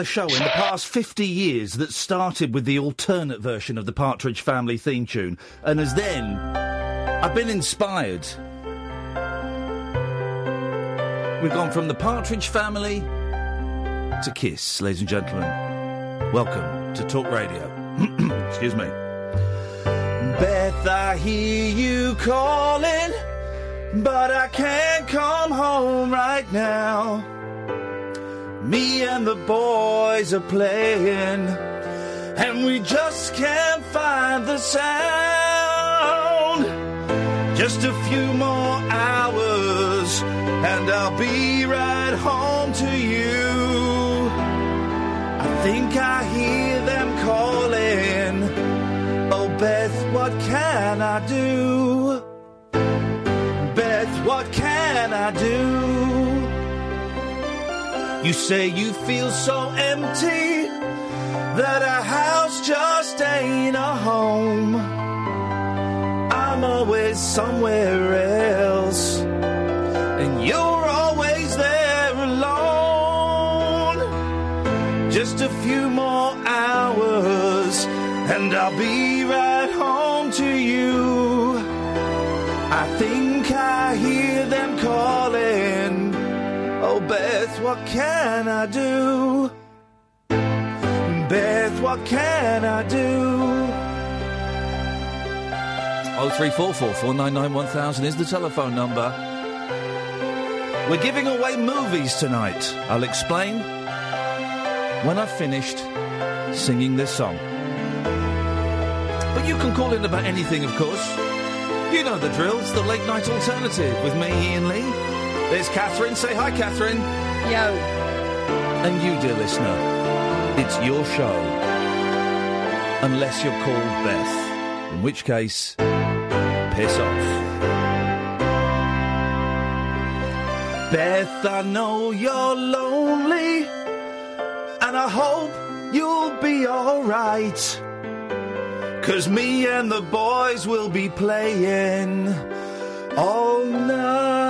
Other show in the past 50 years that started with the alternate version of the Partridge Family theme tune and has then I've been inspired. We've gone from the Partridge Family to Kiss, ladies and gentlemen. Welcome to Talk Radio. Excuse me. Beth, I hear you calling, but I can't come home right now. Me and the boys are playing, and we just can't find the sound. Just a few more hours, and I'll be right home to you. I think I hear them calling. Oh, Beth, what can I do? Beth, what can I do? You say you feel so empty that a house just ain't a home. I'm always somewhere else, and you're always there alone. Just a few more hours, and I'll be what can I do? Beth, what can I do? Oh three four four four nine nine one thousand is the telephone number. We're giving away movies tonight. I'll explain when I've finished singing this song. But you can call in about anything, of course. You know the drills. The late night alternative with me, Iain Lee. There's Catherine. Say hi, Catherine. Yo. And you, dear listener, it's your show. Unless you're called Beth, in which case, piss off. Beth, I know you're lonely, and I hope you'll be alright. Cause me and the boys will be playing all night.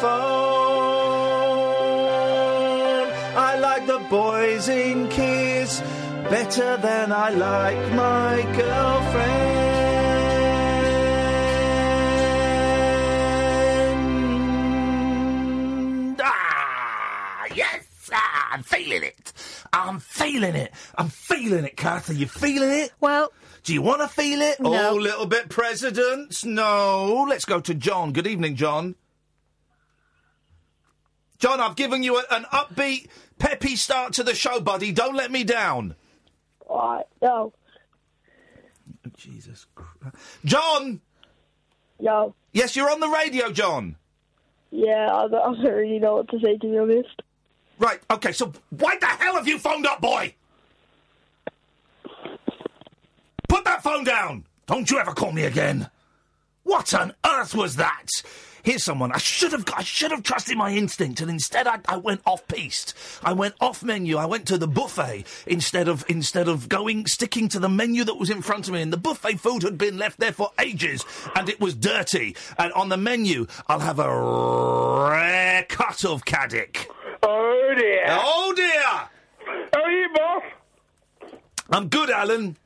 Phone. I like the boys in Kiss better than I like my girlfriend. Ah, yes, ah, I'm feeling it. I'm feeling it. I'm feeling it, Kath. Are you feeling it? Well, do you want to feel it? No. Oh, little bit, President. No. Let's go to John. Good evening, John. John, I've given you a, an upbeat, peppy start to the show, buddy. Don't let me down. Alright, no. Jesus Christ. John! Yo. Yes, you're on the radio, John. Yeah, I don't, I don't really know what to say, to be honest. Right, okay, so why the hell have you phoned up, boy? Put that phone down! Don't you ever call me again. What on earth was that? Here's someone. I should have. I should have trusted my instinct, and instead I, I went off piste. I went off menu. I went to the buffet instead of instead of going sticking to the menu that was in front of me. And the buffet food had been left there for ages, and it was dirty. And on the menu, I'll have a rare cut of Caddick. Oh dear. Oh dear. Oh, you boss? I'm good, Alan.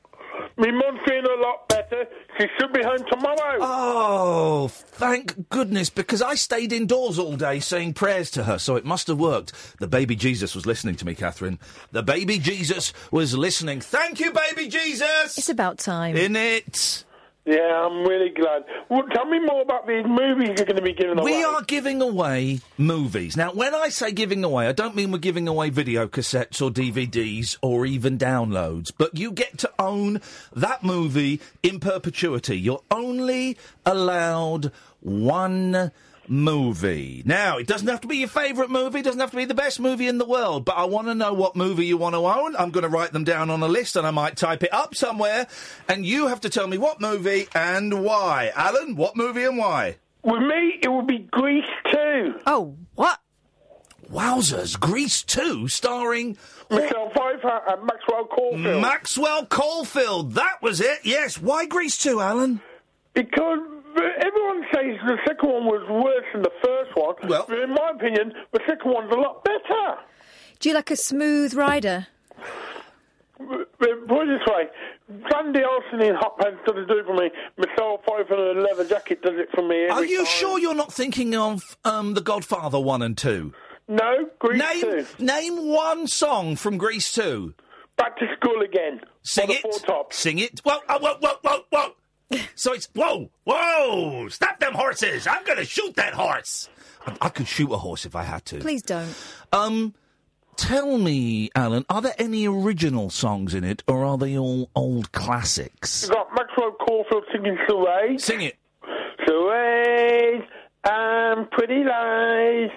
My mum's feeling a lot better. She should be home tomorrow. Oh, thank goodness, because I stayed indoors all day saying prayers to her, so it must have worked. The baby Jesus was listening to me, Catherine. The baby Jesus was listening. Thank you, baby Jesus! It's about time. In it. Yeah, I'm really glad. Well, tell me more about these movies you're going to be giving away. We are giving away movies. Now, when I say giving away, I don't mean we're giving away video cassettes or DVDs or even downloads, but you get to own that movie in perpetuity. You're only allowed one movie. Now, it doesn't have to be your favourite movie, it doesn't have to be the best movie in the world, but I want to know what movie you want to own. I'm going to write them down on a list and I might type it up somewhere, and you have to tell me what movie and why. Alan, what movie and why? With me, it would be Grease 2. Oh, what? Wowzers, Grease 2, starring Michelle Pfeiffer and Maxwell Caulfield. Maxwell Caulfield. That was it. Yes. Why Grease 2, Alan? because everyone says the second one was worse than the first one. Well- but in my opinion, the second one's a lot better. Do you like a smooth rider? But Put it this way, Sandy Olsson in Hot Pants doesn't do it for me. Michelle Pfeiffer in a leather jacket does it for me every Are you time. sure you're not thinking of um, The Godfather 1 and 2? No, Grease Name, 2. name one song from Grease 2. Back to school again. Sing it. Four tops. Sing it. Whoa, oh, whoa, whoa, whoa, whoa. So it's, whoa, whoa, stop them horses. I'm going to shoot that horse. I, I could shoot a horse if I had to. Please don't. Um, tell me, Alan, are there any original songs in it, or are they all old classics? You've got Maxwell Caulfield singing Suede. Sing it. Suede and Pretty Lies.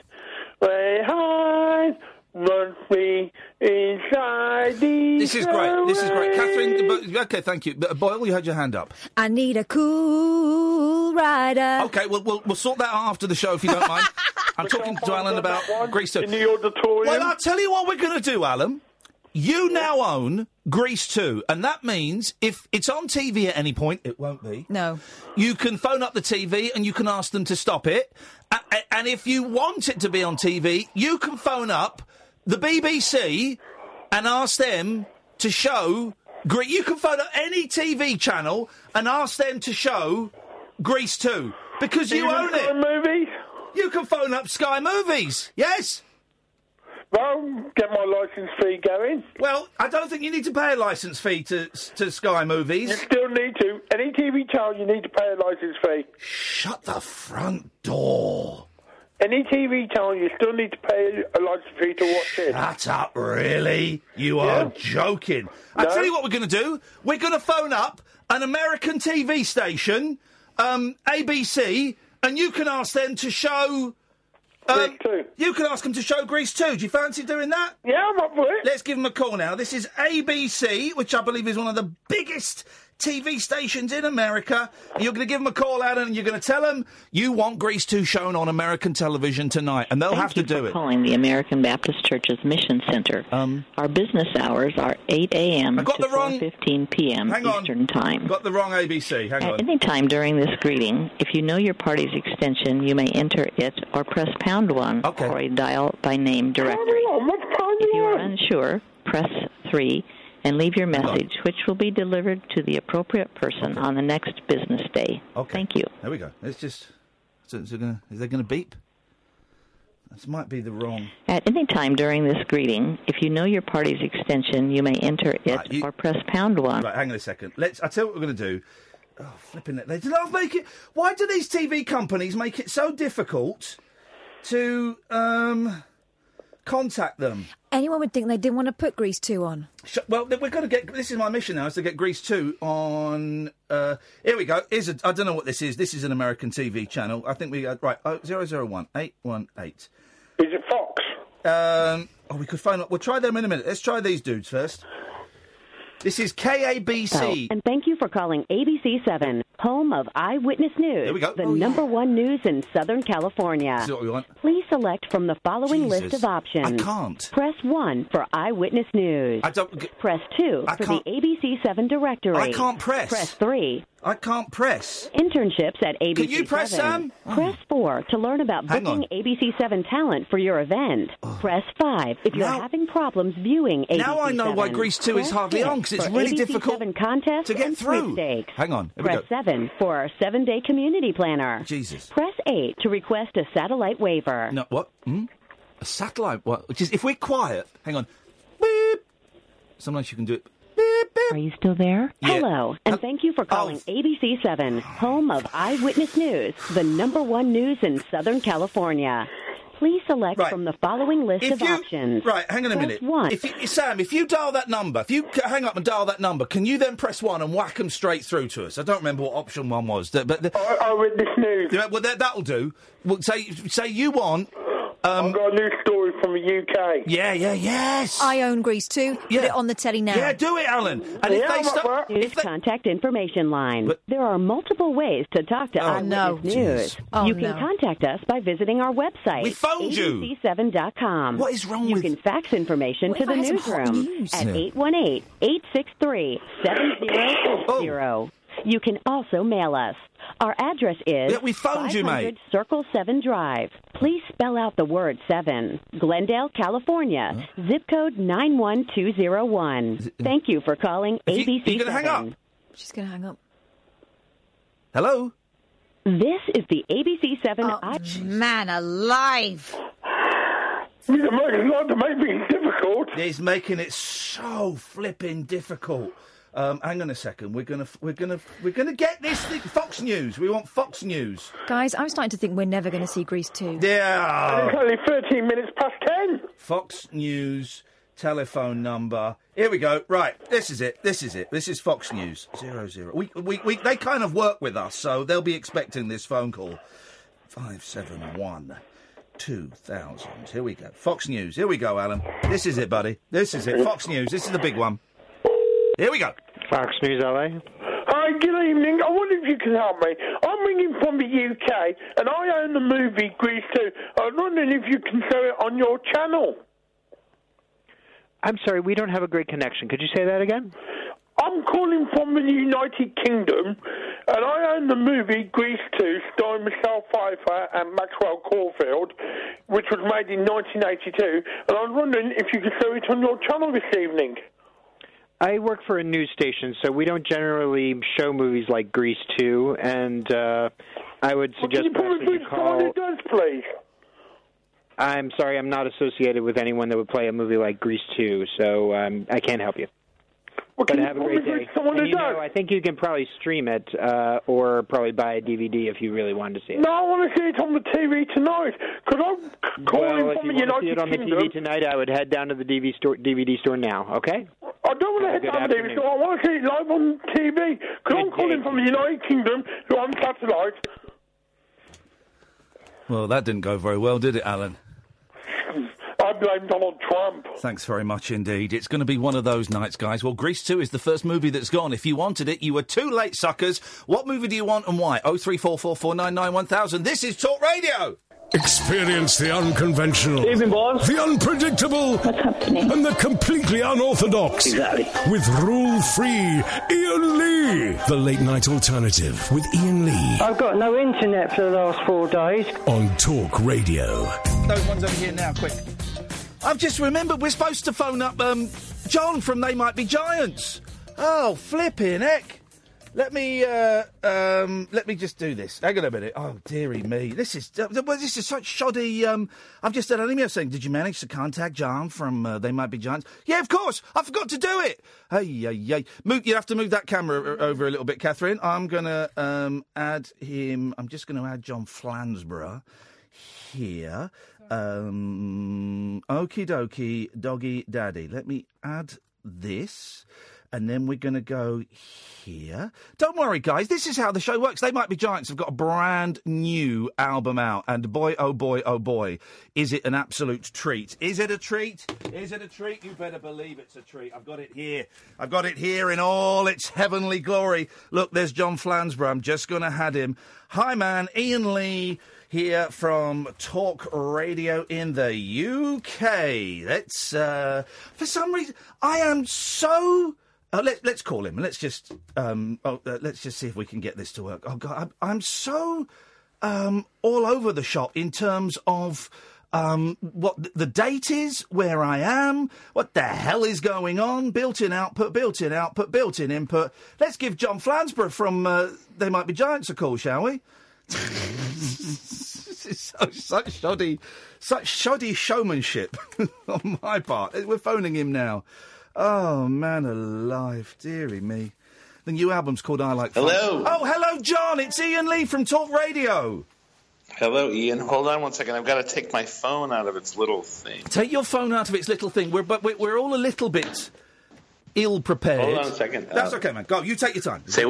Way high, run free inside these This is great. This is great. Catherine, okay, thank you. But, uh, Boyle, you had your hand up. I need a cool rider. Okay, well, we'll, we'll sort that out after the show if you don't mind. I'm talking to Alan about Grease 2. In the auditorium. Well, I'll tell you what we're going to do, Alan. You now own Grease 2, and that means if it's on TV at any point, it won't be. No. You can phone up the TV and you can ask them to stop it. A- a- And if you want it to be on TV, you can phone up the BBC and ask them to show. Grease. You can phone up any TV channel and ask them to show Grease 2 because you Even own Sky it. movies. You can phone up Sky Movies. Yes. Well, get my licence fee going. Well, I don't think you need to pay a licence fee to to Sky Movies. You still need to. Any TV channel, you need to pay a licence fee. Shut the front door. Any TV channel, you still need to pay a licence fee to watch it. Shut up, really? You are Yeah. joking. I tell you what we're going to do. We're going to phone up an American TV station, um, ABC, and you can ask them to show. Um, Grease 2. You can ask them to show Grease too. Do you fancy doing that? Yeah, I'm up for it. Let's give them a call now. This is ABC, which I believe is one of the biggest TV stations in America. You're going to give them a call out and you're going to tell them you want Grease 2 shown on American television tonight. And they'll Thank have to do for it. calling the American Baptist Church's Mission Center. Um, Our business hours are 8 a.m. Got to the wrong- 4:15 p.m. Hang on. Eastern Time. Got the wrong ABC. Hang At on. any time during this greeting, if you know your party's extension, you may enter it or press pound one Okay. for a dial by name directory. Oh, what's time If you are unsure, press three and leave your message, which will be delivered to the appropriate person on the next business day. Okay. Thank you. There we go. It's just. So, is, it gonna, is they going to beep? This might be the wrong. At any time during this greeting, if you know your party's extension, you may enter it Right, you- or press pound one. Right, hang on a second. Let's. I tell you what we're going to do. Oh, flipping it! They love make it. Why do these TV companies make it so difficult to um contact them? Anyone would think they didn't want to put Grease 2 on. Sh- Well, we're going to get. This is my mission now: is to get Grease two on. Uh, here we go. Here's a, I don't know what this is. This is an American TV channel. I think we uh, right. Oh, zero zero one eight one eight. Is it Fox? Um, oh, we could find up. We'll try them in a minute. Let's try these dudes first. This is KABC. And thank you for calling ABC7, home of Eyewitness News, There we go. the Oh, yeah. number one news in Southern California. This is what we want. Please select from the following Jesus. list of options. I can't. Press 1 for Eyewitness News. I don't. g- Press 2 I for can't- the ABC7 directory. I can't press. Press 3 I can't press. Internships at ABC7. Can you press, Sam? Press 4 to learn about Hang booking ABC7 talent for your event. Oh. Press 5 if you're Now- having problems viewing ABC7. Now I know why Grease 2 is hardly on, because it's really ABC7 difficult to get through. Hang on, here we Press go. 7 for our 7-day community planner. Jesus. Press 8 to request a satellite waiver. No, what? Hmm? A satellite? What? Which is, if we're quiet, hang on. Beep. Sometimes you can do it. Are you still there? Yeah. Hello, and thank you for calling Oh. ABC7, home of Eyewitness News, the number one news in Southern California. Please select Right. from the following list If of you, options. right, hang on a Press minute. One. If you, Sam, if you dial that number, if you hang up and dial that number, can you then press one and whack them straight through to us? I don't remember what option one was, but the, I, Eyewitness News. yeah, well, that, that'll do. Well, say, say you want. Um, I've got a new story from the UK. Yeah, yeah, yes. I own Grease too. Yeah. Put it on the telly now. Yeah, do it, Alan. And yeah, if they start, news they... contact information line. But... There are multiple ways to talk to oh, Eyewitness no. News. Oh, you no. can contact us by visiting our website. We phoned you. ABC7.com. What is wrong you with You can fax information what to the newsroom at 818 863 7080. You can also mail us. Our address is Yeah, we phoned you, 500 mate. Circle 7 Drive. Please spell out the word 7. Glendale, California. Zip code 91201. Thank you for calling If you- ABC7. you gonna hang up? She's going to hang up. hello. This is the ABC7 Oh, I- man alive. It's not to make things difficult. He's making it so flipping difficult. Um, hang on a second. We're gonna, we're gonna, we're gonna get this thing. Fox News. We want Fox News. Guys, I'm starting to think we're never going to see Grease 2. Yeah. It's only 13 minutes past 10. Fox News telephone number. Here we go. Right, this is it. This is it. This is Fox News. Zero zero. We, we, we they kind of work with us, so they'll be expecting this phone call. Five seven one two thousand. Here we go. Fox News. Here we go, Alan. This is it, buddy. This is it. Fox News. This is the big one. Here we go. Fox News LA. Hi, good evening. I wonder if you can help me. I'm ringing from the UK, and I own the movie Grease 2. I was wondering if you can show it on your channel. I'm sorry, we don't have a great connection. Could you say that again? I'm calling from the United Kingdom, and I own the movie Grease 2, starring Michelle Pfeiffer and Maxwell Caulfield, which was made in 1982. And I was wondering if you could show it on your channel this evening. I work for a news station, so we don't generally show movies like Grease 2, and uh, I would Well, suggest can you put perhaps me that you through to someone call. who does, please? I'm sorry, I'm not associated with anyone that would play a movie like Grease 2, so um, I can't help you. Well, But can you have a great day. And you know, I think you can probably stream it, uh, or probably buy a DVD if you really wanted to see it. No, I want to see it on the TV tonight, because I'm calling well, if from you the want to see it on the TV tonight, I would head down to the DVD store, DVD store now. Okay? I don't want to head down to the TV afternoon. store. I want to see it live on TV, because I'm Good calling day. from the United Kingdom, who on satellite. Well, that didn't go very well, did it, Alan? I blame Donald Trump. Thanks very much indeed. It's going to be one of those nights, guys. Well, Grease 2 is the first movie that's gone. If you wanted it, you were too late, suckers. What movie do you want and why? Oh three four four four nine nine one thousand. This is Talk Radio. Experience the unconventional, Evening, boss. the unpredictable, and the completely unorthodox. Exactly. With rule free Iain Lee. The late night alternative with Iain Lee I've got no internet for the last four days. on Talk Radio. Those ones over here now, quick. I've just remembered we're supposed to phone up um, John from They Might Be Giants. Oh, flipping heck. Let me uh, um, let me just do this. Hang on a minute. Oh dearie me, this is uh, this is such shoddy. Um, I've just had an email saying, "Did you manage to contact John from uh, They Might Be Giants?" Yeah, of course. I forgot to do it. Hey, hey, hey. Move, you have to move that camera over a little bit, Catherine. I'm gonna um, add him. I'm just going to add John Flansburgh here. Um, okie dokie, doggy daddy. Let me add this. And then we're going to go here. Don't worry, guys. This is how the show works. They Might Be Giants have got a brand new album out. And boy, oh boy, oh boy, is it an absolute treat. Is it a treat? Is it a treat? You better believe it's a treat. I've got it here. I've got it here in all its heavenly glory. Look, there's John Flansburgh. I'm just going to add him. Hi, man. Iain Lee here from Talk Radio in the UK. That's uh, for some reason I am so Uh, let, let's call him. Let's just um, oh, uh, let's just see if we can get this to work. Oh God, I'm, I'm so um, all over the shop in terms of um, what the date is, where I am, what the hell is going on, built-in output, built-in output, built-in input. Let's give John Flansburgh from uh, They Might Be Giants a call, shall we? This is so, such shoddy, such shoddy showmanship on my part. We're phoning him now. Oh man, alive, dearie me. The new album's called I Like. Fun. Hello. Oh, hello, John. It's Iain Lee from Talk Radio. Hello, Ian. Hold on one second. I've got to take my phone out of its little thing. Take your phone out of its little thing. We're but we're, we're all a little bit ill prepared. Hold on a second. That's Uh, okay, man. Go. You take your time. Say,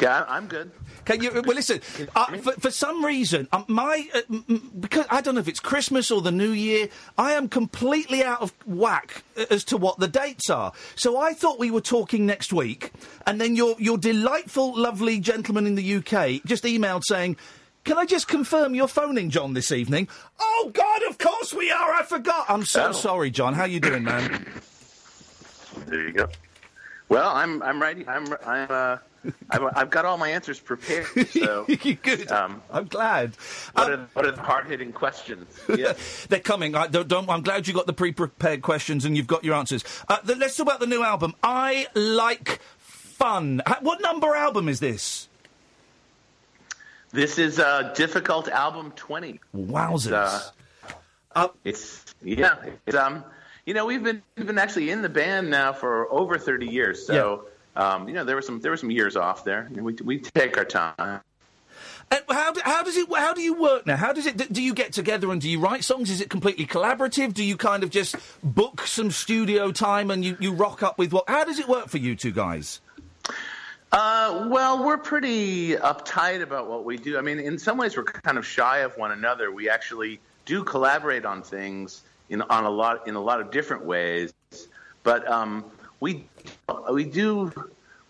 yeah, I'm good. Can you? Well, listen. Uh, for, for some reason, um, my uh, m- because I don't know if it's Christmas or the New Year, I am completely out of whack as to what the dates are. So I thought we were talking next week, and then your your delightful, lovely gentleman in the UK just emailed saying. Can I just confirm you're phoning John this evening? Oh God, of course we are. I forgot. I'm so Oh. sorry, John. How are you doing, man? There you go. Well, I'm I'm ready. I'm I'm uh, I've, I've got all my answers prepared. So good. Um, I'm glad. What, are, what are the hard hitting questions? Yeah. They're coming. I don't, don't, I'm glad you got the pre-prepared questions and you've got your answers. Uh, the, let's talk about the new album. I like fun. What number album is this? This is uh, difficult album twenty. Wowzers. Uh, it's yeah. It's, um, you know, we've been we've been actually in the band now for over thirty years. So, um, you know, there were some there were some years off there. And we we take our time. And how, do, how does it? How do you work now? How does it? Do you get together and do you write songs? Is it completely collaborative? Do you kind of just book some studio time and you, you rock up with what? How does it work for you two guys? Uh, well, we're pretty uptight about what we do. I mean, in some ways, we're kind of shy of one another. We actually do collaborate on things in on a lot in a lot of different ways, but um, we we do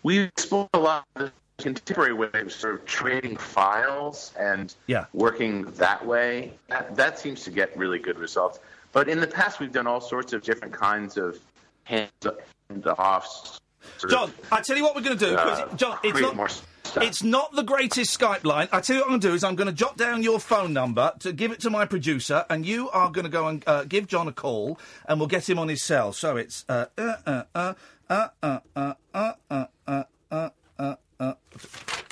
we explore a lot of the contemporary ways of sort of trading files and Yeah. working that way. That, that seems to get really good results. But in the past, we've done all sorts of different kinds of hands-offs. John, I tell you what we're going to do, uh, John, it's not, more stuff. it's not the greatest Skype line. I tell you what I'm going to do is I'm going to jot down your phone number to give it to my producer, and you are going to go and uh, give John a call, and we'll get him on his cell. So it's uh, uh, uh, uh, uh, uh, uh, uh, uh, uh, uh, uh, uh.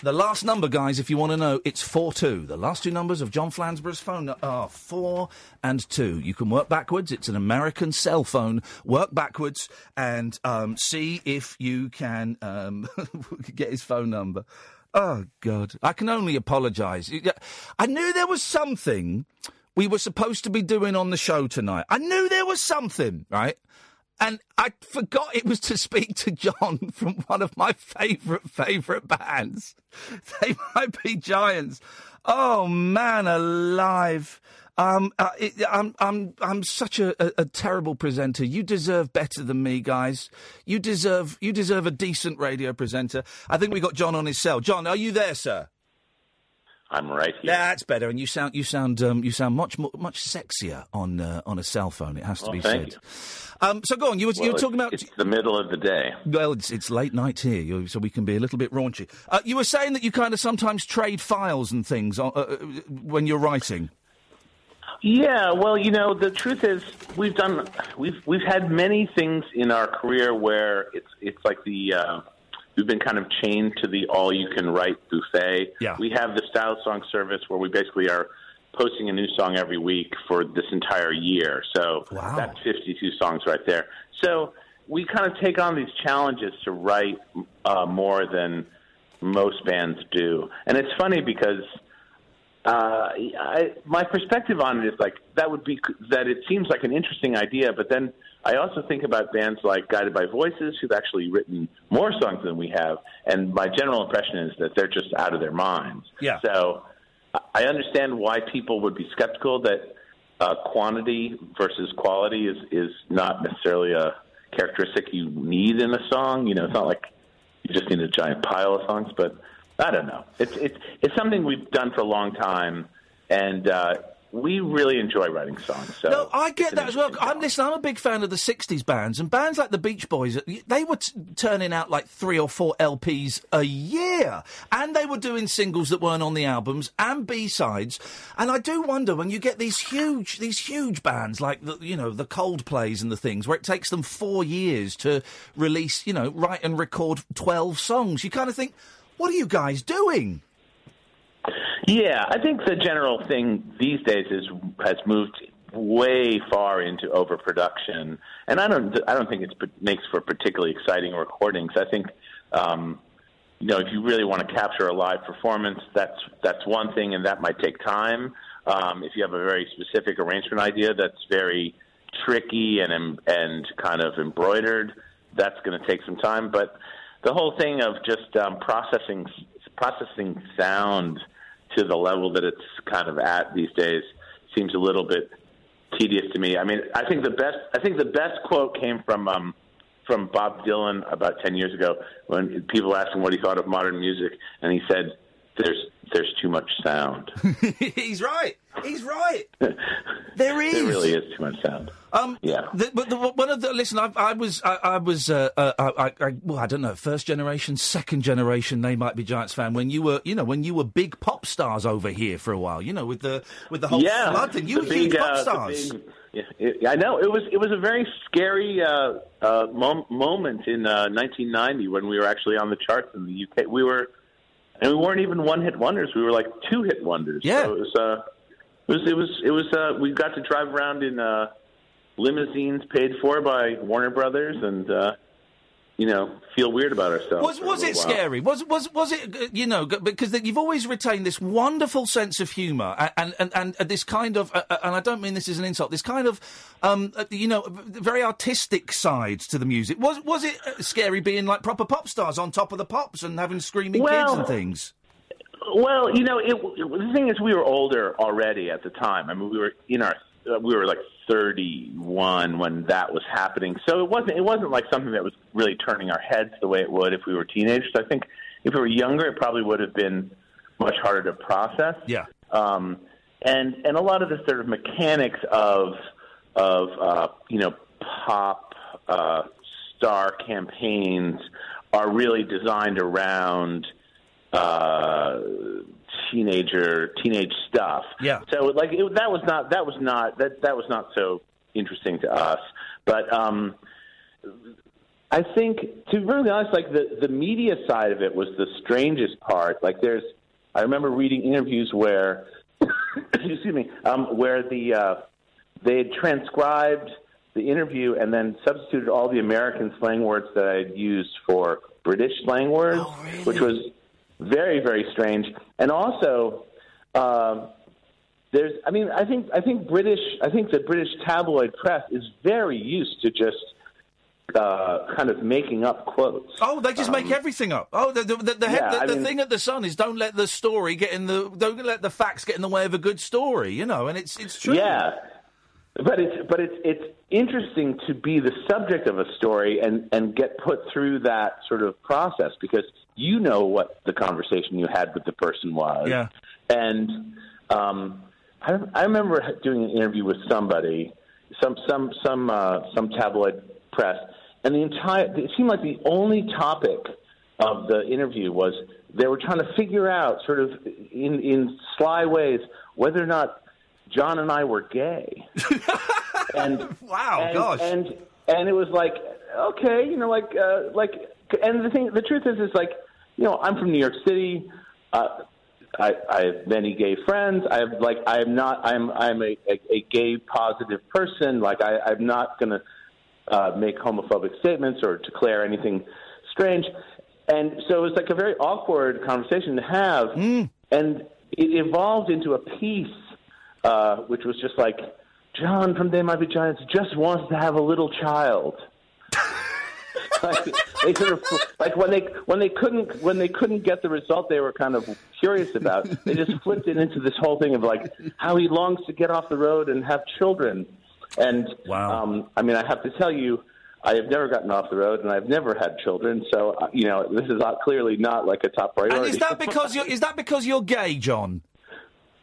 The last number, guys, if you want to know, it's 4 2. The last two numbers of John Flansburgh's phone are 4 and 2. You can work backwards. It's an American cell phone. Work backwards and um, see if you can um, get his phone number. Oh, God. I can only apologise. I knew there was something we were supposed to be doing on the show tonight. I knew there was something, right? And I forgot it was to speak to John from one of my favourite, favourite bands. They might be giants. Oh man, alive! Um, uh, it, I'm, I'm, I'm such a, a, a terrible presenter. You deserve better than me, guys. You deserve, you deserve a decent radio presenter. I think we got John on his cell. John, are you there, sir? I'm right here. That's better, and you sound you sound um, you sound much more, much sexier on uh, on a cell phone. It has to Well, be said. Um, so go on. You were, you were talking about it's the middle of the day. well, it's, it's late night here, you, so we can be a little bit raunchy. Uh, you were saying that you kind of sometimes trade files and things uh, uh, when you're writing. Yeah, well, you know, the truth is, we've done, we've we've had many things in our career where it's it's like the uh, we've been kind of chained to the all you can write buffet. Yeah. we have the Dial-A-Song service where we basically are posting a new song every week for this entire year. So Wow. that's fifty two songs right there. So we kind of take on these challenges to write uh, more than most bands do, and it's funny because uh, I, my perspective on it is like that would be that it seems like an interesting idea, but then I also think about bands like Guided by Voices who've actually written more songs than we have, and my general impression is that they're just out of their minds. Yeah. So I- understand why people would be skeptical that uh, quantity versus quality is is not necessarily a characteristic you need in a song. You know, it's not like you just need a giant pile of songs, but I don't know. It's it's it's something we've done for a long time, and uh, we really enjoy writing songs. So no, I get that as well. I'm listen. I'm a big fan of the '60s bands and bands like the Beach Boys. They were t- turning out like three or four LPs a year, and they were doing singles that weren't on the albums and B sides. And I do wonder when you get these huge, these huge bands like the, you know, the Coldplays and the things, where it takes them four years to release, you know, write and record twelve songs. You kind of think, what are you guys doing? Yeah, I think the general thing these days is has moved way far into overproduction, and I don't I don't think it makes for particularly exciting recordings. I think. Um, you know, if you really want to capture a live performance, that's that's one thing, and that might take time. Um, if you have a very specific arrangement idea that's very tricky and and kind of embroidered, that's going to take some time. But the whole thing of just um, processing processing sound to the level that it's kind of at these days seems a little bit tedious to me. I mean, I think the best I think the best quote came from um, from Bob Dylan about ten years ago when people asked him what he thought of modern music, and he said, "There's there's too much sound." He's right. He's right. There is. There really is too much sound. Um, yeah. The, but the, one of the listen, I, I was, I, I was, uh, uh, I, I, well, I don't know, first generation, second generation. They might be Giants fan when you were, you know, when you were big pop stars over here for a while. You know, with the with the whole yeah, flood thing. You were huge big, pop uh, stars. big- yeah, it, I know it was it was a very scary uh, uh, mom- moment in uh, 1990 when we were actually on the charts in the UK. We were, and we weren't even one hit wonders. We were like two hit wonders. Yeah. so it was. Uh, it was. It was. It was. Uh, we got to drive around in uh, limousines paid for by Warner Brothers, and uh, you know, feel weird about ourselves. Was was it scary? Was was was it? uh, You know, because you've always retained this wonderful sense of humour and and, and, and this kind of, uh, uh, and I don't mean this as an insult. This kind of, um, uh, you know, very artistic side to the music. Was was it uh, scary being like proper pop stars on top of the pops and having screaming kids and things? Well, you know, it, it, the thing is, we were older already at the time. I mean, we were in our uh, we were like 31 when that was happening. So it wasn't it wasn't like something that was really turning our heads the way it would if we were teenagers. I think if we were younger, it probably would have been much harder to process. Yeah. Um, and and a lot of the sort of mechanics of of uh, you know pop uh, star campaigns are really designed around uh, teenager teenage stuff. Yeah. So like it, that was not that was not that that was not so interesting to us. But um, I think to be really honest, like the the media side of it was the strangest part. Like there's I remember reading interviews where excuse me um, where the uh, they had transcribed the interview and then substituted all the American slang words that I had used for British slang words, which was very very strange. And also, um, there's I mean I think I think British I think the British tabloid press is very used to just uh, kind of making up quotes. Oh, they just make everything up. Oh, the the, the, the, yeah, the, the mean- thing at the Sun is don't let the story get in the don't let the facts get in the way of a good story. You know, and it's it's true. Yeah, but it's but it's it's interesting to be the subject of a story and and get put through that sort of process because you know what the conversation you had with the person was. Yeah. and um, I I remember doing an interview with somebody, some some some uh, some tabloid press, and the entire it seemed like the only topic of the interview was they were trying to figure out, sort of in in sly ways, whether or not John and I were gay. and wow, and, gosh. and and it was like okay, you know, like uh, like, and the thing, the truth is, is like, you know, I'm from New York City. Uh, I, I have many gay friends. I have like I am not. I'm I'm a, a, a gay positive person. Like I, I'm not going to uh, make homophobic statements or declare anything strange. And so it was like a very awkward conversation to have, and it evolved into a piece, uh, which was just like John from They Might Be Giants just wants to have a little child. Like, they sort of like when they when they couldn't when they couldn't get the result they were kind of curious about. They just flipped it into this whole thing of like how he longs to get off the road and have children. And um, I mean, I have to tell you, I have never gotten off the road and I've never had children. So uh, you know, this is not, clearly not like a top priority. And is that because you're is that because you're gay, John?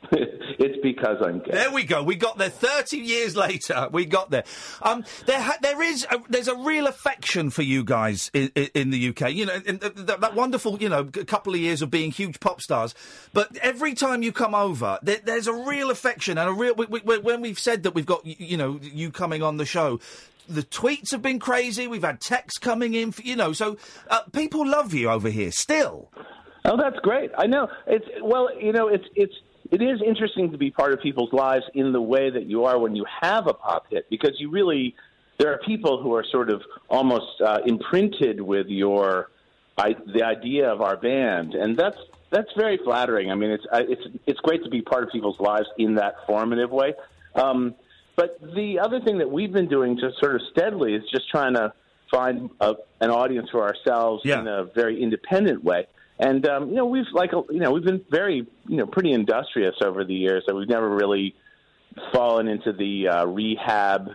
it's because I'm gay. There we go. We got there. Thirty years later, we got there. Um, there, ha- there is, a, there's a real affection for you guys in, in, in the UK. You know, in, th- th- that wonderful, you know, couple of years of being huge pop stars. But every time you come over, there, there's a real affection and a real. We, we, when we've said that we've got, you know, you coming on the show. The tweets have been crazy. We've had texts coming in, for, you know. So uh, people love you over here still. Oh, that's great. I know. It's well, you know, it's it's it is interesting to be part of people's lives in the way that you are when you have a pop hit because you really there are people who are sort of almost uh, imprinted with your I, the idea of our band, and that's that's very flattering. I mean, it's I, it's it's great to be part of people's lives in that formative way. Um, but the other thing that we've been doing just sort of steadily is just trying to find a, an audience for ourselves in a very independent way. And um, you know, we've like you know, we've been very you know pretty industrious over the years. So we've never really fallen into the uh, rehab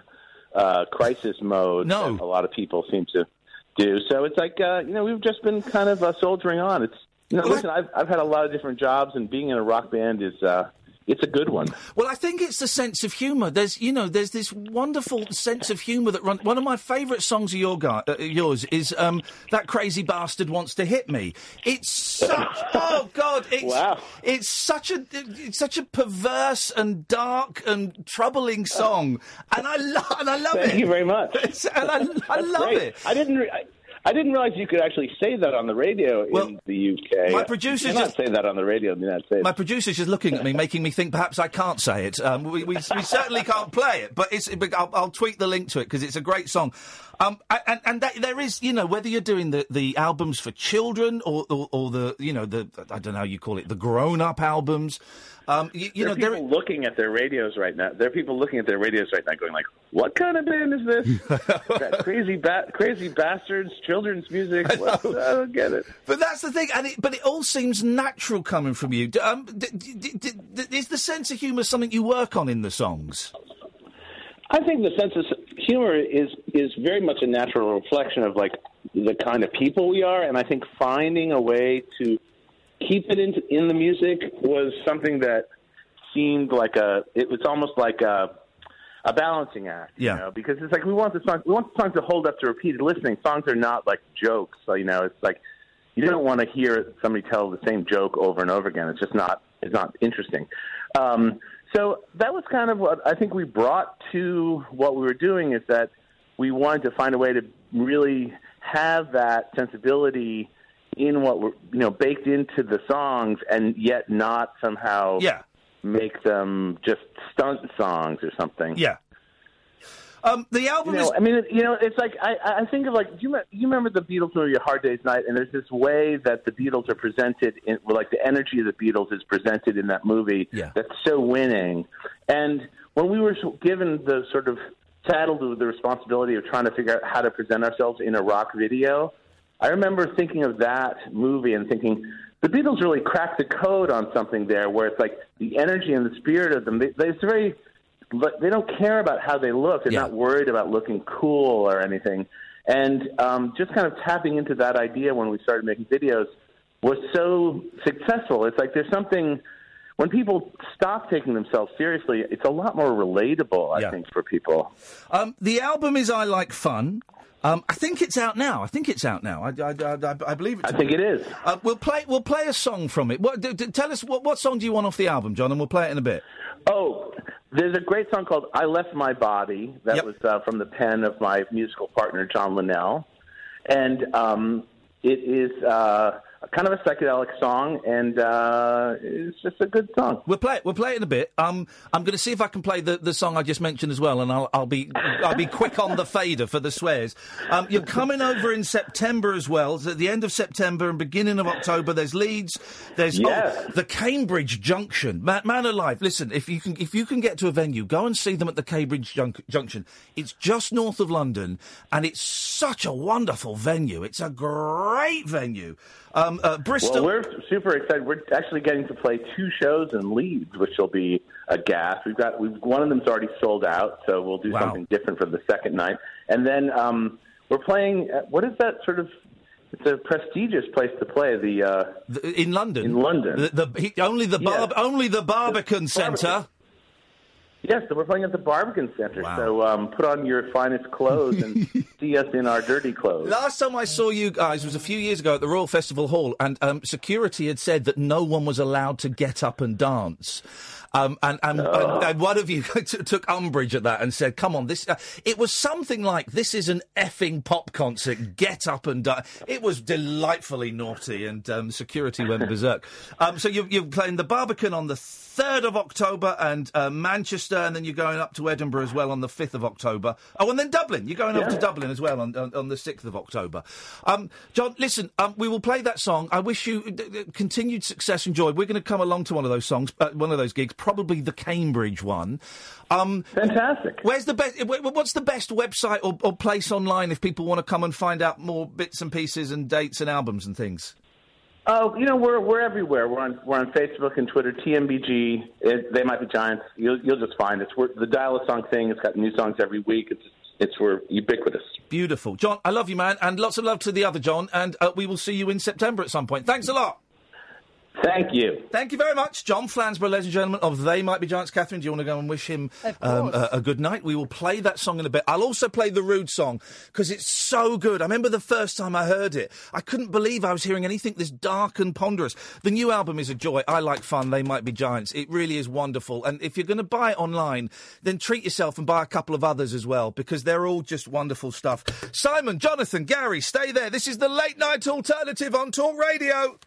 uh, crisis mode no. that a lot of people seem to do. So it's like uh, you know, we've just been kind of uh, soldiering on. It's you know, listen, I've I've had a lot of different jobs, and being in a rock band is uh, it's a good one. Well, I think it's the sense of humour. There's, you know, there's this wonderful sense of humour that runs. One of my favourite songs of your guy, uh, yours is um, that crazy bastard wants to hit me. It's such, oh god, it's Wow. it's such a it's such a perverse and dark and troubling song, and I love and I love it. Thank you very much. It's- and I, I love great. it. I didn't. Re- I, I didn't realize you could actually say that on the radio in the UK. my producers you just- say that on the radio in the United States. My producer's just looking at me, making me think perhaps I can't say it. Um, we, we, we certainly can't play it, but it's. But I'll, I'll tweet the link to it because it's a great song. Um, and and that, there is, you know, whether you're doing the, the albums for children or, or, or the, you know, the I don't know how you call it, the grown up albums. Um, you, you there know, are people looking at their radios right now. There are people looking at their radios right now, going like, "What kind of band is this? crazy, ba- crazy bastards, children's music? What? I don't get it." But that's the thing, and it, but it all seems natural coming from you. Um, d- d- d- is the sense of humour something you work on in the songs? I think the sense of humor is is very much a natural reflection of like the kind of people we are, and I think finding a way to keep it in in the music was something that seemed like a it was almost like a a balancing act, Yeah. you know, because it's like we want the song we want the song to hold up to repeated listening. Songs are not like jokes, so you know, it's like you don't want to hear somebody tell the same joke over and over again. It's just not it's not interesting. Um, so that was kind of what I think we brought to what we were doing is that we wanted to find a way to really have that sensibility in what we're you know baked into the songs and yet not somehow Yeah. make them just stunt songs or something. Yeah. Um, the album You know, is. I mean, you know, it's like I, I think of like do you, you remember the Beatles movie Hard Day's Night, and there's this way that the Beatles are presented, in, like the energy of the Beatles is presented in that movie. Yeah. That's so winning. And when we were given the sort of saddled with the responsibility of trying to figure out how to present ourselves in a rock video, I remember thinking of that movie and thinking. The Beatles really cracked the code on something there, where it's like the energy and the spirit of them. They, they, it's very they don't care about how they look. They're not worried about looking cool or anything. And um, just kind of tapping into that idea when we started making videos was so successful. It's like there's something when people stop taking themselves seriously, it's a lot more relatable, I think, for people. Um, the album is I Like Fun. Um, I think it's out now. I think it's out now. I, I, I, I believe it's. I think it is. Uh, we'll play. We'll play a song from it. What, d- d- tell us what, what song do you want off the album, John, and we'll play it in a bit. Oh, there's a great song called "I Left My Body" that was uh, from the pen of my musical partner John Linnell, and um, it is uh, kind of a psychedelic song, and uh, it's just a good song. We'll play it. We'll play it in a bit. Um, I'm going to see if I can play the, the song I just mentioned as well, and I'll, I'll be I'll be quick on the fader for the swears. Um, you're coming over in September as well. So at the end of September and beginning of October, there's Leeds. There's Yes. oh, the Cambridge Junction. Man, man alive! Listen, if you can if you can get to a venue, go and see them at the Cambridge Junction. It's just north of London, and it's such a wonderful venue. It's a great venue. Um, uh, Bristol. Well, we're super excited. We're actually getting to play two shows in Leeds, which will be a gas. We've got we've one of them's already sold out, so we'll do Wow. something different for the second night. And then um, we're playing. What is that sort of it's a prestigious place to play. The, uh, the in London. In London. The, the, he, only the Yeah. Only the Barbican Centre. Yes, so we're playing at the Barbican Center. So um, put on your finest clothes and see us in our dirty clothes. Last time I saw you guys was a few years ago at the Royal Festival Hall, and um, security had said that no one was allowed to get up and dance. Um, and, and, and, and one of you t- took umbrage at that and said, "Come on, this." Uh, it was something like, "This is an effing pop concert. Get up and dance." It was delightfully naughty, and um, security went berserk. Um, so you're, you're playing the Barbican on the third of October, and uh, Manchester, and then you're going up to Edinburgh as well on the fifth of October. Oh, and then Dublin. You're going up to Dublin as well on, on, on the 6th of October. Um, John, listen, um, we will play that song. I wish you d- d- continued success and joy. We're going to come along to one of those songs, uh, one of those gigs, probably the Cambridge one. Um, Fantastic. Where's the best? wh- wh- What's the best website or, or place online if people want to come and find out more bits and pieces and dates and albums and things? Oh, you know we're we're everywhere. We're on we're on Facebook and Twitter. TMBG. It, they might be giants. You'll you'll just find us. We're, the Dial-A-Song thing. It's got new songs every week. It's it's we're ubiquitous. Beautiful. John, I love you, man, and lots of love to the other John, and uh, we will see you in September at some point. Thanks a lot. Thank you. Thank you very much, John Flansburgh, ladies and gentlemen of They Might Be Giants. Catherine, do you want to go and wish him um, a, a good night? We will play that song in a bit. I'll also play the Rude song because it's so good. I remember the first time I heard it, I couldn't believe I was hearing anything this dark and ponderous. The new album is a joy. I like fun. They Might Be Giants. It really is wonderful. And if you're going to buy it online, then treat yourself and buy a couple of others as well because they're all just wonderful stuff. Simon, Jonathan, Gary, stay there. This is the late night alternative on Talk Radio.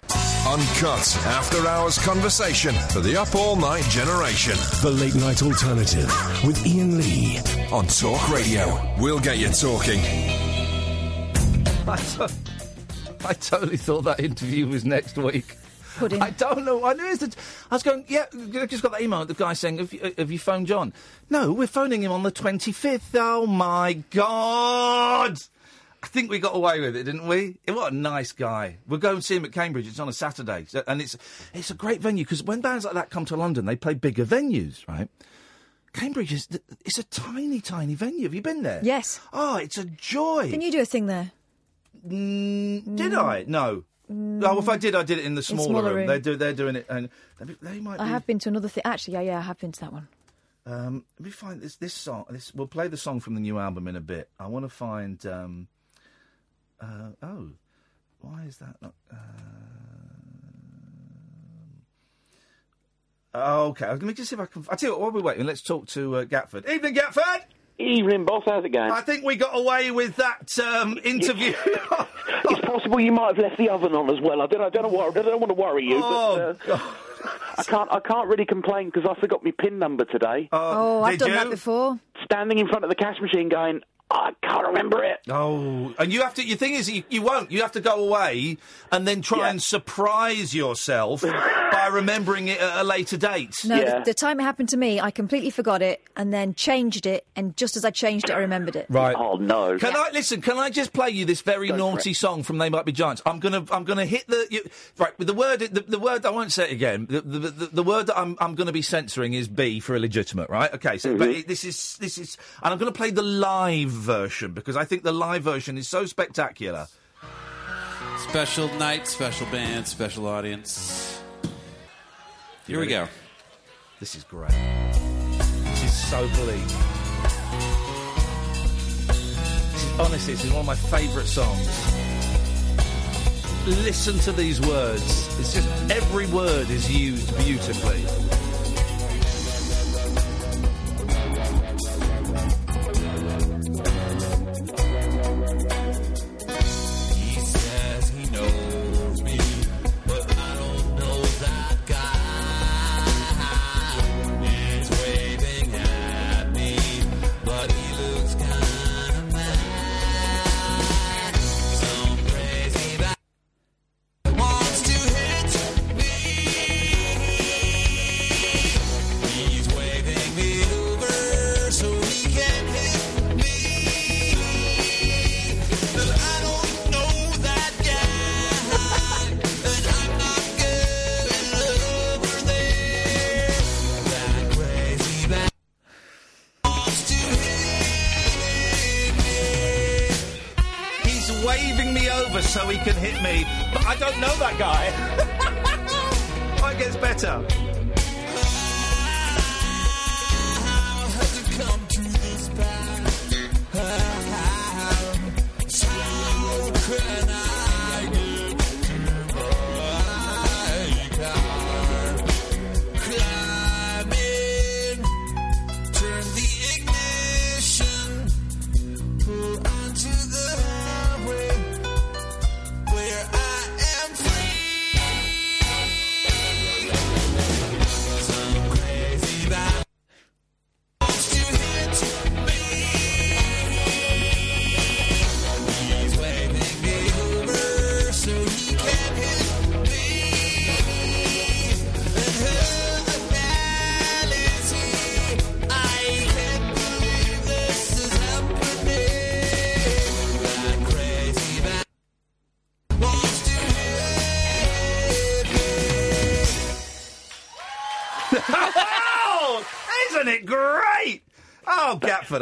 Uncut after hours conversation for the up all night generation. The Late Night Alternative with Iain Lee. On Talk Radio. We'll get you talking. I, I totally thought that interview was next week. Pudding. I don't know. I knew it was the, I was going, yeah, I just got that email. The guy saying, have you, uh, have you phoned John? No, we're phoning him on the 25th. Oh, my God. I think we got away with it, didn't we? Eh, What a nice guy. We'll go and see him at Cambridge. It's on a Saturday. So- And it's, it's a great venue because when bands like that come to London, they play bigger venues, right? Cambridge is it's a tiny, tiny venue. Have you been there? Yes. Oh, it's a joy. Can you do a thing there? Did I? No. Oh, if I did, I did it in the smaller, smaller room. room. They do. They're doing it, and they, they might. I be, have been to another thing. Actually, yeah, yeah, I have been to that one. Um, let me find this. This song. This we'll play the song from the new album in a bit. I want to find. Um, uh, oh, why is that not? Uh, oh, okay. Let me just see if I can. I tell you what. While we're waiting, let's talk to uh, Gatford. Evening, Gatford. Evening, boss. How's it going? I think we got away with that um, interview. it's possible you might have left the oven on as well. I don't, I don't know. I don't want to worry you, Oh, but uh, I can't. I can't really complain because I forgot my pin number today. Oh, I've done that before. Standing in front of the cash machine, going, I can't remember it. Oh, and you have to. Your thing is, you, you won't. You have to go away and then try and surprise yourself by remembering it at a later date. No, the, the time it happened to me, I completely forgot it and then changed it, and just as I changed it, I remembered it. Right. Oh no. Can I listen? Can I just play you this very Go naughty song from They Might Be Giants? I'm gonna I'm gonna hit the you, right with the word the, the word I won't say it again. The, the, the, the word that I'm I'm gonna be censoring is B for illegitimate. Right? Okay. So but Mhm. it, this is this is and I'm gonna play the live version because I think the live version is so spectacular. Special night, special band, special audience. Here we go. This is great. This is so bleak. This is, honestly, this is one of my favourite songs. Listen to these words. It's just every word is used beautifully.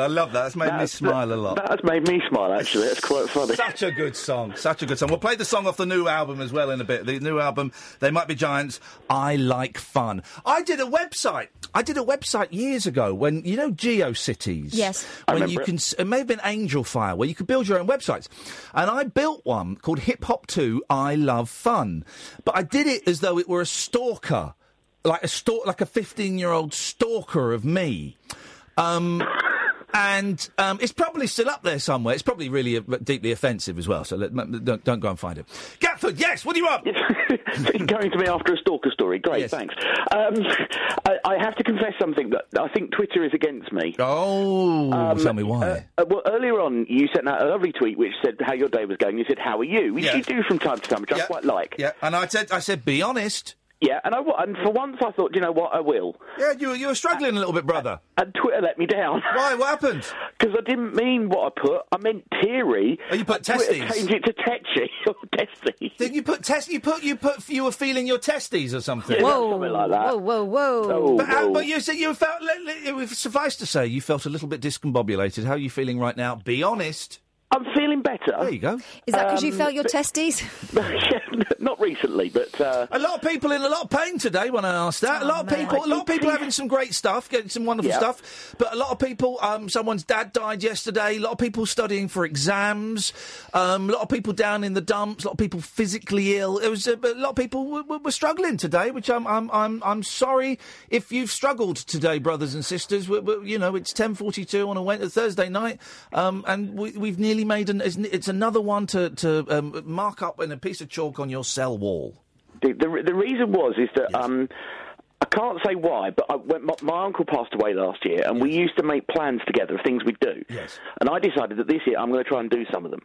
I love that. That's made me That's- smile a lot. That's made me smile, actually. It's quite funny. Such a good song. Such a good song. We'll play the song off the new album as well in a bit. The new album, They Might Be Giants, I Like Fun. I did a website. I did a website years ago when, you know, GeoCities? Yes. I When remember you it. can, it may have been Angelfire, where you could build your own websites. And I built one called Hip Hop 2, I Love Fun. But I did it as though it were a stalker. Like a stalk, like a 15 year old stalker of me. Um, and um, it's probably still up there somewhere. It's probably really uh, deeply offensive as well. So let, m- don't, don't go and find it. Gatford, yes. What do you want? Going to me after a stalker story. Great, thanks. Um, I, I have to confess something that I think Twitter is against me. Oh, tell me why. Uh, well, earlier on, you sent out a lovely tweet which said how your day was going. You said, "How are you?" Which Yeah. you do from time to time, which I quite like. Yeah, and I said, I said, be honest. Yeah, and I and for once I thought, you know what, I will. Yeah, you you were struggling a little bit, brother. And Twitter let me down. Why? What happened? Because I didn't mean what I put. I meant teary. Oh, you put And testes. Changed it to tetchy or testes. Did you put test? You put you put you were feeling your testes or something. Yeah, Whoa, something like that. whoa, whoa, whoa. Oh, But, uh, whoa. but you said you felt. Let, let, it suffice to say, you felt a little bit discombobulated. How are you feeling right now? Be honest. I'm feeling better. There you go. Is that because you Um, felt your but- testes? Yeah, Not recently, but uh, A lot of people in a lot of pain today when I asked that. a lot of people, a lot of people having some great stuff, getting some wonderful Yeah. stuff. But a lot of people, um, someone's dad died yesterday. A lot of people studying for exams. Um, a lot of people down in the dumps. A lot of people physically ill. It was a, a lot of people were, were, were struggling today, which I'm, I'm, I'm, I'm sorry if you've struggled today, brothers and sisters. we we you know, it's 10:42 on a Wed- Thursday night, um, and we, we've nearly made an. It's, it's another one to to um, mark up in a piece of chalk on your cell wall. the, the the reason was is that um, I can't say why, but I, my, my uncle passed away last year, and we used to make plans together of things we'd do. Yes. And I decided that this year I'm going to try and do some of them.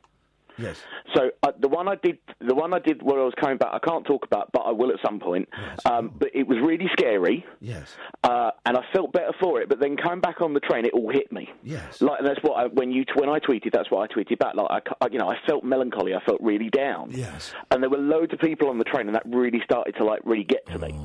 Yes. So uh, the one I did, the one I did where I was coming back, I can't talk about, but I will at some point. Um, but it was really scary, Yes. uh, and I felt better for it. But then coming back on the train, it all hit me. Yes. Like and that's what I, when you when I tweeted, that's what I tweeted back. Like I, I- you know, I felt melancholy. I felt really down. Yes. And there were loads of people on the train, and that really started to like really get to me.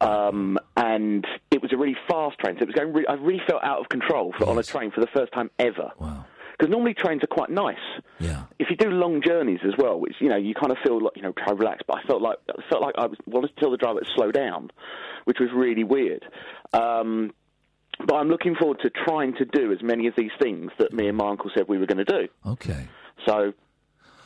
Um, and it was a really fast train, so it was going. I really felt out of control for, on a train for the first time ever. Wow. Because normally trains are quite nice. Yeah. If you do long journeys as well, which you know you kind of feel like you know try to relax, but I felt like I felt like I was wanted to tell the driver to slow down, which was really weird. Um, but I'm looking forward to trying to do as many of these things that me and my uncle said we were going to do. Okay. So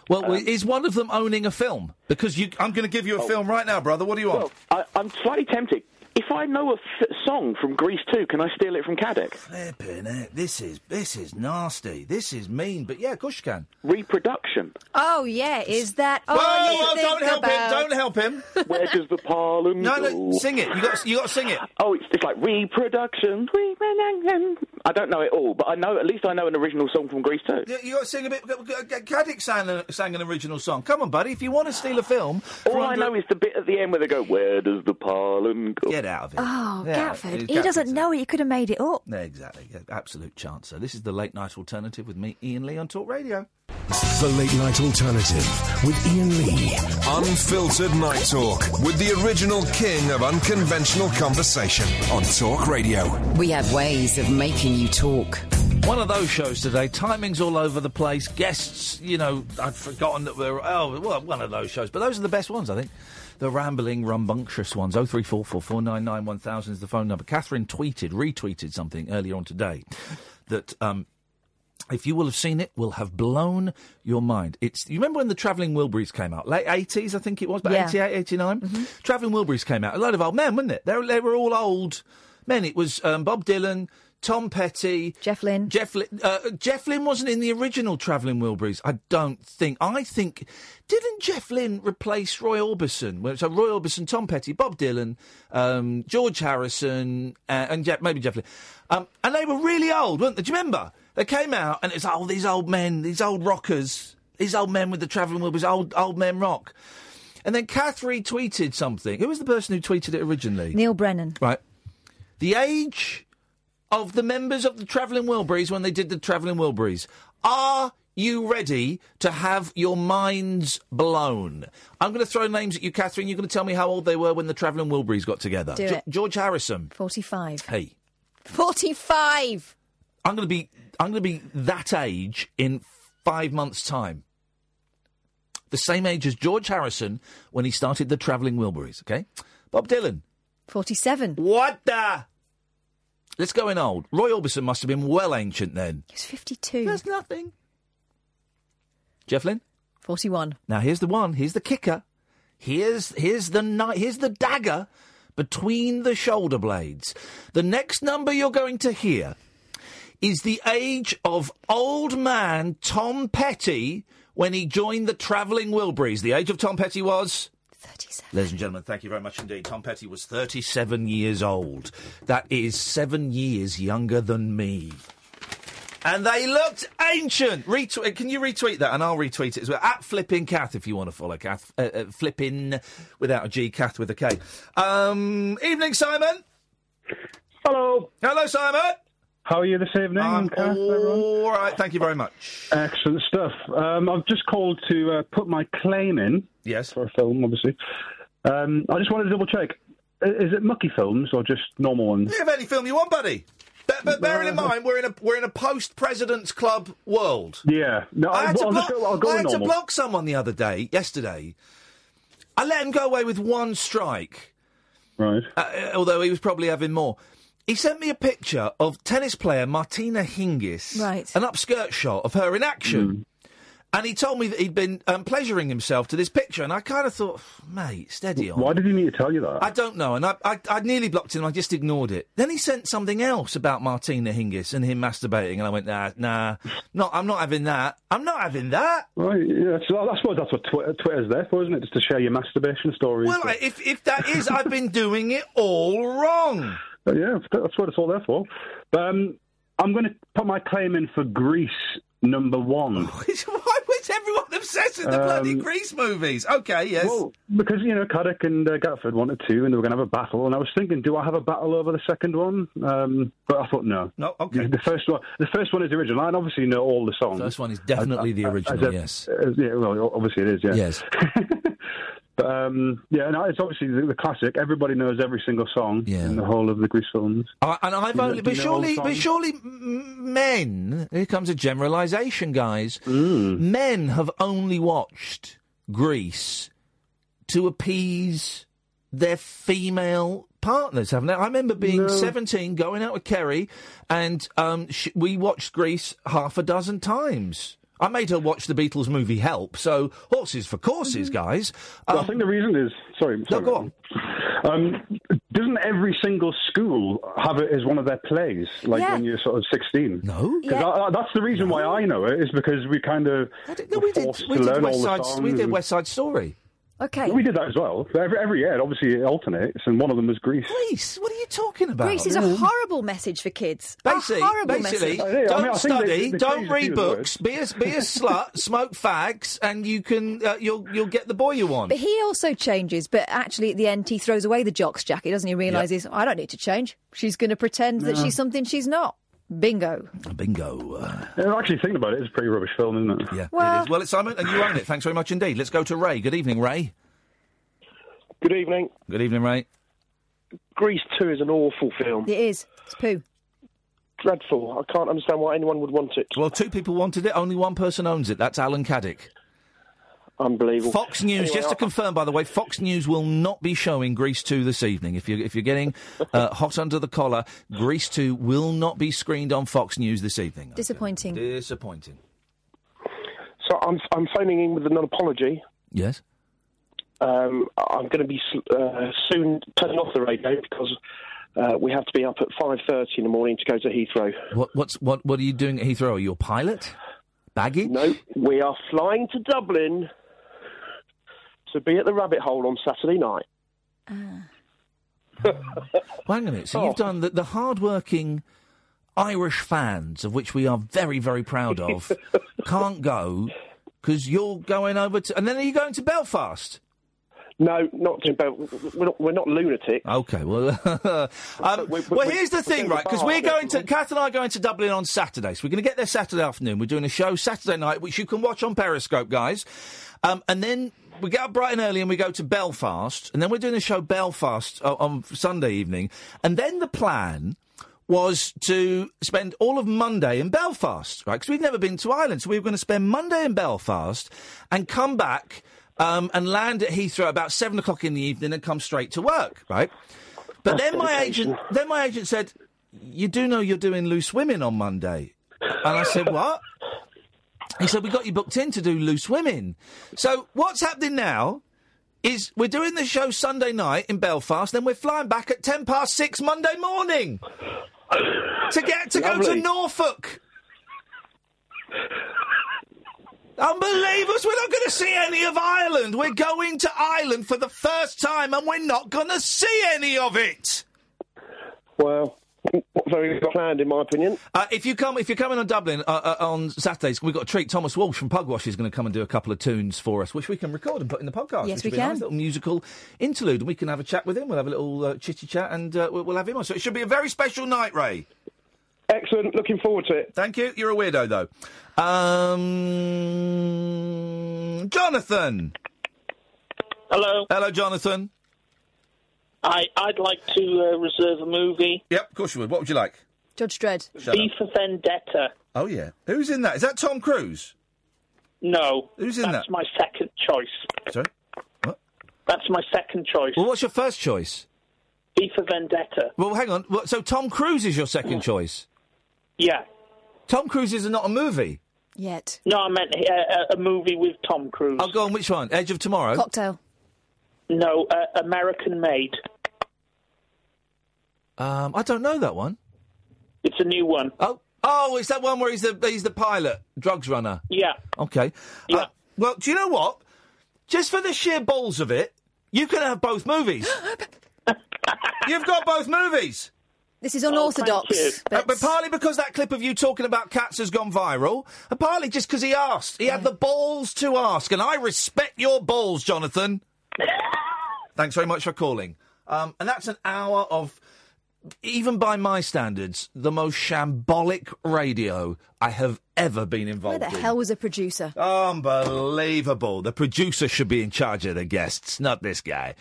Well, is one of them owning a film? Because you, I'm going to give you a film right now, brother. What do you want? Well, I, I'm slightly tempted. If I know a f- song from Grease 2, can I steal it from Caddick? Flipping it. This is this is nasty. This is mean. But yeah, of course you can. Reproduction. Oh yeah, is that Oh, Whoa, you whoa, think don't help about? him! Don't help him! Where does the pollen No, go? no, sing it. You got you got to sing it. Oh, it's, it's like reproduction, reproduction. I don't know it all, but I know at least I know an original song from Grease 2. You, you got to sing a bit. Caddick sang, uh, sang an original song. Come on, buddy. If you want to steal a film, All I under- know is the bit at the end where they go, "Where does the pollen go?" Get out of it. Oh, Yeah, Gatford, it's he doesn't know it. You could have made it up. Yeah, exactly. Yeah, absolute chance. So this is the late night alternative with me, Iain Lee, on Talk Radio. The Late Night Alternative with Iain Lee. Unfiltered Night Talk with the original king of unconventional conversation on Talk Radio. We have ways of making you talk. One of those shows today. Timing's all over the place. Guests, you know, I'd forgotten that we're. Oh, well, one of those shows. But those are the best ones, I think. The rambling, rumbunctious ones. Oh three four four four nine nine one thousand is the phone number. Catherine tweeted, retweeted something earlier on today that. Um, if you will have seen it, will have blown your mind. It's you remember when the Travelling Wilburys came out, late eighties, I think it was, but Yeah. 88, 89? Travelling Wilburys came out. A load of old men, wasn't it? They were, they were all old men. It was um, Bob Dylan, Tom Petty, Jeff Lynne. Jeff Lynne. Uh, Jeff Lynne wasn't in the original Travelling Wilburys. I don't think. I think didn't Jeff Lynne replace Roy Orbison? Well, So Roy Orbison, Tom Petty, Bob Dylan, um, George Harrison, uh, and Jeff, maybe Jeff Lynne. Um, and they were really old, weren't they? Do you remember? They came out and it it's oh these old men, these old rockers, these old men with the Travelling Wilburys, old old men rock. And then Kath retweeted something. Who was the person who tweeted it originally? Neil Brennan. Right. The age of the members of the Travelling Wilburys when they did the Travelling Wilburys. Are you ready to have your minds blown? I'm going to throw names at you, Catherine. You're going to tell me how old they were when the Travelling Wilburys got together. Do it. George Harrison. 45. Hey, 45! I'm going to be I'm going to be that age in five months' time. The same age as George Harrison when he started the Travelling Wilburys. Okay, Bob Dylan. 47. What the? Let's go in old. Roy Orbison must have been well ancient then. He's 52. That's nothing. Jeff Lynne? 41. Now here's the one. Here's the kicker. Here's here's the ni- here's the dagger between the shoulder blades. The next number you're going to hear is the age of old man Tom Petty when he joined the Travelling Wilburys. The age of Tom Petty was 37. Ladies and gentlemen, thank you very much indeed. Tom Petty was 37 years old. That is seven years younger than me. And they looked ancient. Retweet, can you retweet that? And I'll retweet it as well. At Flipping Kath, if you want to follow Kath. Uh, uh, flipping without a G, Kath with a K. Um, evening, Simon. Hello. Hello, Simon. How are you this evening? I'm Kath, all right. Thank you very much. Excellent stuff. Um, I've just called to uh, put my claim in. Yes. For a film, obviously. Um, I just wanted to double check. Is it mucky films or just normal ones? You have any film you want, buddy. But, but bearing in mind, we're in a we're in a post President's Club world. Yeah. No, I had, to, I'll block, go- go I had to block someone the other day, yesterday. I let him go away with one strike. Right. Uh, although he was probably having more. He sent me a picture of tennis player Martina Hingis. Right. An upskirt shot of her in action. And he told me that he'd been um, pleasuring himself to this picture. And I kind of thought, mate, steady on. Why did he need to tell you that? I don't know, and I, I, I nearly blocked him. I just ignored it. Then he sent something else about Martina Hingis and him masturbating, and I went, nah, nah, not. I'm not having that. I'm not having that. Right, yeah, so I suppose that's what Twitter, Twitter's there for, isn't it? Just to share your masturbation stories. Well, I- if if that is, I've been doing it all wrong. Uh, yeah, that's what it's all there for. Um, I'm going to put my claim in for Grease number one. Why was everyone obsessed with the bloody Grease movies? Okay, yes. Well, because you know Caddick and uh, Gatford wanted to, and they were going to have a battle. And I was thinking, do I have a battle over the second one? Um, but I thought no. No, okay. The first one, the first one is the original. I obviously know all the songs. First one is definitely the original, a- yes. as- yeah, well, obviously it is. Yeah. Yes. But um, yeah, no, it's obviously the, the classic. Everybody knows every single song in the whole of the Grease films. I, and I've you only, but you know all the surely, but surely, men. Here comes a generalisation, guys. Mm. Men have only watched Grease to appease their female partners, haven't they? I remember being No. seventeen, going out with Kerry, and um, sh- we watched Grease half a dozen times. I made her watch the Beatles movie Help, so horses for courses, guys. Well, Um, I think the reason is sorry. sorry go on. Um, doesn't every single school have it as one of their plays, like Yeah. when you're sort of 16? No, yeah. because that's the reason why I know it is because we kind of no, we did, we did West Side, we did West Side Story. Okay. We did that as well. Every, every year, obviously, it alternates, and one of them was Grease. Grease? What are you talking about? Grease is a horrible message for kids. a Basically, horrible basically, message. don't study, don't read books, be a, be a slut, smoke fags, and you can uh, you'll you'll get the boy you want. But he also changes, but actually at the end he throws away the jock's jacket, doesn't he? Realises I don't need to change. She's going to pretend that she's something she's not. Bingo. Oh, bingo. Yeah, actually, thinking about it, it's a pretty rubbish film, isn't it? Yeah, Well- it is. Well, it's Simon, and you own it. Thanks very much indeed. Let's go to Ray. Good evening, Ray. Good evening. Good evening, Ray. Grease 2 is an awful film. It is. It's poo. dreadful. I can't understand why anyone would want it. Well, two people wanted it. Only one person owns it. That's Alan Caddick. Unbelievable. Fox News, Anyway, just to I- confirm, by the way, Fox News will not be showing Grease 2 this evening. If you're, if you're getting uh, hot under the collar, Grease 2 will not be screened on Fox News this evening. Disappointing. Disappointing. So I'm I'm phoning in with an apology. Yes. Um, I'm going to be uh, soon turning off the radio because uh, we have to be up at five thirty in the morning to go to Heathrow. What, what's, what, what are you doing at Heathrow? Are you a pilot? Baggage? No, we are flying to Dublin to be at the Rabbit Hole on Saturday night. Well, hang on a minute. So you've done the, the hard-working Irish fans, of which we are very, very proud of, can't go because you're going over to... And then are you going to Belfast? No, not to Bel- we're not, we're not lunatic. Okay, well, um, we- well, we- here's the thing, right? Because we're going to. Kath and I are going to Dublin on Saturday, so we're going to get there Saturday afternoon. We're doing a show Saturday night, which you can watch on Periscope, guys. Um, and then we get up bright and early and we go to Belfast, and then we're doing a show Belfast uh, on Sunday evening. And then the plan was to spend all of Monday in Belfast, right? Because we'd never been to Ireland, so we were going to spend Monday in Belfast and come back um, and land at Heathrow about seven o'clock in the evening and come straight to work, right? But then my agent, then my agent said, "You do know you're doing loose women on Monday," and I said, "What?" He said, "We got you booked in to do loose women." So what's happening now? Is we're doing the show Sunday night in Belfast, then we're flying back at ten past six Monday morning to get to go to Lovely. Norfolk. Unbelievable! We're not going to see any of Ireland. We're going to Ireland for the first time, and we're not going to see any of it. Well, very well planned, in my opinion. Uh, if you come, if you're coming on Dublin uh, uh, on Saturdays, we've got a treat. Thomas Walsh from Pugwash is going to come and do a couple of tunes for us, which we can record and put in the podcast. Yes, which we will be a can. nice little musical interlude, and we can have a chat with him. We'll have a little uh, chitty chat, and uh, we'll, we'll have him on. So it should be a very special night, Ray. Excellent. Looking forward to it. Thank you. You're a weirdo, though. Um, Jonathan. Hello. Hello, Jonathan. I, I'd like to uh, reserve a movie. Yep, of course you would. What would you like? Judge Dredd. Shut V for Vendetta. Oh yeah. Who's in that? Is that Tom Cruise? No. Who's in that? That's that? my second choice. Sorry. That's my second choice. Well, what's your first choice? V for Vendetta. Well, hang on. What- So Tom Cruise is your second choice? Yeah. Tom Cruise is not a movie. Yet. No, I meant uh, a movie with Tom Cruise. I'll go on. Which one? Edge of Tomorrow. Cocktail. No, uh, American Made. Um, I don't know that one. It's a new one. Oh, oh, it's that one where he's the he's the pilot, drugs runner. Yeah. Okay. Yeah. well, do you know what? Just for the sheer balls of it, you can have both movies. You've got both movies. This is unorthodox. Uh, but partly because that clip of you talking about cats has gone viral, and partly just because he asked. He had the balls to ask, and I respect your balls, Jonathan. Thanks very much for calling. Um, and that's an hour of, even by my standards, the most shambolic radio I have ever been involved Where the in. hell was a producer? Unbelievable. The producer should be in charge of the guests, not this guy.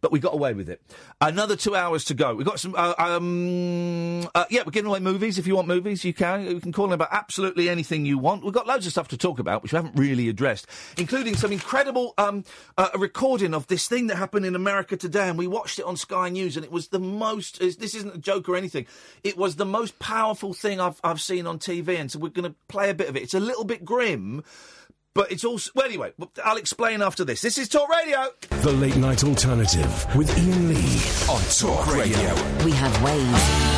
But we got away with it. Another two hours to go. We've got some, uh, um, uh, yeah, we're giving away movies. If you want movies, you can. You can call in about absolutely anything you want. We've got loads of stuff to talk about, which we haven't really addressed, including some incredible um, uh, recording of this thing that happened in America today. And we watched it on Sky News, and it was the most, this isn't a joke or anything, it was the most powerful thing I've, I've seen on TV. And so we're going to play a bit of it. It's a little bit grim. But it's also well. Anyway, I'll explain after this. This is Talk Radio. The Late Night Alternative with Iain Lee on Talk Radio. We have ways.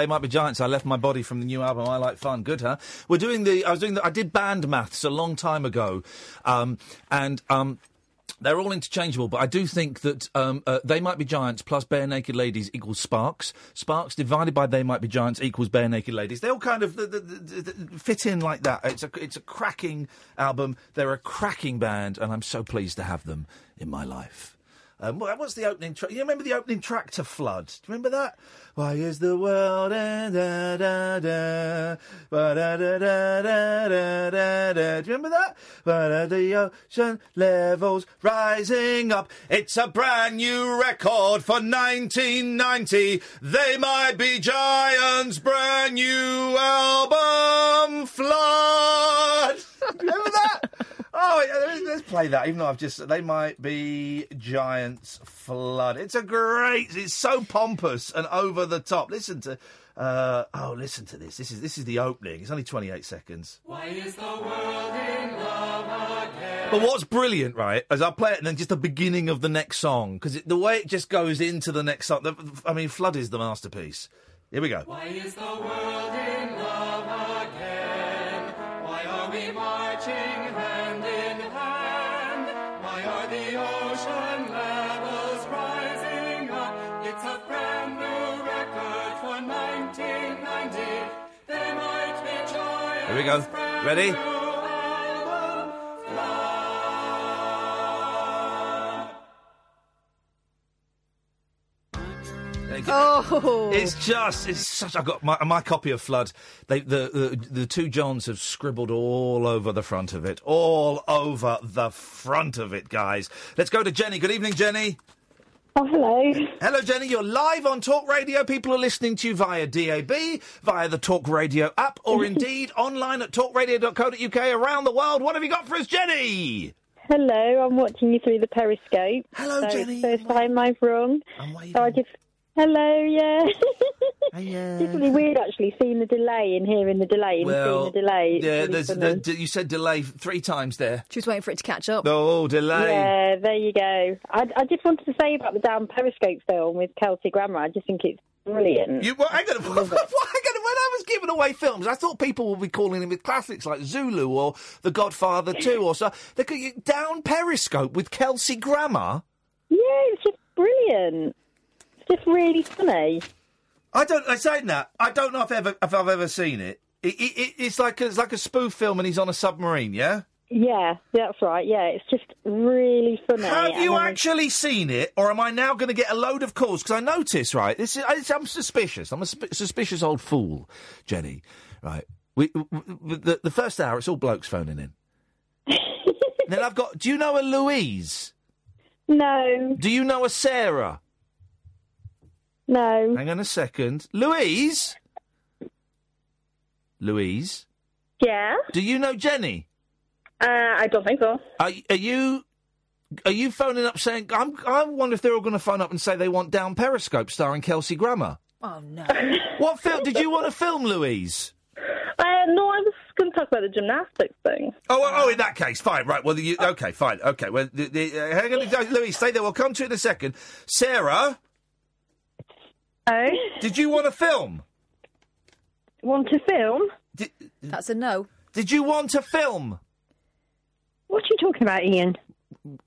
They might be giants. I left my body from the new album. I like fun. Good, huh? We're doing the. I was doing the. I did band maths a long time ago, um, and um, they're all interchangeable. But I do think that um, uh, they might be giants plus Barenaked Ladies equals Sparks. Sparks divided by they might be giants equals Barenaked Ladies. They all kind of th- th- th- th- fit in like that. It's a it's a cracking album. They're a cracking band, and I'm so pleased to have them in my life. Um, what- what's the opening track? You remember the opening track to Flood? Do you remember that? Why is the world da da da da da da da da da da? Do you remember that? Ba da the ocean levels rising up. It's a brand new record for 1990. They might be giants. Brand new album, Flood. remember that? Oh, yeah, let's- let's play that. Even though I've just, they might be giants flood. It's a great. It's so pompous and over the top. Listen to, uh, oh, listen to this. This is this is the opening. It's only twenty eight seconds. Why is the world in love again? But what's brilliant, right, is I play it and then just the beginning of the next song because the way it just goes into the next song. The, I mean, flood is the masterpiece. Here we go. Why is the world in we go. Ready? Oh, It's just, it's such. I got my, my copy of Flood. They, the, the the two Johns have scribbled all over the front of it, all over the front of it, guys. Let's go to Jenny. Good evening, Jenny. Oh, hello. Hello, Jenny. You're live on Talk Radio. People are listening to you via DAB, via the Talk Radio app, or indeed online at talkradio.co.uk around the world. What have you got for us, Jenny? Hello, I'm watching you through the periscope. Hello, so Jenny. First time I've rung. so I just. Hello, yeah. Oh, it's really weird actually seeing the delay and hearing the delay and seeing the delay. It's yeah, really there's, funny. the, d- you said delay three times there. She was waiting for it to catch up. Oh, delay. Yeah, there you go. I, I just wanted to say about the Down Periscope film with Kelsey Grammer. I just think it's brilliant. You, well, hang on, hang on, when I was giving away films, I thought people would be calling him with classics like Zulu or The Godfather 2 or so. They could down Periscope with Kelsey Grammer. Yeah, it's just brilliant. It's just really funny. I don't. I saying that. I don't know if ever if I've ever seen it. It, it, it. It's like a, it's like a spoof film, and he's on a submarine. Yeah. Yeah, that's right. Yeah, it's just really funny. Have you And actually seen it, or am I now going to get a load of calls? Because I notice, right? This is, I- I'm suspicious. I'm a sp- suspicious old fool, Jenny. Right? We, w w- the, the first hour, it's all blokes phoning in. then I've got. Do you know a Louise? No. Do you know a Sarah? No. Hang on a second, Louise. Louise, Yeah. do you know Jenny? Uh, I don't think so. Are, are you are you phoning up saying I'm, I wonder if they're all going to phone up and say they want Down Periscope starring Kelsey Grammer? Oh no! What film did you want to film, Louise? Uh, no, I was going to talk about the gymnastics thing. Oh, oh, oh, in that case, fine, right. Well, you, okay, fine, okay. Well, the, the, uh, hang on, Louise, stay there. We'll come to it in a second. Sarah, Oh, did you want to film? want to film? That's a no. Did you want to film? What are you talking about, Iain?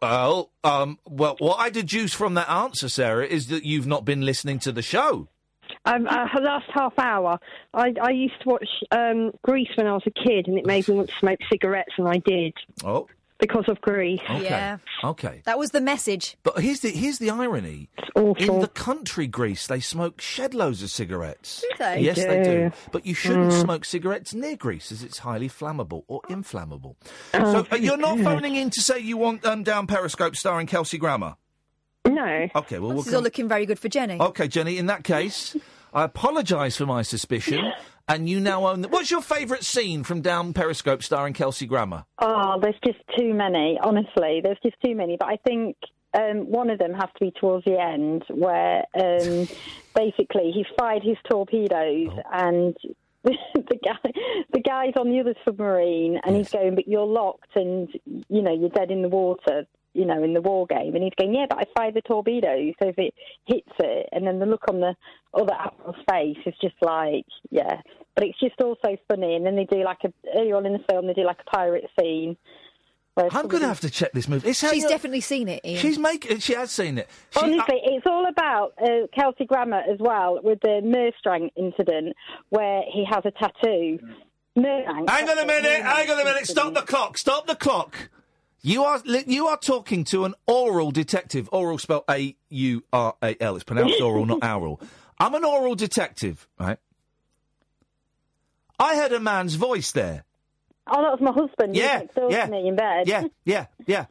Well, um, well, what I deduce from that answer, Sarah, is that you've not been listening to the show. Um, uh, the last half hour, I, I used to watch um, Grease when I was a kid, and it made me want to smoke cigarettes, and I did Oh, because of Grease. okay. Yeah. Okay. That was the message. But here's the here's the irony. In the country Greece, they smoke shed loads of cigarettes. Do they? Yes, they They do. do. But you shouldn't Mm. smoke cigarettes near grease, as it's highly flammable or inflammable. Oh, so uh, you're not good. phoning in to say you want um, down Periscope starring Kelsey Grammer. No. Okay, well, we'll This is all come- looking very good for Jenny. Okay, Jenny. In that case, I apologise for my suspicion, and you now own. The... What's your favourite scene from Down Periscope starring Kelsey Grammer? Oh, there's just too many. Honestly, there's just too many. But I think um, one of them has to be towards the end, where um, basically he's fired his torpedoes Oh. and. the guy, the guy's on the other submarine, and he's going, "But you're locked, and you know you're dead in the water, you know, in the war game." And he's going, "Yeah, but I fired the torpedo, so if it hits it." And then the look on the other admiral's face is just like, "Yeah," but it's just also funny. And then they do like a earlier on in the film, they do like a pirate scene. I'm going to have to check this movie. She's definitely seen it, Iain. She's making. She has seen it. She, Honestly, it's all about uh, Kelsey Grammer as well with the Merstrang incident where he has a tattoo. Merstrang. Hang on a minute. Hang on a minute. Stop the clock. Stop the clock. You are you are talking to an oral detective. Oral spelled A U R A L. It's pronounced oral, not oral. I'm an oral detective, right? I heard a man's voice there. Oh, that was my husband. Yeah, next door to yeah, in bed. Yeah, yeah, yeah.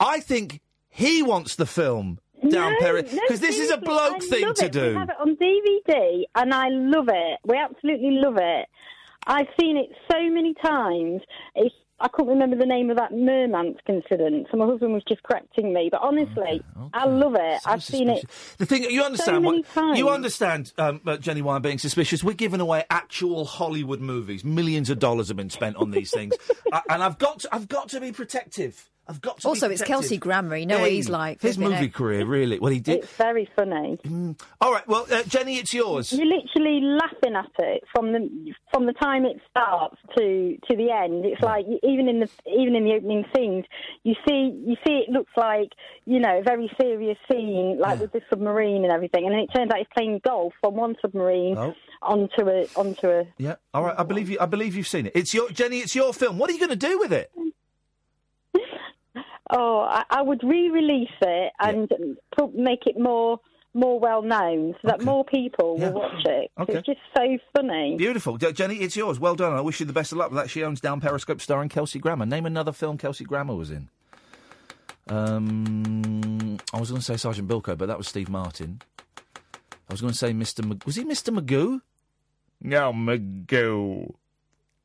I think he wants the film down No, Perry no, because this is a bloke I thing to it. do. We have it on DVD, and I love it. We absolutely love it. I've seen it so many times. It's, I can't remember the name of that Mermance incident, so my husband was just correcting me. But honestly, I love it. I've seen it. The thing you understand, so many what, times. you understand, um, uh, Jenny, why I'm being suspicious. We're giving away actual Hollywood movies. Millions of dollars have been spent on these things, uh, and I've got, to, I've got to be protective. I've got to. Also, be it's. Kelsey Grammer. You know what he's like. His movie heck. career, really. Well, he did. It's very funny. Mm. All right, well, uh, Jenny, it's yours. You're literally laughing at it from the from the time it starts to to the end. It's mm. like even in the even in the opening scenes, you see you see it looks like you know a very serious scene, like mm. with the submarine and everything, and then it turns out he's playing golf from one submarine Oh. onto a onto a. Yeah. All right. I believe you. I believe you've seen it. It's your Jenny. It's your film. What are you going to do with it? Oh, I, I would re-release it and put, make it more more well known so that more people will watch it. Okay. It's just so funny. Beautiful, Jenny. It's yours. Well done. I wish you the best of luck with that. She owns Down Periscope, starring Kelsey Grammer. Name another film Kelsey Grammer was in. Um, I was going to say Sergeant Bilko, but that was Steve Martin. I was going to say Mr. Mag- was he Mr. Magoo? No, Magoo.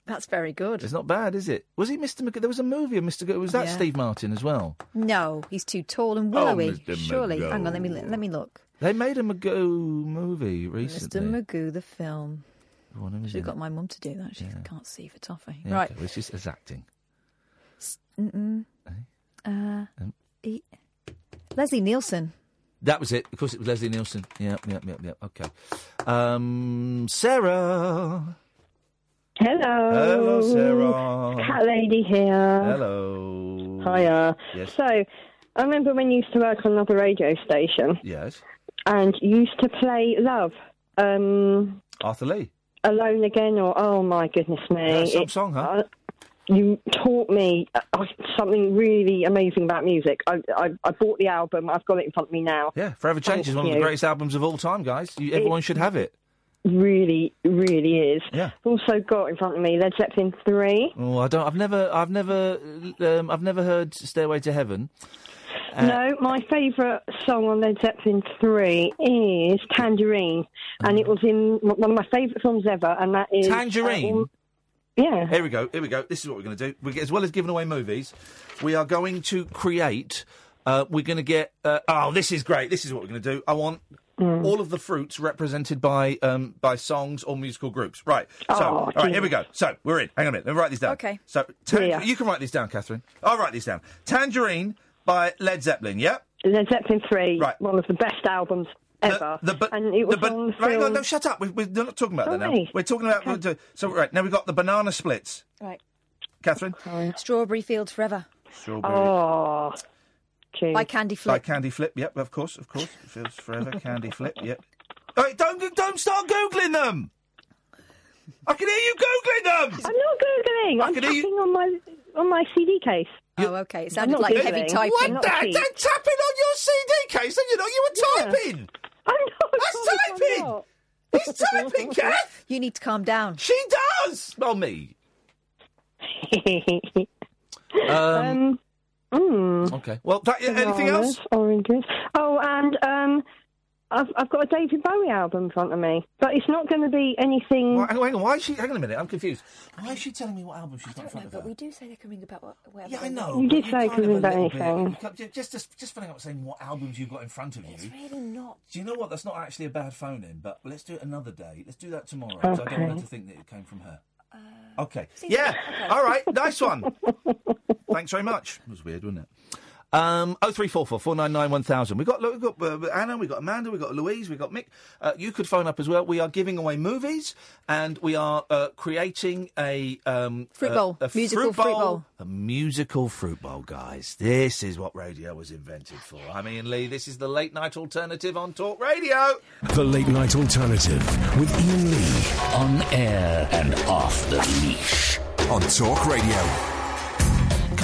That's very good. It's not bad, is it? Was he Mr. Magoo? There was a movie of Mr. Magoo. Was that Yeah. Steve Martin as well? No, he's too tall and Oh, willowy. Mr. Surely. Magoo. Hang on, let me let me look. They made a Magoo movie recently. Mr. Magoo, the film. Was Should it? have got my mum to do that. She can't see for toffee. Yeah, right. okay, well, it's just as acting. Mm-mm. Uh, e- Leslie Nielsen. That was it. Of course, it was Leslie Nielsen. Yeah, yeah, yeah, yeah. Okay. Um, Sarah. Hello. Hello, Sarah. Cat lady here. Hello. Hiya. Yes. So, I remember when you used to work on another radio station Yes. and you used to play Love. Um, Arthur Lee. Alone Again, or oh my goodness me. Yeah, It- song, huh? uh, you taught me uh, something really amazing about music. I, I, I bought the album. I've got it in front of me now. Yeah, Forever Change is Thank one of the greatest albums of all time, guys. You, everyone should have it. Really, really is. Yeah. Also got in front of me Led Zeppelin three. Oh, I don't. I've never. I've never. Um, I've never heard "Stairway to Heaven." Uh, no, my favourite song on Led Zeppelin 3 is Tangerine, and it was in one of my favourite films ever, and that is... Tangerine? uh, yeah. Here we go. Here we go. This is what we're going to do. We, as well as giving away movies, we are going to create. Uh, we're going to get. Uh, oh, this is great. This is what we're going to do. I want Mm. all of the fruits represented by um, by songs or musical groups. Right. So, Oh, all right. dear. Here we go. So we're in. Hang on a minute. Let me write these down. Okay. So tan- Yeah. you can write these down, Catherine. I'll write these down. Tangerine by Led Zeppelin. Yeah. Led Zeppelin 3, Right. one of the best albums ever. The, but, and it was the, but, on the right, hang on, no, shut up. We, we're not talking about that now. Sorry. We're talking about. So, right, now we've got the banana splits. Right. Catherine? Strawberry Fields Forever. Strawberry. Oh, By Candy Flip. By Candy Flip, yep, of course, of course. It feels forever, Candy Flip, yep. Hey, don't don't start googling them. I can hear you googling them. I'm not googling. I'm can hear you- tapping on my on my CD case. Oh, okay. It I'm sounded not like googling. heavy typing. What? not That, cheap. that tapping on your CD case? Then you know you were Yeah. typing. I'm not. That's typing. He's typing, Kath. You need to calm down. She does. Well, me. Um, Mm. okay. Well, that, anything else? Oranges. Oh, and um, I've I've got a David Bowie album in front of me, but it's not going to be anything. Why, hang on, hang on. Why is she? Hang on a minute. I'm confused. Why is she telling me what album she's got in front of her? But we do say they can ring about whatever. Yeah, I they know. want. You but did say can't it could have be a about little bit- anything. you can't- ju- Just, just, just filling out saying what albums you've got in front of you. It's really not. Do you know what? That's not actually a bad phone in, but let's do it another day. Let's do that tomorrow. 'cause I don't want her to think that it came from her. Okay. Yeah. All right. Nice one. Thanks very much. It was weird, wasn't it? Um, oh three four four four nine nine one thousand. We've got we've got uh, Anna, we've got Amanda, we've got Louise, we've got Mick. Uh, you could phone up as well. We are giving away movies, and we are uh, creating a um, Fruit uh, bowl. a Musical fruit bowl. a musical fruit bowl, guys. This is what radio was invented for. I'm Iain Lee. This is the late night alternative on Talk Radio. The Late Night Alternative with Iain Lee. On air and off the leash. On Talk Radio.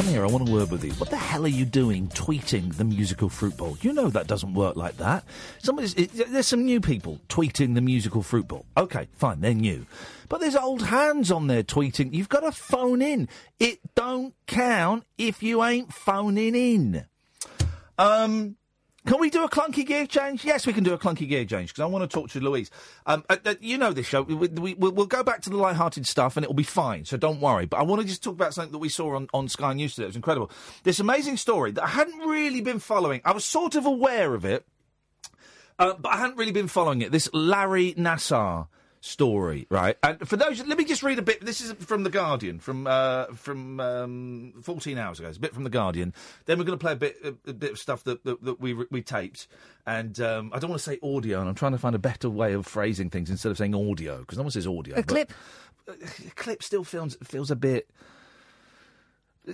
Come here, I want a word with you. What the hell are you doing tweeting the musical fruit bowl? You know that doesn't work like that. Somebody's, it, there's some new people tweeting the musical fruit bowl. Okay, fine, they're new. But there's old hands on there tweeting. You've got to phone in. It don't count if you ain't phoning in. Um, can we do a clunky gear change? Yes, we can do a clunky gear change because I want to talk to Louise. Um, uh, uh, you know this show. We, we, we'll, we'll go back to the light-hearted stuff and it'll be fine. So don't worry. But I want to just talk about something that we saw on, on Sky News today. It was incredible. This amazing story that I hadn't really been following. I was sort of aware of it, uh, but I hadn't really been following it. This Larry Nassar story, right? And for those, let me just read a bit. This is from the Guardian, from uh, from um, 14 hours ago. It's a bit from the Guardian. Then we're going to play a bit a, a bit of stuff that that, that we we taped. And um, I don't want to say audio, and I'm trying to find a better way of phrasing things instead of saying audio because no one says audio. A but- clip. a clip still feels feels a bit.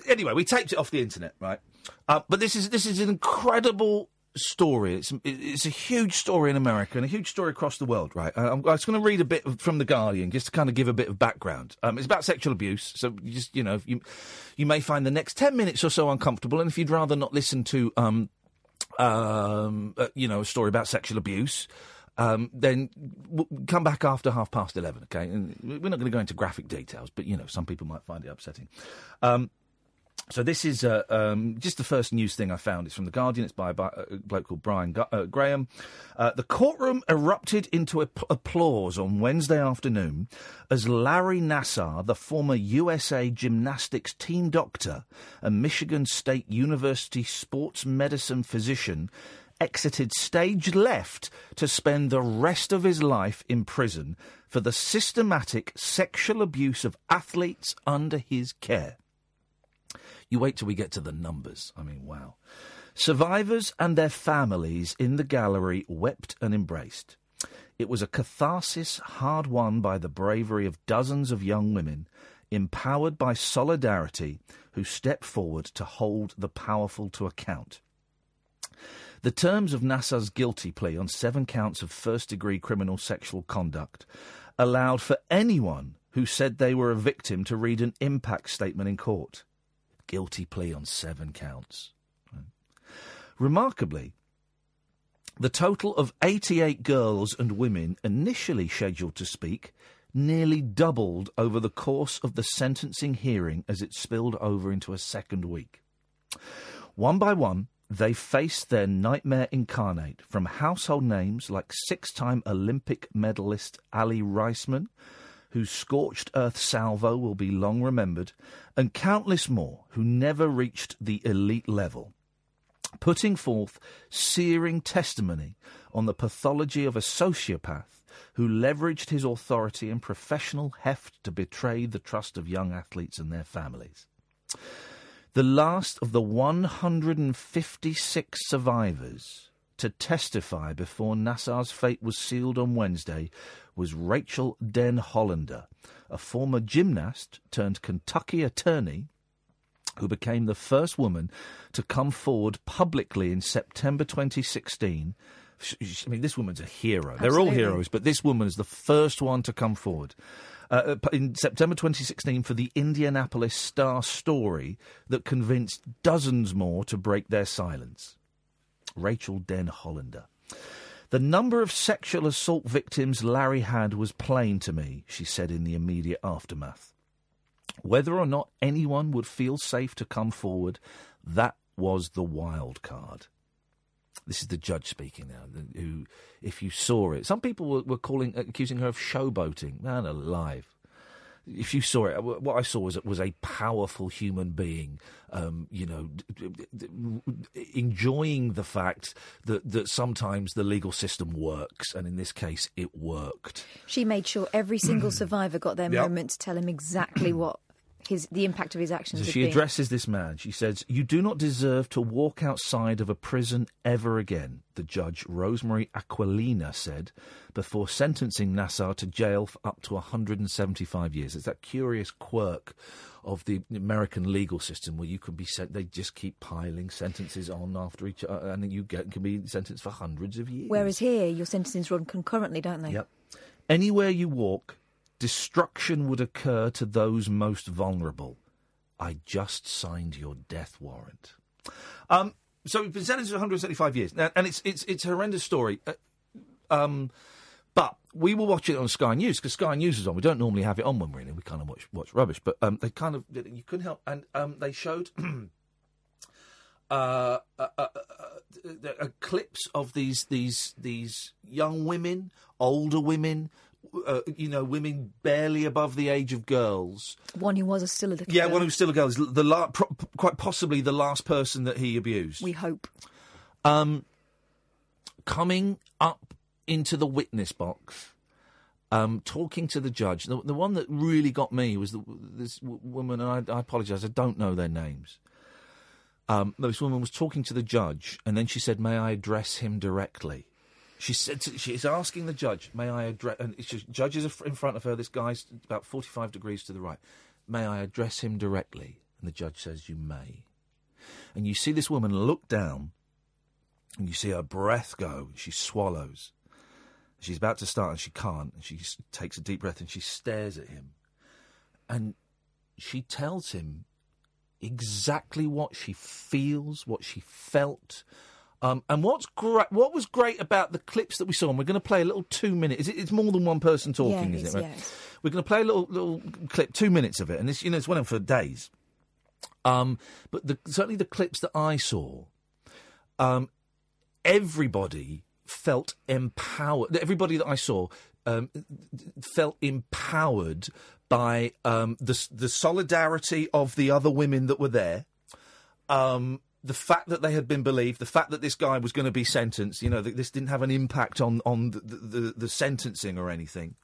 Anyway, we taped it off the internet, right? Uh, but this is this is an incredible story. It's it's a huge story in America and a huge story across the world, right? I'm, just going to read a bit from the Guardian just to kind of give a bit of background. Um, it's about sexual abuse, so you just you know you you may find the next ten minutes or so uncomfortable, and if you'd rather not listen to um um uh, you know a story about sexual abuse. Um, then w- come back after half past eleven, okay? And we're not going to go into graphic details, but you know some people might find it upsetting. Um, so this is uh, um, just the first news thing I found. It's from the Guardian. It's by a, bloke called Bryan Gu- uh, Graham. Uh, the courtroom erupted into ap- applause on Wednesday afternoon as Larry Nassar, the former USA gymnastics team doctor and Michigan State University sports medicine physician, exited stage left to spend the rest of his life in prison for the systematic sexual abuse of athletes under his care. You wait till we get to the numbers. I mean, wow. Survivors and their families in the gallery wept and embraced. It was a catharsis hard won by the bravery of dozens of young women, empowered by solidarity, who stepped forward to hold the powerful to account. The terms of Nassar's guilty plea on seven counts of first degree criminal sexual conduct allowed for anyone who said they were a victim to read an impact statement in court. Guilty plea on seven counts. Remarkably, the total of 88 girls and women initially scheduled to speak nearly doubled over the course of the sentencing hearing as it spilled over into a second week. One by one, they faced their nightmare incarnate from household names like six time Olympic medalist Aly Raisman, whose scorched earth salvo will be long remembered, and countless more who never reached the elite level. Putting forth searing testimony on the pathology of a sociopath who leveraged his authority and professional heft to betray the trust of young athletes and their families. The last of the 156 survivors to testify before Nassar's fate was sealed on Wednesday was Rachael Denhollander, a former gymnast turned Kentucky attorney who became the first woman to come forward publicly in September 2016 sh- sh- I mean, this woman's a hero. They're all heroes, but this woman is the first one to come forward. Uh, in September 2016, for the Indianapolis Star story that convinced dozens more to break their silence. Rachael Denhollander. The number of sexual assault victims Larry had was plain to me, she said in the immediate aftermath. Whether or not anyone would feel safe to come forward, that was the wild card. This is the judge speaking now. Who, if you saw it, some people were, calling, accusing her of showboating. Man alive! If you saw it, what I saw was was a powerful human being, um, you know, d- d- d- enjoying the fact that that sometimes the legal system works, and in this case, it worked. She made sure every single survivor got their Yep. moment to tell him exactly what his the impact of his actions So she addresses this man. She says, You do not deserve to walk outside of a prison ever again, the judge, Rosemary Aquilina, said before sentencing Nassar to jail for up to 175 years. It's that curious quirk of the American legal system where you can be sent, they just keep piling sentences on after each other, and you get, can be sentenced for hundreds of years. Whereas here, your sentences run concurrently, don't they? Yep. Anywhere you walk, destruction would occur to those most vulnerable. I just signed your death warrant. Um, so we've been sentenced to 175 years, Now- and it's it's it's a horrendous story. Uh, um, but we will watch it on Sky News because Sky News is on. We don't normally have it on when we're in it. We kind of watch watch rubbish, but um, they kind of you couldn't help, and um, they showed. Uh, uh, uh, uh, uh, clips of these these these young women, older women, uh, you know, women barely above the age of girls. One who was a still a little Yeah, girl. one was still a girl is the la- pro- quite possibly the last person that he abused. We hope. Um, coming up into the witness box, um, talking to the judge. The, the one that really got me was the, this w- woman, and I, I apologise, I don't know their names. Um, this woman was talking to the judge, and then she said, "May I address him directly?" She said to, she's asking the judge, "May I address?" And just, judge is in front of her. This guy's about forty-five degrees to the right. May I address him directly? And the judge says, "You may." And you see this woman look down, and you see her breath go. She swallows. She's about to start, and she can't. And she takes a deep breath, and she stares at him, and she tells him exactly what she feels, what she felt. Um, and what's great, what was great about the clips that we saw, and we're going to play a little two minute. Is it, it's more than one person talking, Yeah, is it? Right? yeah, We're going to play a little little clip, two minutes of it, and it's you know it's went on for days. Um, but the, certainly the clips that I saw, um, everybody felt empowered. Everybody that I saw um, felt empowered by um, the the solidarity of the other women that were there. Um, the fact that they had been believed, the fact that this guy was going to be sentenced, you know, that this didn't have an impact on on the the, the, sentencing or anything,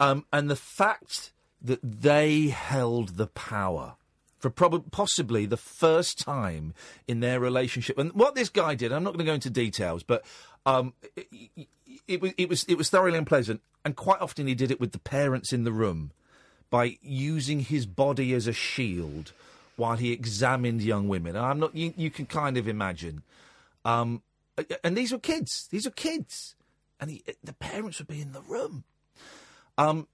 um, and the fact that they held the power for prob- possibly the first time in their relationship. And what this guy did, I'm not going to go into details, but um, it, it, it, was- it was it was thoroughly unpleasant, and quite often he did it with the parents in the room by using his body as a shield while he examined young women. And I'm not. You, you can kind of imagine. Um, and these were kids. These are kids, and he, the parents would be in the room. Um,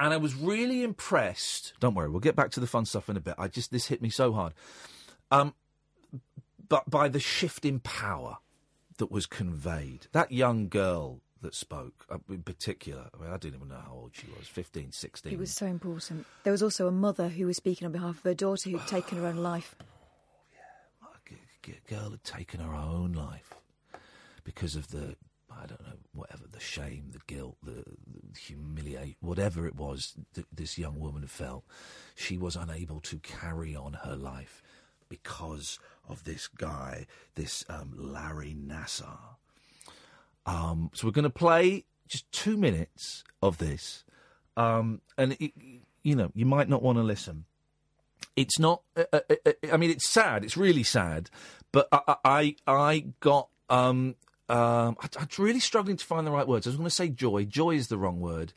and I was really impressed. Don't worry, we'll get back to the fun stuff in a bit. I just this hit me so hard. Um, but by the shift in power that was conveyed, that young girl that spoke uh, in particular. I mean, I didn't even know how old she was 15, 16. It was so important. There was also a mother who was speaking on behalf of her daughter who'd taken her own life. Yeah, a girl had taken her own life because of the I don't know whatever the shame, the guilt, the, the humiliate, whatever it was that this young woman felt. She was unable to carry on her life because of this guy, this um, Larry Nassar. Um, so we're going to play just two minutes of this, um, and it, you know you might not want to listen it's not. Uh, uh, uh, I mean, it's sad. It's really sad. But I, I, I got. Um, um, I, I'm really struggling to find the right words. I was going to say joy. Joy is the wrong word.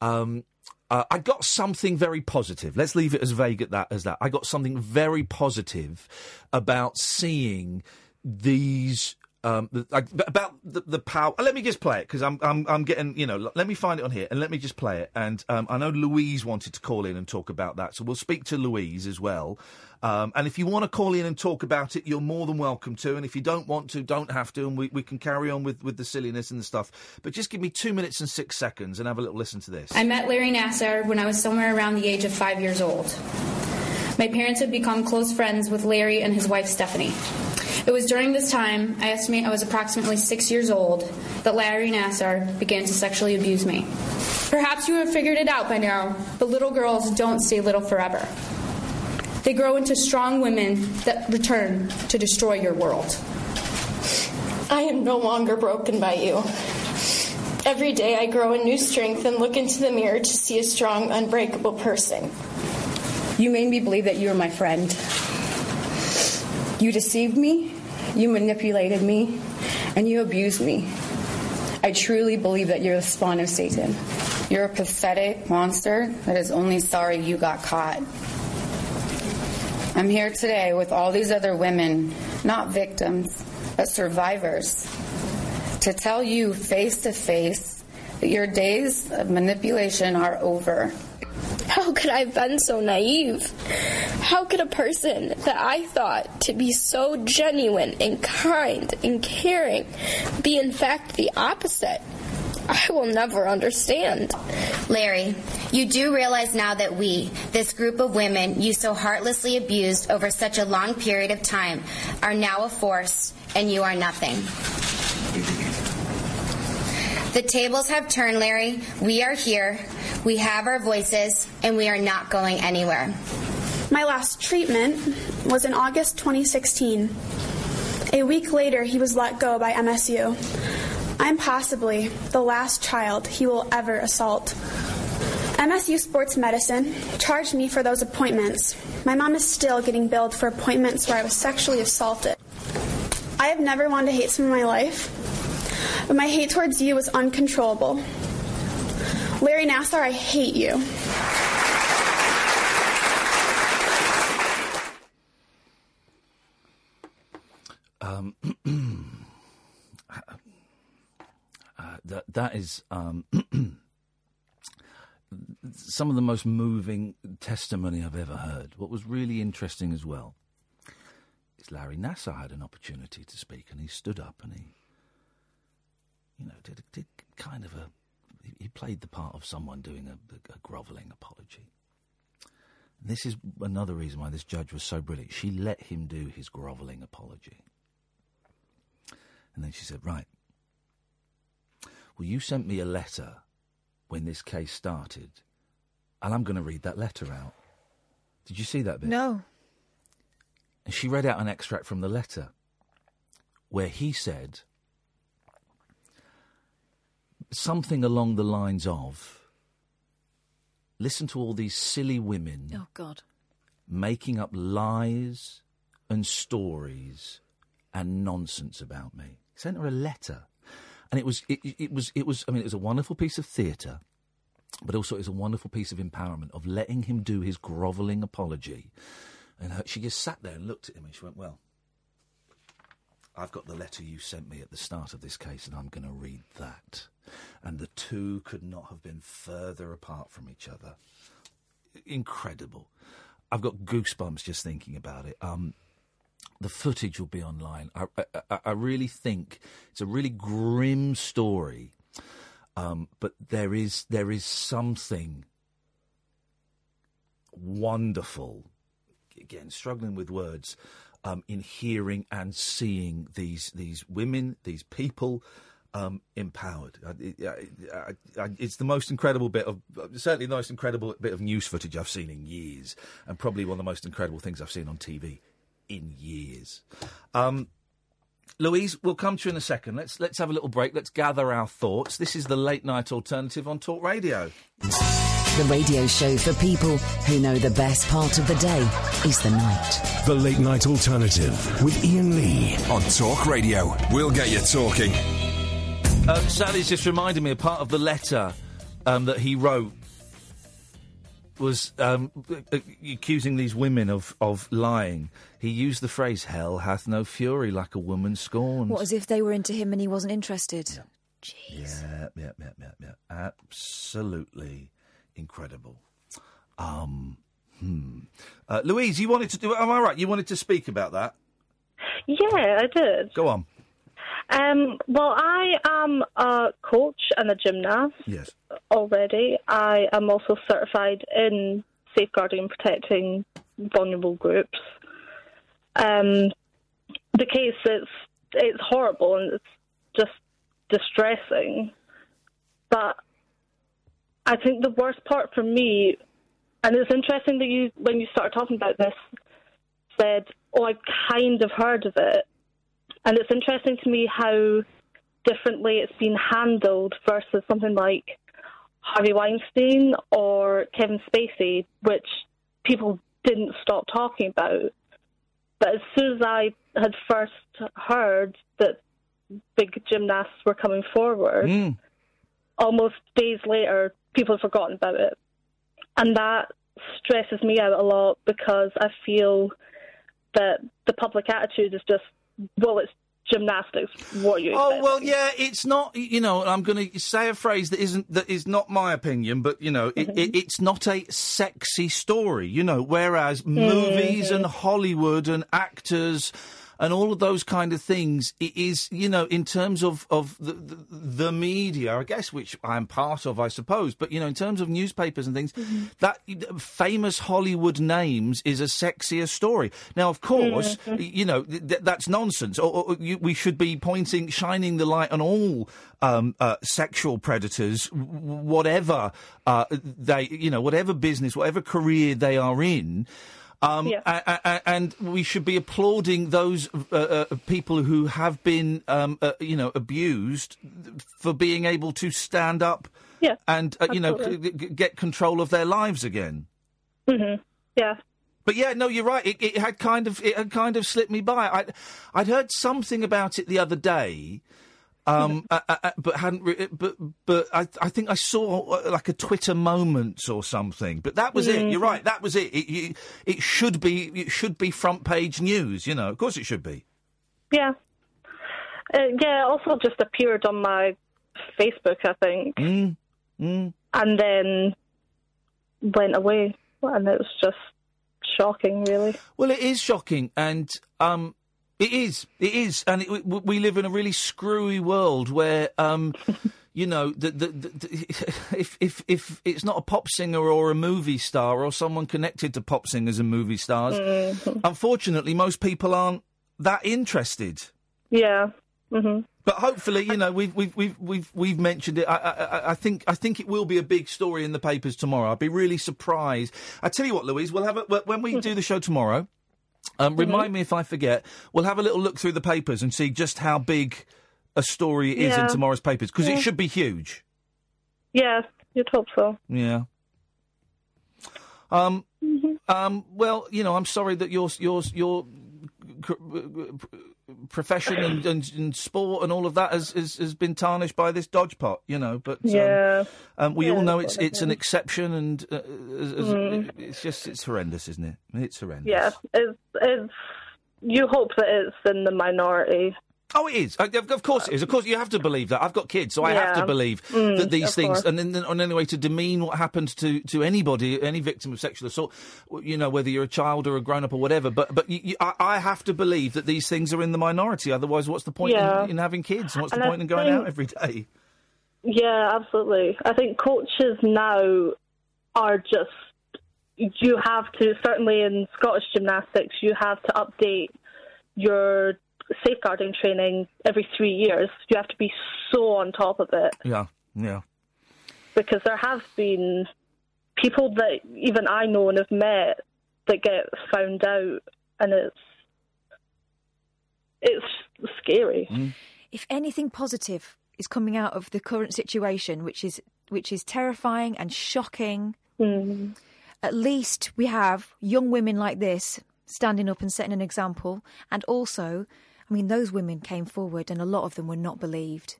Um, uh, I got something very positive. Let's leave it as vague at that as that. I got something very positive about seeing these um, like, about the, the power. Let me just play it because I'm, I'm I'm getting you know. Let me find it on here and let me just play it. And um, I know Louise wanted to call in and talk about that, so we'll speak to Louise as well. Um, and if you want to call in and talk about it, you're more than welcome to. And if you don't want to, don't have to, and we, we can carry on with, with the silliness and the stuff. But just give me two minutes and six seconds and have a little listen to this. I met Larry Nassar when I was somewhere around the age of five years old. My parents had become close friends with Larry and his wife Stephanie. It was during this time, I estimate I was approximately six years old, that Larry Nassar began to sexually abuse me. Perhaps you have figured it out by now, but little girls don't stay little forever. They grow into strong women that return to destroy your world. I am no longer broken by you. Every day I grow in new strength and look into the mirror to see a strong, unbreakable person. You made me believe that you were my friend. You deceived me, you manipulated me, and you abused me. I truly believe that you're the spawn of Satan. You're a pathetic monster that is only sorry you got caught. I'm here today with all these other women, not victims, but survivors, to tell you face to face that your days of manipulation are over. How could I have been so naive? How could a person that I thought to be so genuine and kind and caring be in fact the opposite? I will never understand. Larry, you do realize now that we, this group of women you so heartlessly abused over such a long period of time, are now a force and you are nothing. The tables have turned, Larry. We are here. We have our voices, and we are not going anywhere. My last treatment was in August 2016. A week later, he was let go by MSU. I'm possibly the last child he will ever assault. MSU Sports Medicine charged me for those appointments. My mom is still getting billed for appointments where I was sexually assaulted. I have never wanted to hate someone in my life, but my hate towards you was uncontrollable. Larry Nassar, I hate you. Um, uh, that that is um, some of the most moving testimony I've ever heard. What was really interesting as well is Larry Nassar had an opportunity to speak, and he stood up and he, you know, did, did kind of a he- played the part of someone doing a, a grovelling apology. And this is another reason why this judge was so brilliant. She let him do his grovelling apology. And then she said, Right. Well, you sent me a letter when this case started, and I'm going to read that letter out. Did you see that bit? No. And she read out an extract from the letter where he said something along the lines of listen to all these silly women Oh, God. making up lies and stories and nonsense about me. Sent her a letter, and it was it, it was it was. I mean, it was a wonderful piece of theatre, but also it was a wonderful piece of empowerment of letting him do his grovelling apology. And her, she just sat there and looked at him, and she went, "Well, I've got the letter you sent me at the start of this case, and I'm going to read that." And the two could not have been further apart from each other. Incredible. I've got goosebumps just thinking about it. Um, the footage will be online. I, I, I- really think it's a really grim story, um, but there is there is something wonderful. Again, struggling with words um, in hearing and seeing these these women, these people. Um, empowered. I, I, I, I, it's the most incredible bit of, certainly the most incredible bit of news footage I've seen in years, and probably one of the most incredible things I've seen on TV in years. Um, Louise, we'll come to you in a second. Let's let's have a little break. Let's gather our thoughts. This is the late night alternative on Talk Radio. The radio show for people who know the best part of the day is the night. The Late Night Alternative with Iain Lee. On Talk Radio. We'll get you talking. Um, Sally's just reminded me of part of the letter um, that he wrote was um, accusing these women of, of lying, he used the phrase "Hell hath no fury like a woman scorned." What, as if they were into him and he wasn't interested? Jeez. Yeah, yeah, yeah, yeah, yeah. Absolutely incredible. Um, hmm. Uh, Louise, you wanted to do? Am I right? You wanted to speak about that? Yeah, I did. Go on. Um, well, I am a coach and a gymnast Yes. already. I am also certified in safeguarding and protecting vulnerable groups. Um, the case is it's horrible and it's just distressing. But I think the worst part for me, and it's interesting that you, when you started talking about this, said, "Oh, I kind of heard of it," and it's interesting to me how differently it's been handled versus something like Harvey Weinstein or Kevin Spacey, which people didn't stop talking about. But as soon as I had first heard that big gymnasts were coming forward, Mm. almost days later, people had forgotten about it. And that stresses me out a lot because I feel that the public attitude is just, well, it's gymnastics. What you Oh well, yeah. It's not. You know, I'm going to say a phrase that isn't that is not my opinion, but you know, it, it, mm-hmm. it's not a sexy story. You know, whereas mm-hmm. movies and Hollywood and actors. And all of those kind of things, it is, you know, in terms of, of the, the, the media, I guess, which I'm part of, I suppose, but, you know, in terms of newspapers and things, that famous Hollywood names is a sexier story. Now, of course, Mhm. you know, th- that's nonsense. Or, or you, we should be pointing, shining the light on all um, uh, sexual predators, whatever uh, they, you know, whatever business, whatever career they are in. Um, a- a- a- and we should be applauding those uh, uh, people who have been, um, uh, you know, abused for being able to stand up Yeah, and, uh, you know, absolutely. g- g- get control of their lives again. hmm Yeah. But yeah, no, you're right. It, it had kind of it had kind of slipped me by. I I'd heard something about it the other day, um, uh, uh, uh, but hadn't. Re- but but I I think I saw uh, like a Twitter moment or something. But that was it. You're Mhm. right. That was it. It, you, it should be it should be front page news. You know, of course it should be. Yeah. Uh, yeah, also just appeared on my Facebook, I think, Mm. Mm. and then went away. And it was just shocking, really. Well, it is shocking, and um, it is, it is, and it, we, we live in a really screwy world where, um, you know, the, the, the, if if if it's not a pop singer or a movie star or someone connected to pop singers and movie stars, Mhm. unfortunately, most people aren't that interested. Yeah. hmm But hopefully, you know, we've we've we've we've, we've mentioned it. I, I, I- I think I think it will be a big story in the papers tomorrow. I'd be really surprised. I tell you what, Louise, we'll have a, when we do the show tomorrow. Um, remind me if I forget. We'll have a little look through the papers and see just how big a story it is in tomorrow's papers because Yeah. it should be huge. Yeah, you'd hope so. Yeah. Um. Mm-hmm. Um. Well, you know, I'm sorry that your your your c- profession and, and, and sport and all of that has, has has been tarnished by this dodge pot. You know, but um, Yeah. um, we Yeah, all know it's it's an exception, and uh, as, as- Mm. it's just it's horrendous, isn't it? It's horrendous. Yeah, it's, it's, you hope that it's in the minority. Oh, it is. Uh, Of course it is. Of course, you have to believe that. I've got kids, so I have to believe Mm, that these things, course. and then on any way to demean what happened to, to anybody, any victim of sexual assault, you know, whether you're a child or a grown up or whatever. But but you, you, I, I have to believe that these things are in the minority. Otherwise, what's the point Yeah. in, in having kids? What's And the I point in going out every day? Yeah, absolutely. I think coaches now are just you have to certainly in Scottish gymnastics you have to update your safeguarding training every three years. You have to be so on top of it Yeah, yeah. because there have been people that even I know and have met that get found out, and it's it's scary. Mm. If anything positive is coming out of the current situation, which is which is terrifying and shocking, mm. at least we have young women like this standing up and setting an example. And also, I mean, those women came forward, and a lot of them were not believed.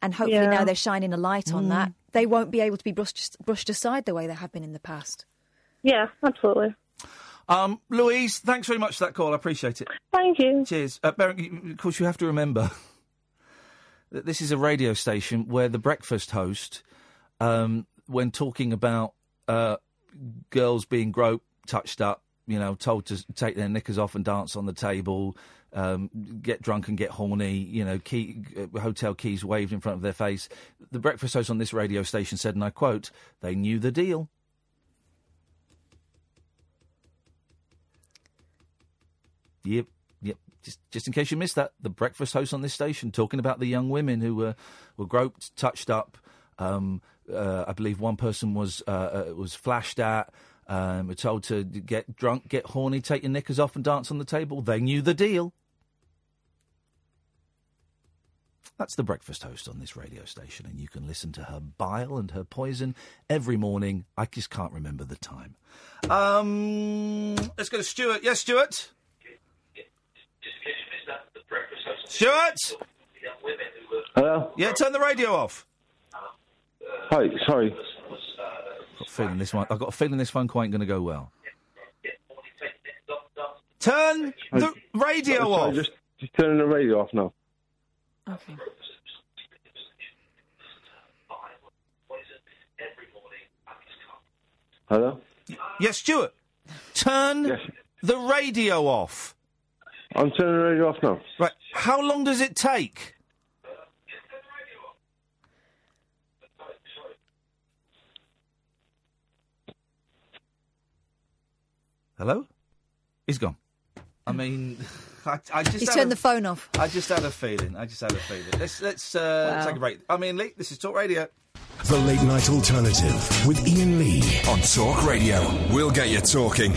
And hopefully Yeah. now they're shining a light on Mm. that. They won't be able to be brushed brushed aside the way they have been in the past. Yeah, absolutely. Um, Louise, thanks very much for that call. I appreciate it. Thank you. Cheers. Uh, Beren, of course, you have to remember that this is a radio station where the breakfast host, um, when talking about uh, girls being groped, touched up, you know, told to take their knickers off and dance on the table, um, get drunk and get horny, you know, key, uh, hotel keys waved in front of their face. The breakfast host on this radio station said, and I quote, they knew the deal. Yep, yep. Just, just in case you missed that, the breakfast host on this station talking about the young women who were were groped, touched up. Um, uh, I believe one person was uh, uh, was flashed at. Um, were told to get drunk, get horny, take your knickers off, and dance on the table. They knew the deal. That's the breakfast host on this radio station, and you can listen to her bile and her poison every morning. I just can't remember the time. Um, let's go to Stuart. Yes, Stuart. Stuart. Hello? Yeah, turn the radio off. Hi, sorry. Got a feeling this one. I've got a feeling this phone call ain't going to go well. Turn the radio Sorry, off. Just, just turning the radio off now. Okay. Hello? Yes, Stuart. Turn the radio off. I'm turning the radio off now. Right. How long does it take? Hello? He's gone. I mean, I, I just He's turned a- the phone off. I just had a feeling. I just had a feeling. Let's let's uh, Wow. take a break. I mean, Lee, this is Talk Radio. The Late Night Alternative with Iain Lee. On Talk Radio. We'll get you talking.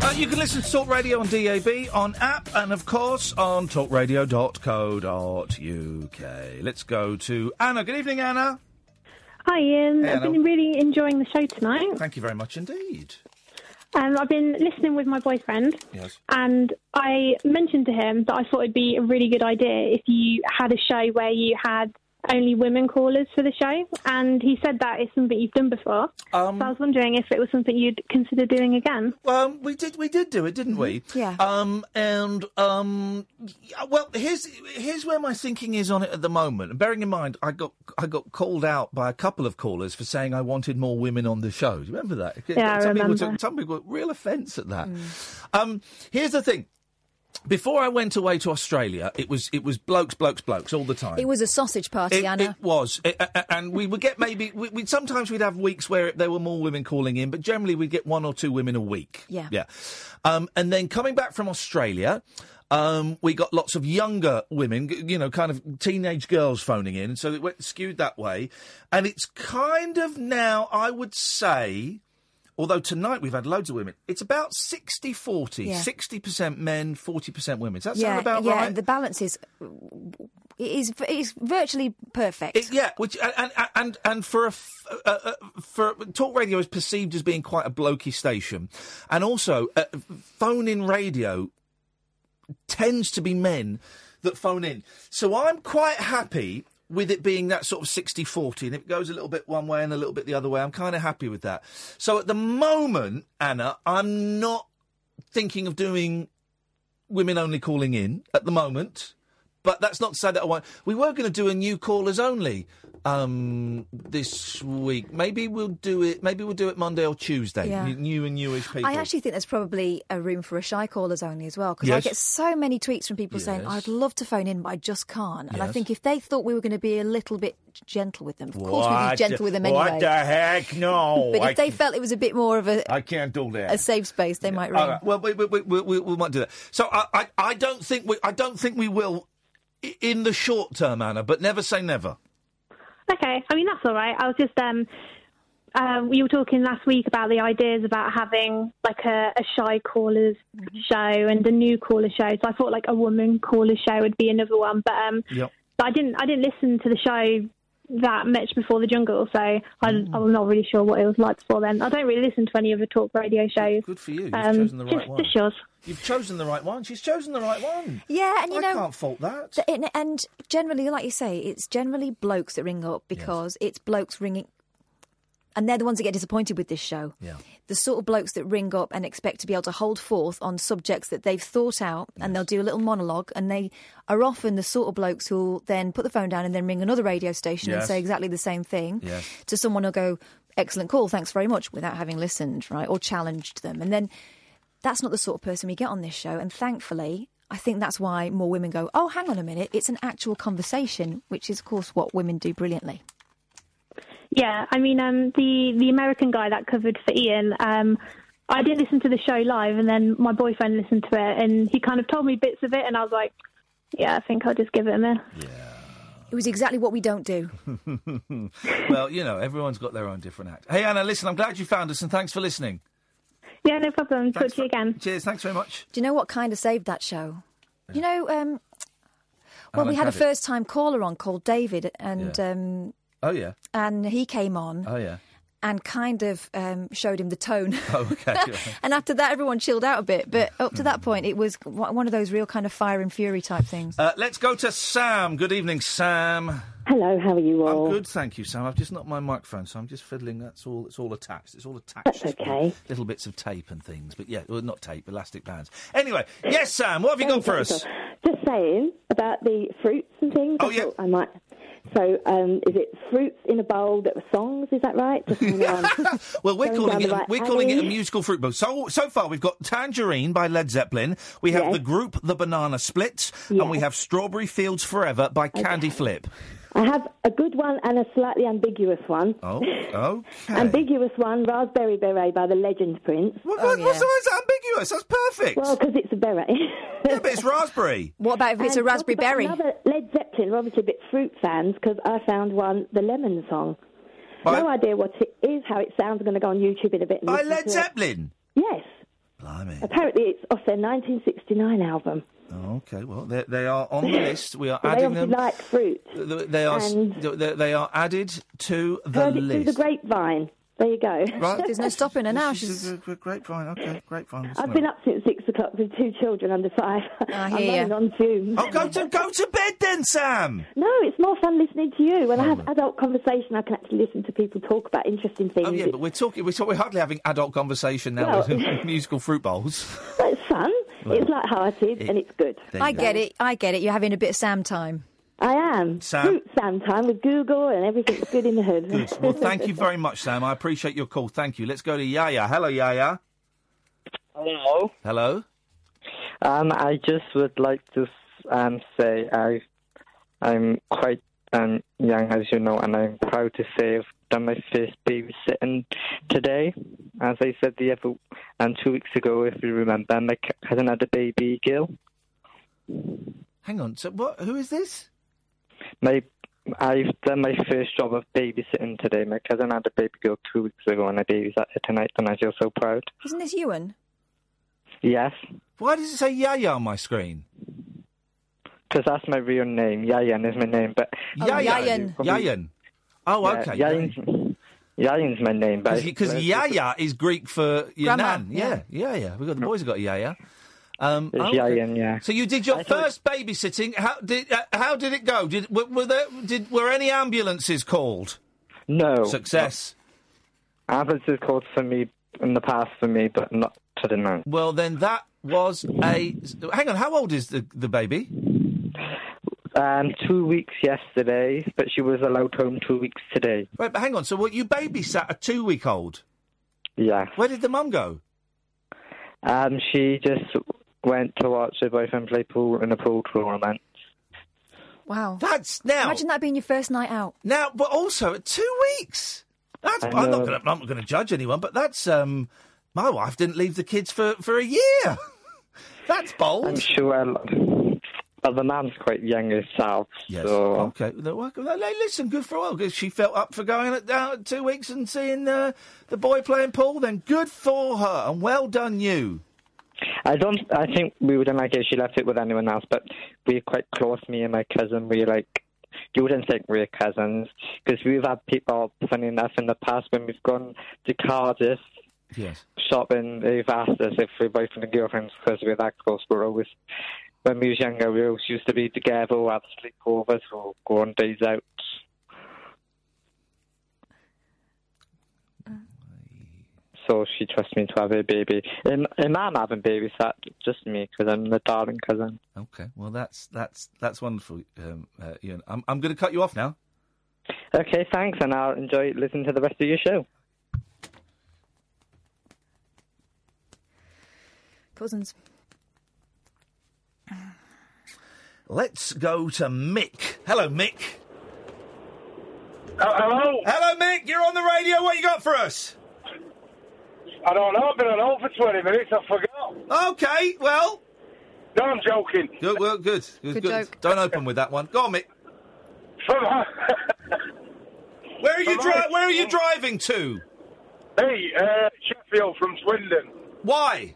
Uh, you can listen to Talk Radio on DAB, on app, and of course on talkradio.co.uk. Let's go to Anna. Good evening, Anna. Hi, Iain. Hey, I've been really enjoying the show tonight. Thank you very much indeed. Um, I've been listening with my boyfriend, Yes. and I mentioned to him that I thought it'd be a really good idea if you had a show where you had only women callers for the show. And he said that is something you've done before. Um, so I was wondering if it was something you'd consider doing again. Um, we did we did do it, didn't we? Yeah. Um, and um, well, here's here's where my thinking is on it at the moment. And bearing in mind, I got I got called out by a couple of callers for saying I wanted more women on the show. Do you remember that? Yeah, I some People took, some people took real offence at that. Um, here's the thing. Before I went away to Australia, it was it was blokes, blokes, blokes all the time. It was a sausage party, It, Anna. it was, It- a- and we would get maybe we, we'd sometimes we'd have weeks where there were more women calling in, but generally we'd get one or two women a week. Yeah. yeah. Um, and then coming back from Australia, um, we got lots of younger women, you know, kind of teenage girls phoning in, so it went skewed that way. And it's kind of now, I would say. Although tonight we've had loads of women, it's about 60 40. Yeah. 60% men, 40% women. Does that yeah, sound about yeah, right? the balance is it is it is virtually perfect. It- yeah, which and and and, for a uh, uh, for talk radio is perceived as being quite a blokey station, and also uh, phone in radio tends to be men that phone in. So I'm quite happy with it being that sort of 60-40 and if it goes a little bit one way and a little bit the other way I'm kind of happy with that. So at the moment Anna I'm not thinking of doing women only calling in at the moment. But that's not to say that I won't. We were going to do a new callers only um, this week. Maybe we'll do it. Maybe we'll do it Monday or Tuesday. Yeah. New and newish people. I actually think there's probably a room for a shy callers only as well because I get so many tweets from people saying I'd love to phone in but I just can't. And I think if they thought we were going to be a little bit gentle with them, of course we'd be gentle with them anyway. What the heck? No. but I, if they felt it was a bit more of a, I can't do that. a safe space, they might ring. Right. Well, we, we, we, we, we might do that. So I, I, I don't think we, I don't think we will in the short term, Anna. But never say never. Okay, I mean that's all right. I was just um, uh, we were talking last week about the ideas about having like a, a shy callers show and a new caller show. So I thought like a woman caller show would be another one, but um, Yep. but I didn't I didn't listen to the show that much before the jungle, so I, I'm not really sure what it was like before then. I don't really listen to any other talk radio shows. Good for you. You've Um, chosen the right just, one. just yours. You've chosen the right one. She's chosen the right one. Yeah, and you I know, can't fault that. th- and- and generally, like you say, it's generally blokes that ring up because it's blokes ringing. And they're the ones that get disappointed with this show. Yeah. The sort of blokes that ring up and expect to be able to hold forth on subjects that they've thought out, and they'll do a little monologue, and they are often the sort of blokes who'll then put the phone down and then ring another radio station and say exactly the same thing Yes. to someone who'll go, "Excellent call, thanks very much," without having listened, right, or challenged them, and then that's not the sort of person we get on this show. And thankfully, I think that's why more women go, oh, hang on a minute, it's an actual conversation, which is, of course, what women do brilliantly. Yeah, I mean, um, the the American guy that covered for Iain, um, I didn't listen to the show live, and then my boyfriend listened to it, and he kind of told me bits of it, and I was like, yeah, I think I'll just give it a miss. Yeah. It was exactly what we don't do. well, you know, everyone's got their own different act. Hey, Anna, listen, I'm glad you found us, and thanks for listening. Yeah, no problem. Talk to you again. Cheers. Thanks very much. Do you know what kind of saved that show? You know, um, well, Alan we had a first time caller on called David, and Yeah. um, Oh, yeah. and he came on Oh, yeah. and kind of um, showed him the tone. Oh, okay. and after that, everyone chilled out a bit. But up to that point, it was one one of those real kind of fire and fury type things. uh, let's go to Sam. Good evening, Sam. Hello, how are you all? I'm good, thank you, Sam. I've just knocked my microphone, so I'm just fiddling. That's all. It's all attached. It's all attached. That's okay. Little bits of tape and things, but yeah, well, not tape, elastic bands. Anyway, yes, Sam. What have you got for us? Just saying about the fruits and things. Oh, I yeah. I might. So, um, is it fruits in a bowl that were songs? Is that right? Just kind of, Well, we're calling it the right we're calling it a musical fruit bowl. So so far we've got Tangerine by Led Zeppelin. We have Yes. the group The Banana Splits, and we have Strawberry Fields Forever by Candy Flip. I have a good one and a slightly ambiguous one. Oh, okay. Ambiguous one, Raspberry Beret by the Legend Prince. What, what, oh, what's, what's ambiguous? That's perfect. Well, because it's a beret. yeah, but it's raspberry. What about if it's a And what raspberry about berry? Another Led Zeppelin. We're obviously a bit fruit fans because I found one, the Lemon song. No idea what it is, how it sounds. I'm going to go on YouTube in a bit. And By listen Led to it. Zeppelin. Yes. Blimey. Apparently, it's off their 1969 album. Okay, well they, they are on the list. We are they adding obviously them. like fruit. They are they, they are added to the it through the grapevine. There you go. Right. There's no stopping her now. She's a g- grapevine. Okay, grapevine. I've been up since six o'clock with two children under five. I'm hear running on fumes. Oh, go to go to bed then, Sam. No, it's more fun listening to you. When I have oh. adult conversation, I can actually listen to people talk about interesting things. Oh yeah, but we're talking. We're, talk, we're hardly having adult conversation now Well- with musical fruit bowls. It's fun. it's light-hearted it- and it's good. There you I go. get it. I get it. You're having a bit of Sam time. I am. Sam- Sam time with Google and everything's good in the hood. Good. Well, thank you very much, Sam. I appreciate your call. Thank you. Let's go to Yaya. Hello, Yaya. Hello. Hello. Um, I just would like to um, say I, I'm quite um, young, as you know, and I'm proud to say I've done my first babysitting today. As I said the other, um, two weeks ago, if you remember, my c- cousin had a baby girl. Hang on. So what? Who is this? My, I've done my first job of babysitting today. My cousin had a baby girl two weeks ago, and I babysat her tonight, and I feel so proud. Isn't this Ewan? Yes. Why does it say Yaya on my screen? Because that's my real name. Yayan is my name, but oh, Yayan. Yayan. Oh, Yeah, okay. Yayan's, Yayan's my name, but Because Yaya is Greek for your Grandma, nan. Yeah, yeah, yeah. We got the boys have got Yaya. Um, It's okay. Yayan, yeah. So you did your I thought- first babysitting. How did uh, how did it go? Did were, were there did were any ambulances called? No. Success. Ambulance is called for me in the past for me, but not to the now. Well, then that was a. Hang on. How old is the the baby? Um, two weeks yesterday, but she was allowed home two weeks today. Wait, but hang on. So what? You babysat a two week old. Yeah. Where did the mum go? Um, she just went to watch her boyfriend play pool in a pool tournament. Wow. That's now. Imagine that being your first night out. Now, but also at two weeks. That's. I I'm not going to. I'm not going to judge anyone, but that's. Um, my wife didn't leave the kids for for a year. that's bold. I'm sure. But the man's quite young herself, Yes. so Okay. Well, well, Listen, good for her. Because she felt up for going at, down two weeks and seeing uh, the boy playing pool. Then good for her, and well done you. I don't. I think we wouldn't like it if she left it with anyone else. But we're quite close. Me and my cousin. We're like. You wouldn't think we're cousins because we've had people, funny enough, in the past when we've gone to Cardiff Yes. shopping. They've asked us if we're boyfriend and girlfriends because we're that close. We're always. When we was younger, we always used to be together, or have sleepovers, or go on days out. So she trusts me to have a baby. And, and I'm having babies, that just me, because I'm the darling cousin. Okay, well that's that's that's wonderful, um, uh, Ian. I'm I'm going to cut you off now. Okay, thanks, and I'll enjoy listening to the rest of your show. Cousins. Let's go to Mick. Hello, Mick. hello. Hello, Mick. You're on the radio. What you got for us? I don't know. I've been on hold for 20 minutes. I forgot. Okay, well. No, I'm joking. Good. Well, good. Good. Good good. joke. Don't open with that one. Go on, Mick. Where are you From dri- Where are you driving to? hey, uh, Sheffield from Swindon. Why?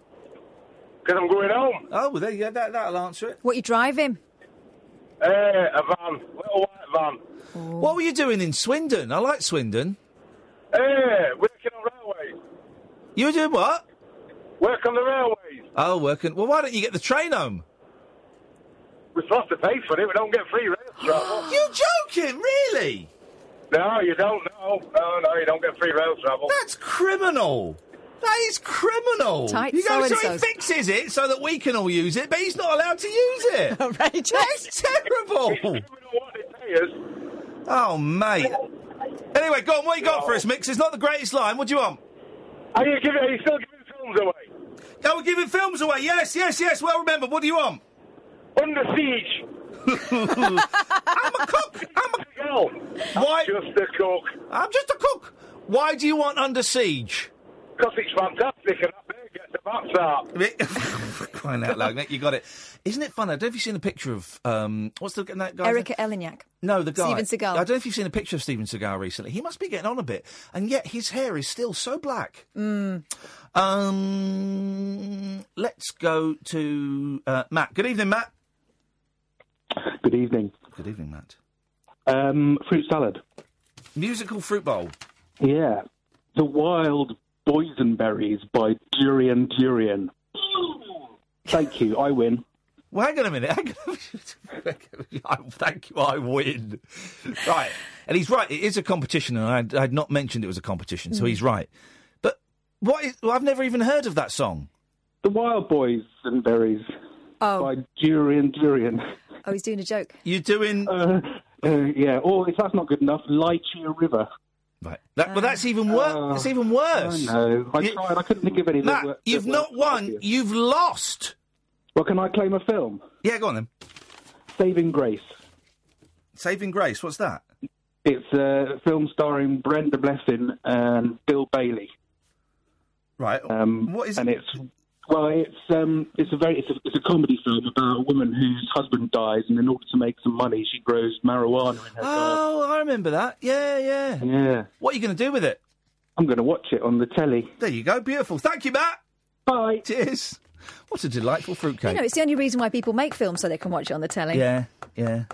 Because I'm going home. Oh, well, there you go. That, that'll answer it. What are you driving? Uh, a van. Little white van. What were you doing in Swindon? I like Swindon. Uh, working on railways. You were doing what? Work on the railways. Oh, working. Well, why don't you get the train home? We're supposed to pay for it. We don't get free rail travel. You're joking, really? No, you don't. No, no, no. You don't get free rail travel. That's criminal. That is criminal. Tight you go, so he fixes it so that we can all use it, but he's not allowed to use it. Outrageous. That's terrible. Oh, mate. Anyway, go on. What you got for us, Mix? It's not the greatest line. What do you want? Are you, giving, are you still giving films away? Oh, we're giving films away. Yes, yes, yes. Well, remember. What do you want? Under Siege. I'm a cook. I'm a girl. Why? Just a cook. I'm just a cook. Why do you want Under Siege? Because it's fantastic and bear gets the bats out. Crying out loud, Nick, you got it. Isn't it fun? I don't know if you've seen a picture of um, what's the that guy? Erika Eleniak. No, the guy. Steven Seagal. I don't know if you've seen a picture of Steven Seagal recently. He must be getting on a bit, and yet his hair is still so black. Mm. Um, let's go to uh, Matt. Good evening, Matt. Good evening. Good evening, Matt. Um, fruit salad. Musical fruit bowl. Yeah. The Wild Boysenberries by Durian Durian. Thank you. I win. Well, hang on a minute. Hang on a minute. I- Thank you. I win. Right. And he's right. It is a competition, and I'd, I'd not mentioned it was a competition, so Mm. he's right. But what is, well, I've never even heard of that song. The Wild Boys and Berries Oh. by Durian Durian. Oh, he's doing a joke. You're doing. Uh, uh, yeah. Or if that's not good enough, Lychee River. Right. That, well, that's even worse. that's even worse. I know. I You- tried. I couldn't think of any. that that you've were not won. obvious. You've lost. Well, can I claim a film? Yeah, go on then. Saving Grace. Saving Grace. What's that? It's a film starring Brenda Blethyn and Bill Bailey. Right. Um, what is and it's well, it's um, it's a very it's a, it's a comedy film about a woman whose husband dies, and in order to make some money, she grows marijuana in her Oh, I remember that. Yeah, yeah. Yeah, What are you going to do with it? I'm going to watch it on the telly. There you go. Beautiful. Thank you, Matt. Bye. Cheers. What a delightful fruitcake. You know, it's the only reason why people make films so they can watch it on the telly. Yeah, yeah.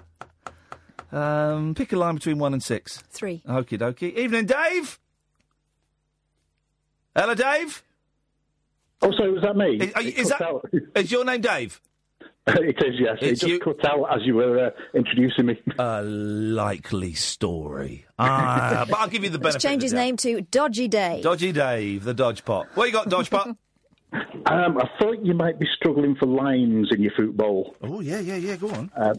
Um, pick a line between one and six. Three. Okie dokie. Evening, Dave. Hello, Dave. Oh, sorry, was that me? Is, are you- It is that out. is your name Dave? it is, yes. It's it just you- cut out as you were uh, introducing me. A likely story. Ah, but I'll give you the benefit. Let's change his name to Dodgy Dave. Dodgy Dave, the Dodge Pot. What you got, Dodge Pot? Um, I thought you might be struggling for limes in your fruit bowl. oh yeah, yeah, yeah. Go on. Uh,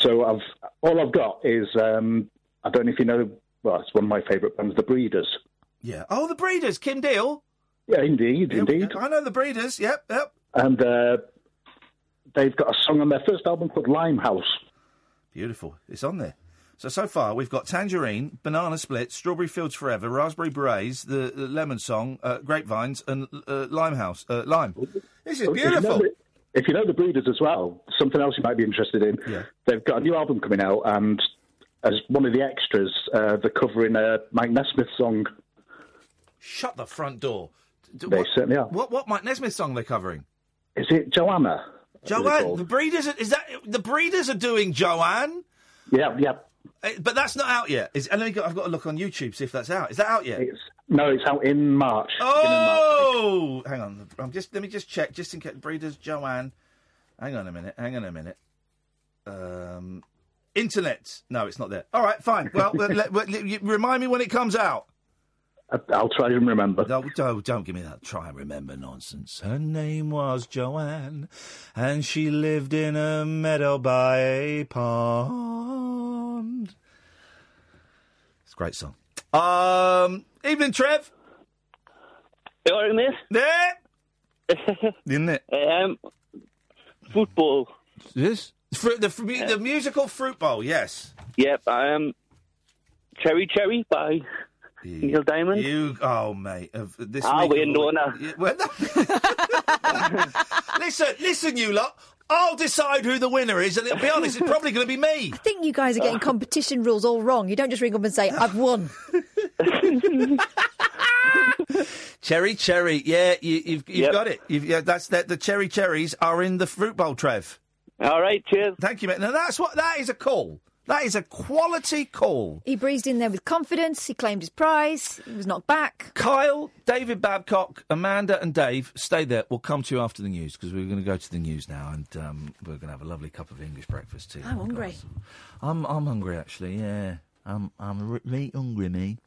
so I've all I've got is um, I don't know if you know. Well, it's one of my favourite bands, The Breeders. Yeah. Oh, the Breeders, Kim Deal. Yeah, indeed, indeed. I know the Breeders. Yep, yep. And uh, they've got a song on their first album called Limehouse. Beautiful. It's on there. So so far we've got Tangerine, Banana Split, Strawberry Fields Forever, Raspberry Berets, the, the Lemon Song, uh, Grapevines, and uh, Limehouse. Uh, Lime. This is If you know beautiful. If you know the Breeders as well, something else you might be interested in. Yeah. They've got a new album coming out, and as one of the extras, uh, they're covering a Mike Nesmith song. Shut the front door. They what, certainly are. What what Mike Nesmith song they're covering? Is it Joanna? Joanne. The Breeders. Are, is that the Breeders are doing Joanne? Yeah, yeah. Uh, But that's not out yet. Is, and let me go, I've got to look on YouTube see if that's out. Is that out yet? It's, no, it's out in March. Oh, hang on. I'm just let me just check, just in case. Breeders, Joanne. Hang on a minute. Hang on a minute. Um, internet. No, it's not there. All right, fine. Well, let, let- let- remind me when it comes out. I- I'll try and remember. No, don't, don't give me that try and remember nonsense. Her name was Joanne, and she lived in a meadow by a pond. It's a great song. Um, evening, Trev. You alright, mate? Yeah. Isn't it? Um, football. Yes. Fruit, the, fru- the musical Fruit Bowl, yes. Yep. I um, Cherry Cherry by Neil Diamond. You, oh, mate. Of this Ah, week we of- know now. Listen, listen, you lot. I'll decide who the winner is, and to be honest, it's probably going to be me. I think you guys are getting competition rules all wrong. You don't just ring up and say, I've won. Cherry, cherry. Yeah, you, you've, you've Yep. got it. You've, yeah, that's that. The cherry cherries are in the fruit bowl, Trev. All right, cheers. Thank you, mate. Now that's what that is a call. That is a quality call. He breezed in there with confidence. He claimed his prize. He was knocked back. Kyle, David Babcock, Amanda, and Dave, stay there. We'll come to you after the news because we're going to go to the news now, and um, we're going to have a lovely cup of English breakfast too. I'm hungry. I'm I'm hungry actually. Yeah, I'm I'm really hungry. Me.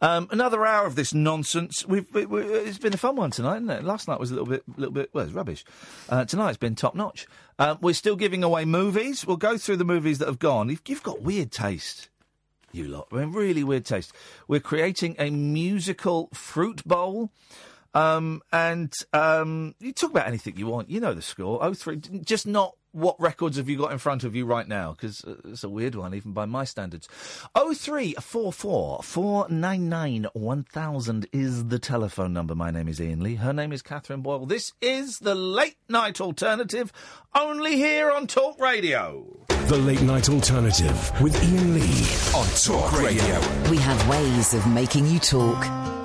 Um, another hour of this nonsense. We've we, we, it's been a fun one tonight, isn't it? Last night was a little bit little bit well, it's rubbish. Uh, tonight's been top notch. Um, we're still giving away movies. We'll go through the movies that have gone. You've, you've got weird taste. You lot, I mean, really weird taste. We're creating a musical fruit bowl. Um, and um, you talk about anything you want. You know the score. Oh three. Just not what records have you got in front of you right now? Because uh, it's a weird one, even by my standards. Oh three four four four nine nine one thousand is the telephone number. My name is Iain Lee. Her name is Catherine Boyle. This is the late night alternative, only here on Talk Radio. The Late Night Alternative with Iain Lee. On Talk Radio. We have ways of making you talk.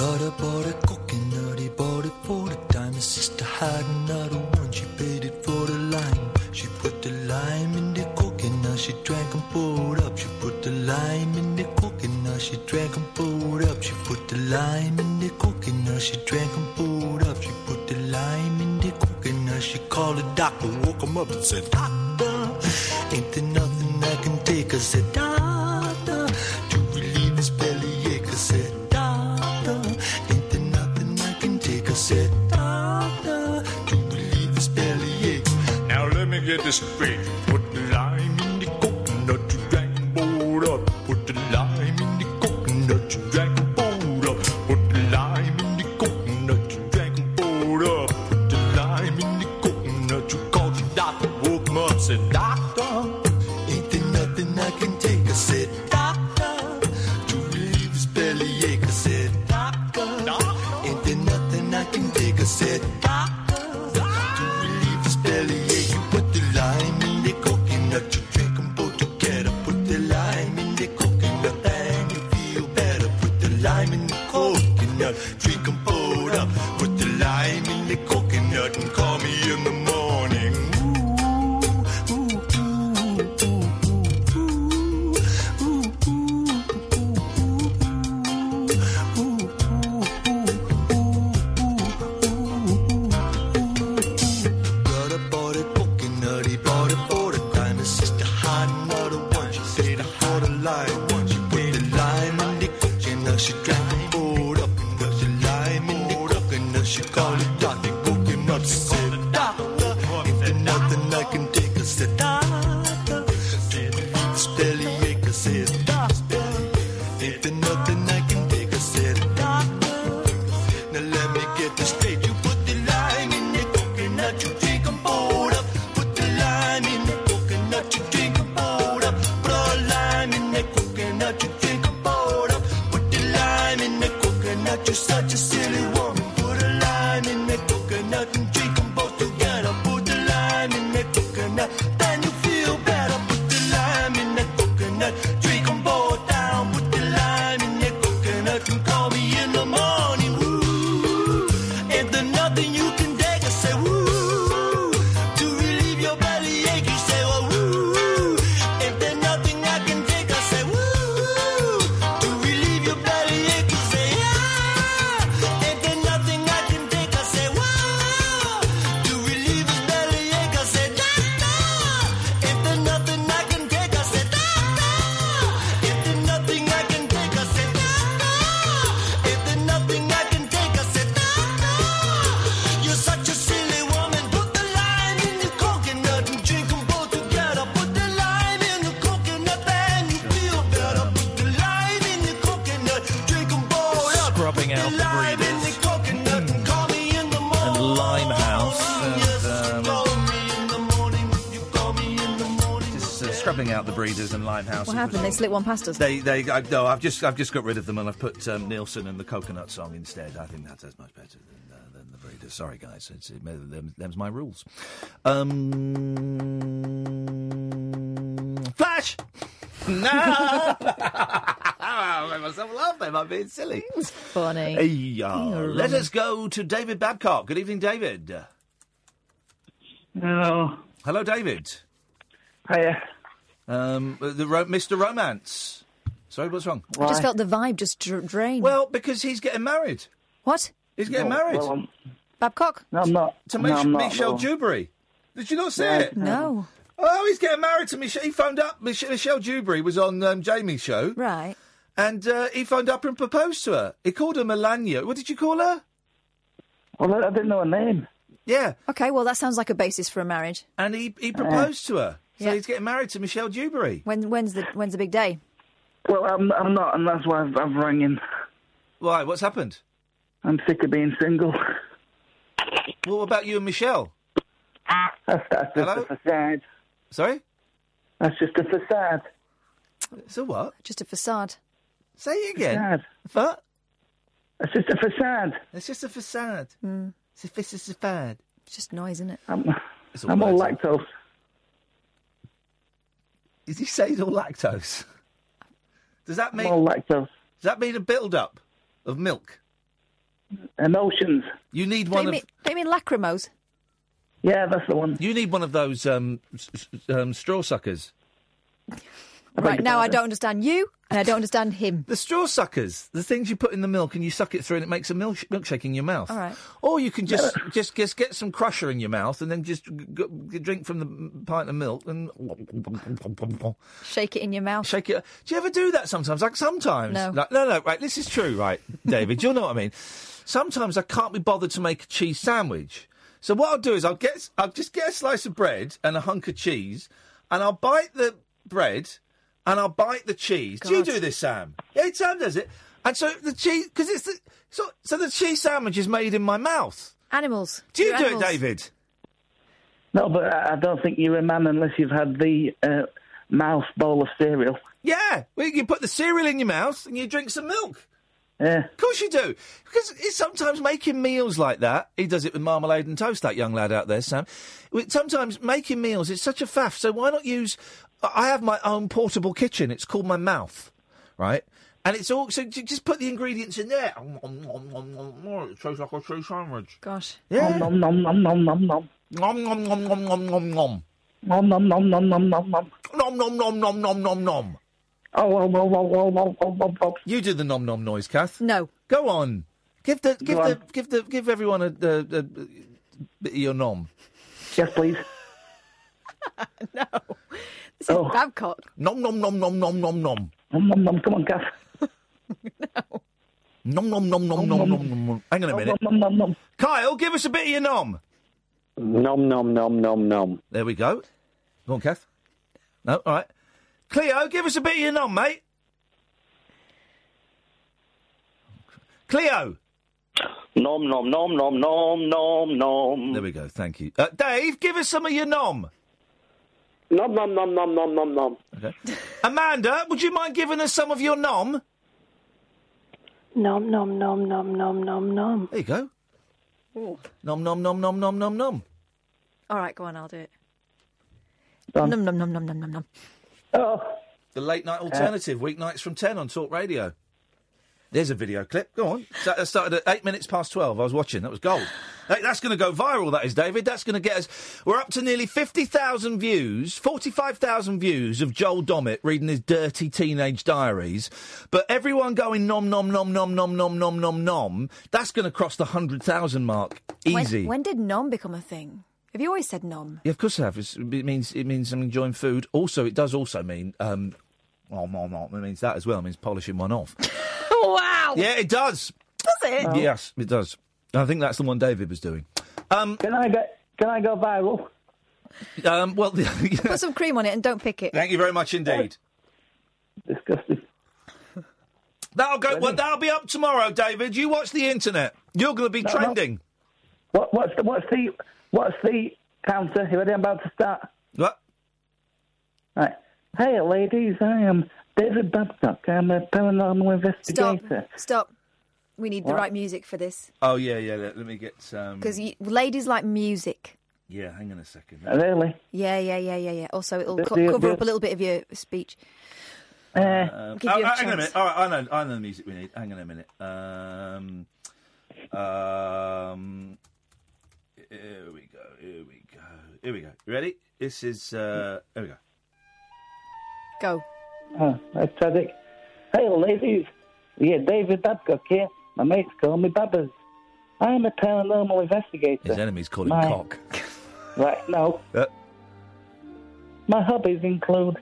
Brother bought a coconut, he bought it for the time. His sister had another one, she paid it for the lime. She put the lime in the coconut, she drank and poured up. She put the lime in the coconut, she drank and poured up. She put the lime in the coconut, she drank and poured up. She put the lime in the coconut, she called the doctor, woke him up and said, Doctor, ain't there nothing I can take? I said, Doctor, this straight. Put breeders and Limehouse. What and happened? They slipped one past us. They, they, I, no, I've just, I've just got rid of them and I've put um, Nilsson and the coconut song instead. I think that's, that's much better than, uh, than the breeders. Sorry, guys, it's, it, them, them's my rules. Um, Flash. No, I made myself laugh. Am I being silly? It's funny. Hey, uh, let us go to David Babcock. Good evening, David. Hello. Hello, David. Hiya. Um, the ro- Mr. Romance. Sorry, what's wrong? I just felt the vibe just dr- drain. Well, because he's getting married. What? He's getting No, married. well, I'm- Babcock? No, I'm not. To no, Mich- I'm not, Michelle no. Dewberry. Did you not see No. it? No. Oh, he's getting married to Michelle. He phoned up. Mich- Michelle Dewberry was on um, Jamie's show. Right. And uh, he phoned up and proposed to her. He called her Melania. What did you call her? Well, I didn't know her name. Yeah. Okay, well, that sounds like a basis for a marriage. And he, he proposed to her. So Yeah. he's getting married to Michelle Dewberry. When, when's the when's the big day? Well, I'm, I'm not, and that's why I've, I've rang in. Why? What's happened? I'm sick of being single. Well, what about you and Michelle? That's, that's just Hello? a facade. Sorry? That's just a facade. So what? Just a facade. Say it again. Facade. What? That's just a facade. It's just a facade. Mm. It's a, a facade. It's just noise, isn't it? I'm, It's all I'm all lactose. Did he say he's all lactose? Does that mean I'm all lactose. does that mean a build up of milk? Emotions. You need Don't one you, of mean, don't you mean lacrimose? Yeah, that's the one. you need one of those um, s- s- um, straw suckers. Right, now I don't understand you, and I don't understand him. The straw suckers, the things you put in the milk and you suck it through and it makes a milk milkshake in your mouth. All right. Or you can just just just get some crusher in your mouth and then just g- g- drink from the pint of milk and Shake it in your mouth. shake it. Do you ever do that sometimes? Like sometimes. No. Like, no, no. Right. This is true, right, David? You'll know what I mean. Sometimes I can't be bothered to make a cheese sandwich. So what I'll do is I'll get I'll just get a slice of bread and a hunk of cheese, and I'll bite the bread and I'll bite the cheese. Do you do this, Sam? Yeah, Sam does it. And so the cheese because it's the so so the cheese sandwich is made in my mouth. Animals. Do you You're do animals. it, David? No, but I I don't think you're a man unless you've had the uh, mouth bowl of cereal. Yeah. Well, you put the cereal in your mouth and you drink some milk. Yeah. Of course you do. Because it's sometimes making meals like that. He does it with marmalade and toast, that young lad out there, Sam. With- Sometimes making meals, it's such a faff. So why not use. I have my own portable kitchen. It's called my mouth, right? And it's all. So j- just put the ingredients in there. It tastes like a cheese sandwich. Gosh. Yeah. Nom nom nom nom nom nom. Nom nom nom nom nom nom nom. Nom nom nom nom nom nom nom. Nom nom nom nom nom nom nom. Oh, oh, oh, oh, oh, oh, oh, oh, oh. You do the nom nom noise, Kath. No. Go on. Give the give Go the on. give the give everyone a, a, a, a bit of your nom. Yes, please. no. This is Oh. Babcock. Nom nom nom nom nom nom nom. Nom nom nom. Come on, Gaff. Nom nom nom nom nom nom nom. nom. Hang on a minute. Nom nom nom nom. Kyle, give us a bit of your nom. Nom nom nom nom nom. There we go. Go on, Kath. No, all right. Cleo, give us a bit of your nom, mate. Cleo. Nom nom nom nom nom nom nom. There we go. Thank you. Uh, Dave, give us some of your nom. Nom nom nom nom nom nom nom. Okay. Amanda, would you mind giving us some of your nom? Nom nom nom nom nom nom nom. There you go. Nom nom nom nom nom nom nom. All right, go on, I'll do it. Done. Num num num num num num num. Oh. The late night alternative, weeknights from 10 on Talk Radio. There's a video clip. Go on. So that started at eight minutes past 12. I was watching. That was gold. Hey, that's going to go viral, that is, David. That's going to get us. We're up to nearly 50,000 views, 45,000 views of Joel Dommett reading his dirty teenage diaries. But everyone going nom, nom, nom, nom, nom, nom, nom, nom, nom. That's going to cross the 100,000 mark. Easy. When, when did nom become a thing? Have you always said nom? Yeah, of course I have. It's, it means it means I'm enjoying food. Also, it does also mean um, oh, no, no, it means that as well. It means polishing one off. wow. yeah, it does. Does it? Yes, it does. I think that's the one David was doing. Um, Can I get? Can I go viral? um, well, Put some cream on it and don't pick it. thank you very much indeed. Disgusting. That'll go. Well, that'll be up tomorrow, David. You watch the internet. You're going to be No, no. trending. What? What's the? What's the? What's the counter? You ready? I'm about to start. What? Right. Hey, ladies, I am David Babcock. I'm a paranormal investigator. Stop. Stop. We need the right music for this Oh yeah, yeah. Let, let me get. Um, because ladies like music. yeah, hang on a second. Really? Yeah, yeah, yeah, yeah, yeah. Also, it'll Do- co- do cover do- up a little bit of your speech. Um, Give oh, you a hang on a minute. All right, I know, I know the music we need. Hang on a minute. Um, um, here we go. Here we go. Here we go. You ready? This is. Uh, here we go. Go. Oh, that's tragic. Hey, ladies. Yeah, David Babcock here. My mates call me Babbers. I am a paranormal investigator. His enemies call him My- cock. Right, no. Uh, My hobbies include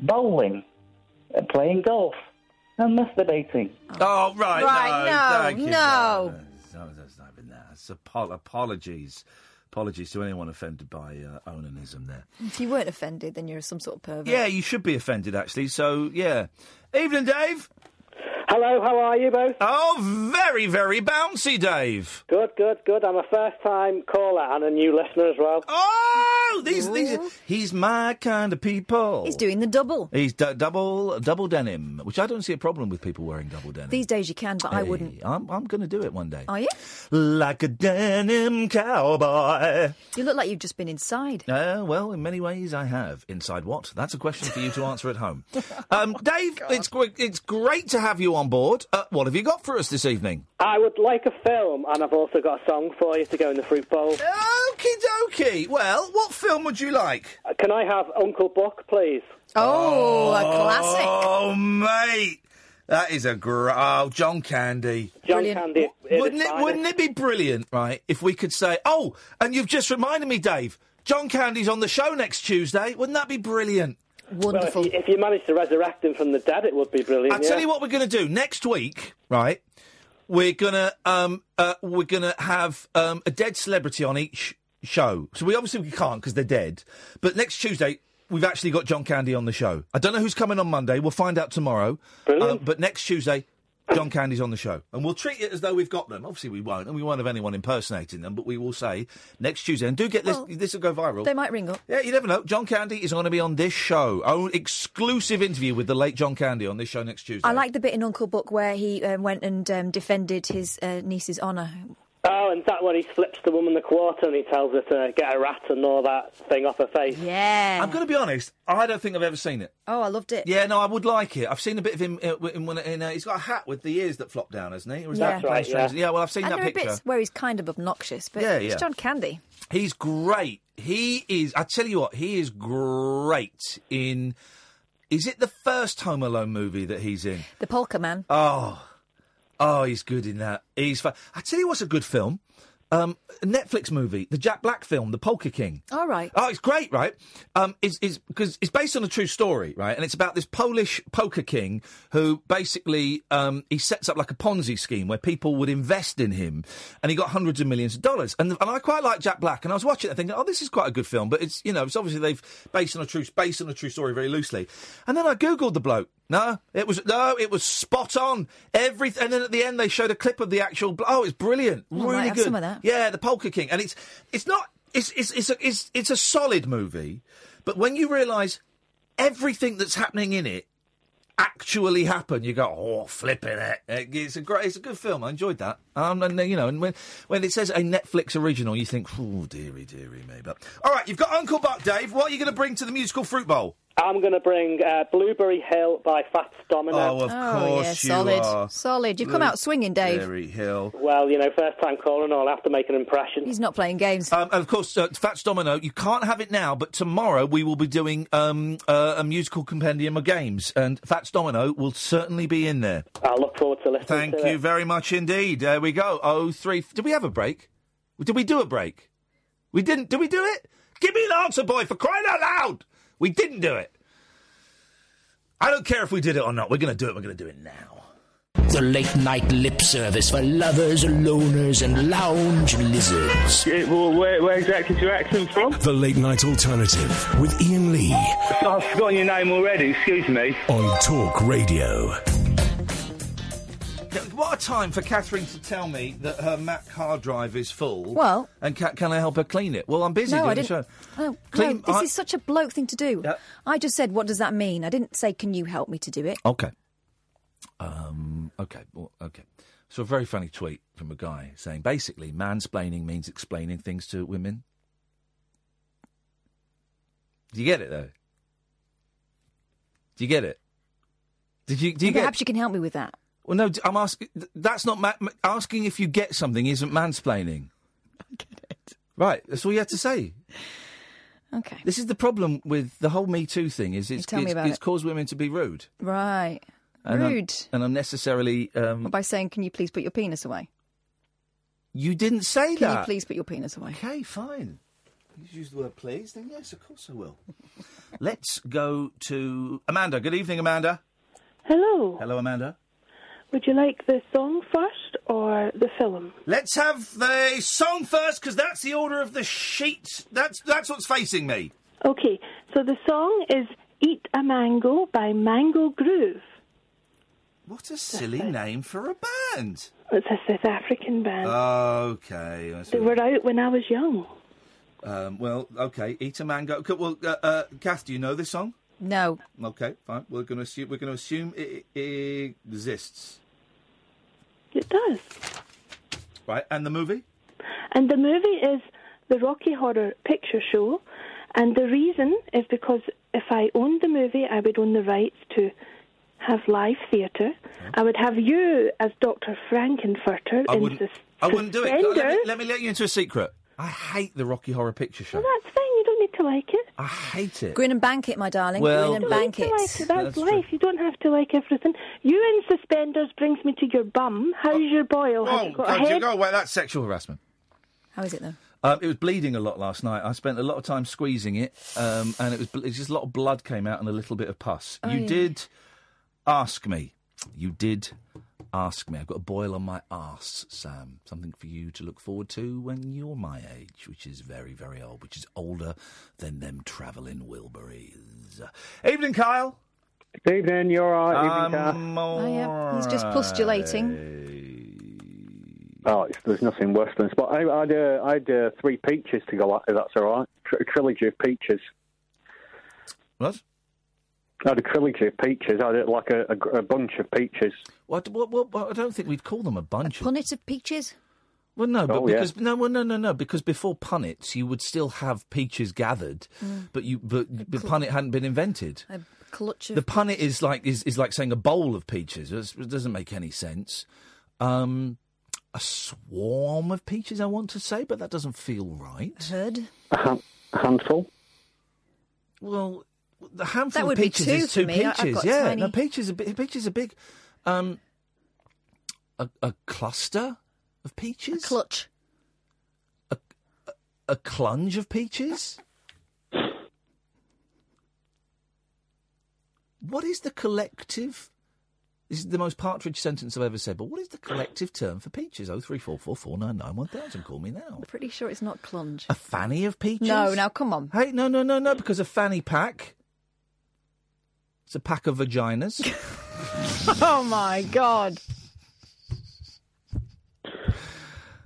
bowling, uh, playing golf, and masturbating. Oh right, Right, no, no, thank you. no. no, that's not even that. It's apo- apologies, apologies to anyone offended by uh, onanism there. If you weren't offended, then you're some sort of pervert. Yeah, you should be offended actually. So yeah, evening, Dave. Hello, how are you both? Oh, very, very bouncy, Dave. Good, good, good. I'm a first time caller and a new listener as well. Oh, these, these, he's my kind of people. He's doing the double. He's d- double, double denim, which I don't see a problem with people wearing double denim. These days you can, but I wouldn't. I'm, I'm going to do it one day. Are you? Like a denim cowboy. You look like you've just been inside. Uh, well, in many ways, I have. Inside what? That's a question for you to answer at home. Um, Dave, it's it's great to have you on board. Uh, what have you got for us this evening? I would like a film, and I've also got a song for you to go in the fruit bowl. Okie dokie. Well, what film would you like? Uh, Can I have Uncle Buck, please? Oh, a classic. Oh, mate. That is a great. Oh, John Candy. John Candy. at Wouldn't it, wouldn't it be brilliant, right, if we could say, oh, and you've just reminded me, Dave, John Candy's on the show next Tuesday. Wouldn't that be brilliant? Wonderful. Well, if, you, if you manage to resurrect him from the dead, it would be brilliant. I'll tell you what we're going to do next week, right? We're gonna um uh, we're gonna have um a dead celebrity on each show. So we obviously we can't because they're dead. But next Tuesday we've actually got John Candy on the show. I don't know who's coming on Monday. We'll find out tomorrow. Um, but next Tuesday. John Candy's on the show, and we'll treat it as though we've got them. Obviously, we won't, and we won't have anyone impersonating them. But we will say next Tuesday, and do get this. Well, this will go viral. They might ring up. Yeah, you never know. John Candy is going to be on this show. Own exclusive interview with the late John Candy on this show next Tuesday. I like the bit in Uncle Buck where he um, went and um, defended his uh, niece's honour. Oh, and that when he flips the woman the quarter and he tells her to get a rat and all that thing off her face. Yeah. I'm going to be honest. I don't think I've ever seen it. Oh, I loved it. Yeah, no, I would like it. I've seen a bit of him uh, in one. In, uh, he's got a hat with the ears that flop down, hasn't he? Or is Yeah. that That's right, Strange? yeah. well, I've seen and that there are picture. bits where he's kind of obnoxious, but Yeah, it's yeah. John Candy. He's great. He is. I tell you what, he is great in. Is it the first Home Alone movie that he's in? The Polka Man. Oh, oh, he's good in that. He's. Fa- I tell you what's a good film. Um, a Netflix movie, the Jack Black film, The Polka King. All right. Oh, it's great, right? Um, it's because it's based on a true story, right? And it's about this Polish poker king who basically um, he sets up like a Ponzi scheme where people would invest in him, and he got hundreds of millions of dollars. And and I quite like Jack Black, and I was watching it and thinking, oh, this is quite a good film, but it's you know it's obviously they've based on a true based on a true story very loosely. And then I googled the bloke. No, it was no, it was spot on. Everything, and then at the end they showed a clip of the actual. bl- Oh, it's brilliant, Oh, really good. some of that. Yeah, the Polka King, and it's it's not it's it's it's a, it's it's a solid movie, but when you realise everything that's happening in it actually happened, you go, oh, flipping it. It's a great, it's a good film. I enjoyed that. Um, and you know, and when when it says a Netflix original, you think, oh, dearie, dearie me. But all right, you've got Uncle Buck, Dave. What are you going to bring to the musical fruit bowl? I'm going to bring uh, Blueberry Hill by Fats Domino. Oh, of Oh, course yeah, you solid. are. Solid. You've come out swinging, Dave. Blueberry Hill. Well, you know, first time caller and all, I have to make an impression. He's not playing games. Um, and of course, uh, Fats Domino, you can't have it now, but tomorrow we will be doing um, uh, a musical compendium of games, and Fats Domino will certainly be in there. I look forward to listening Thank to you it. very much indeed. There we go. Oh, three. Did we have a break? Did we do a break? We didn't. Did we do it? Give me an answer, boy, for crying out loud. We didn't do it. I don't care if we did it or not. We're going to do it. We're going to do it now. The late night lip service for lovers, loners, and lounge lizards. well, where, where exactly is your accent from? The Late Night Alternative with Iain Lee I've forgotten your name already, excuse me. on Talk Radio. What a time for Catherine to tell me that her Mac hard drive is full. Well- and ca- can I help her clean it? Well, I'm busy no, doing I didn't. show. Oh, Clean- no, this I- is such a bloke thing to do. I just said, "What does that mean?" I didn't say, "Can you help me to do it?" Okay. Um, okay. Well, okay. So a very funny tweet from a guy saying basically mansplaining means explaining things to women. Do you get it though? Do you get it? Did you? Do you? Perhaps you can help me with that. Well, no. I'm asking. That's not ma- ma- asking if you get something. Isn't mansplaining? I get it. Right. That's all you had to say. Okay. This is the problem with the whole Me Too thing. Is it's tell me it's, about it's it. caused women to be rude Right. and un- Rude. and unnecessarily. Um, By saying, "Can you please put your penis away?" you didn't say Can that. you please put your penis away? Okay, fine. You use the word please, then yes, of course I will. Let's go to Amanda. Good evening, Amanda. Hello. Hello, Amanda. Would you like the song first or the film? Let's have the song first because that's the order of the sheet. That's that's what's facing me. Okay, so the song is Eat a Mango by Mango Groove. What a silly name for a band. It's a South African band. Okay. I see. they were out when I was young. Um, well, okay. Eat a mango. Well, uh, uh, Kath, do you know this song? No. Okay, fine. We're going to assume we're going to assume it, it exists, It does. right? And the movie? And the movie is the Rocky Horror Picture Show. And the reason is because if I owned the movie, I would own the rights to have live theatre. I would have you as Dr. Frank-N-Furter I in wouldn't. sus- I wouldn't do it. Let me, let me let you into a secret. I hate the Rocky Horror Picture Show. Well, that's fine. You don't need to like it. I hate it. Grin and bank it, my darling. Well- Grin and don't bank it. to like it. That's, That's life. You don't have to like everything. You in suspenders brings me to your bum. How's your boil? Has Oh, it got a God, you go away. That's sexual harassment. How is it though? Um, it was bleeding a lot last night. I spent a lot of time squeezing it, um, and it was bl- it's just a lot of blood came out and a little bit of pus. Oh, you yeah. did ask me. You did ask me. I've got a boil on my arse, Sam. Something for you to look forward to when you're my age, which is very, very old, which is older than them travelling Wilburys. Evening, Kyle. Evening, you're all right. I'm Evening, Kath. Oh yeah, he's just pustulating. Oh, it's, there's nothing worse than spot. I, I had, uh, I had uh, three peaches to go at, if that's all right. Tr- a trilogy of peaches. What? I had a trilogy of peaches. I had like a, a, a bunch of peaches. What, what, what, what? I don't think we'd call them a bunch of. Punnet of peaches. Well, no, but Oh, yeah. because no, well, no, no, no, because before punnets, you would still have peaches gathered, Mm. but you, but the cl- punnet hadn't been invented. A clutch of. The punnet is like is, is like saying a bowl of peaches. It's- It doesn't make any sense. Um, a swarm of peaches, I want to say, but that doesn't feel right. Herd. A, hand, a handful. Well, the handful That of would be peaches two is two me. Peaches. yeah, tiny- no, peaches are big. Peaches are big. Um, a, a cluster of peaches. A clutch. a clunge of peaches? What is the collective? This is the most partridge sentence I've ever said. But what is the collective term for peaches? Oh three four four four nine nine one thousand. Call me now. I'm pretty sure it's not clunge. A fanny of peaches? No, now come on. Hey, no, no, no, no. Because a fanny pack. It's a pack of vaginas. oh my god.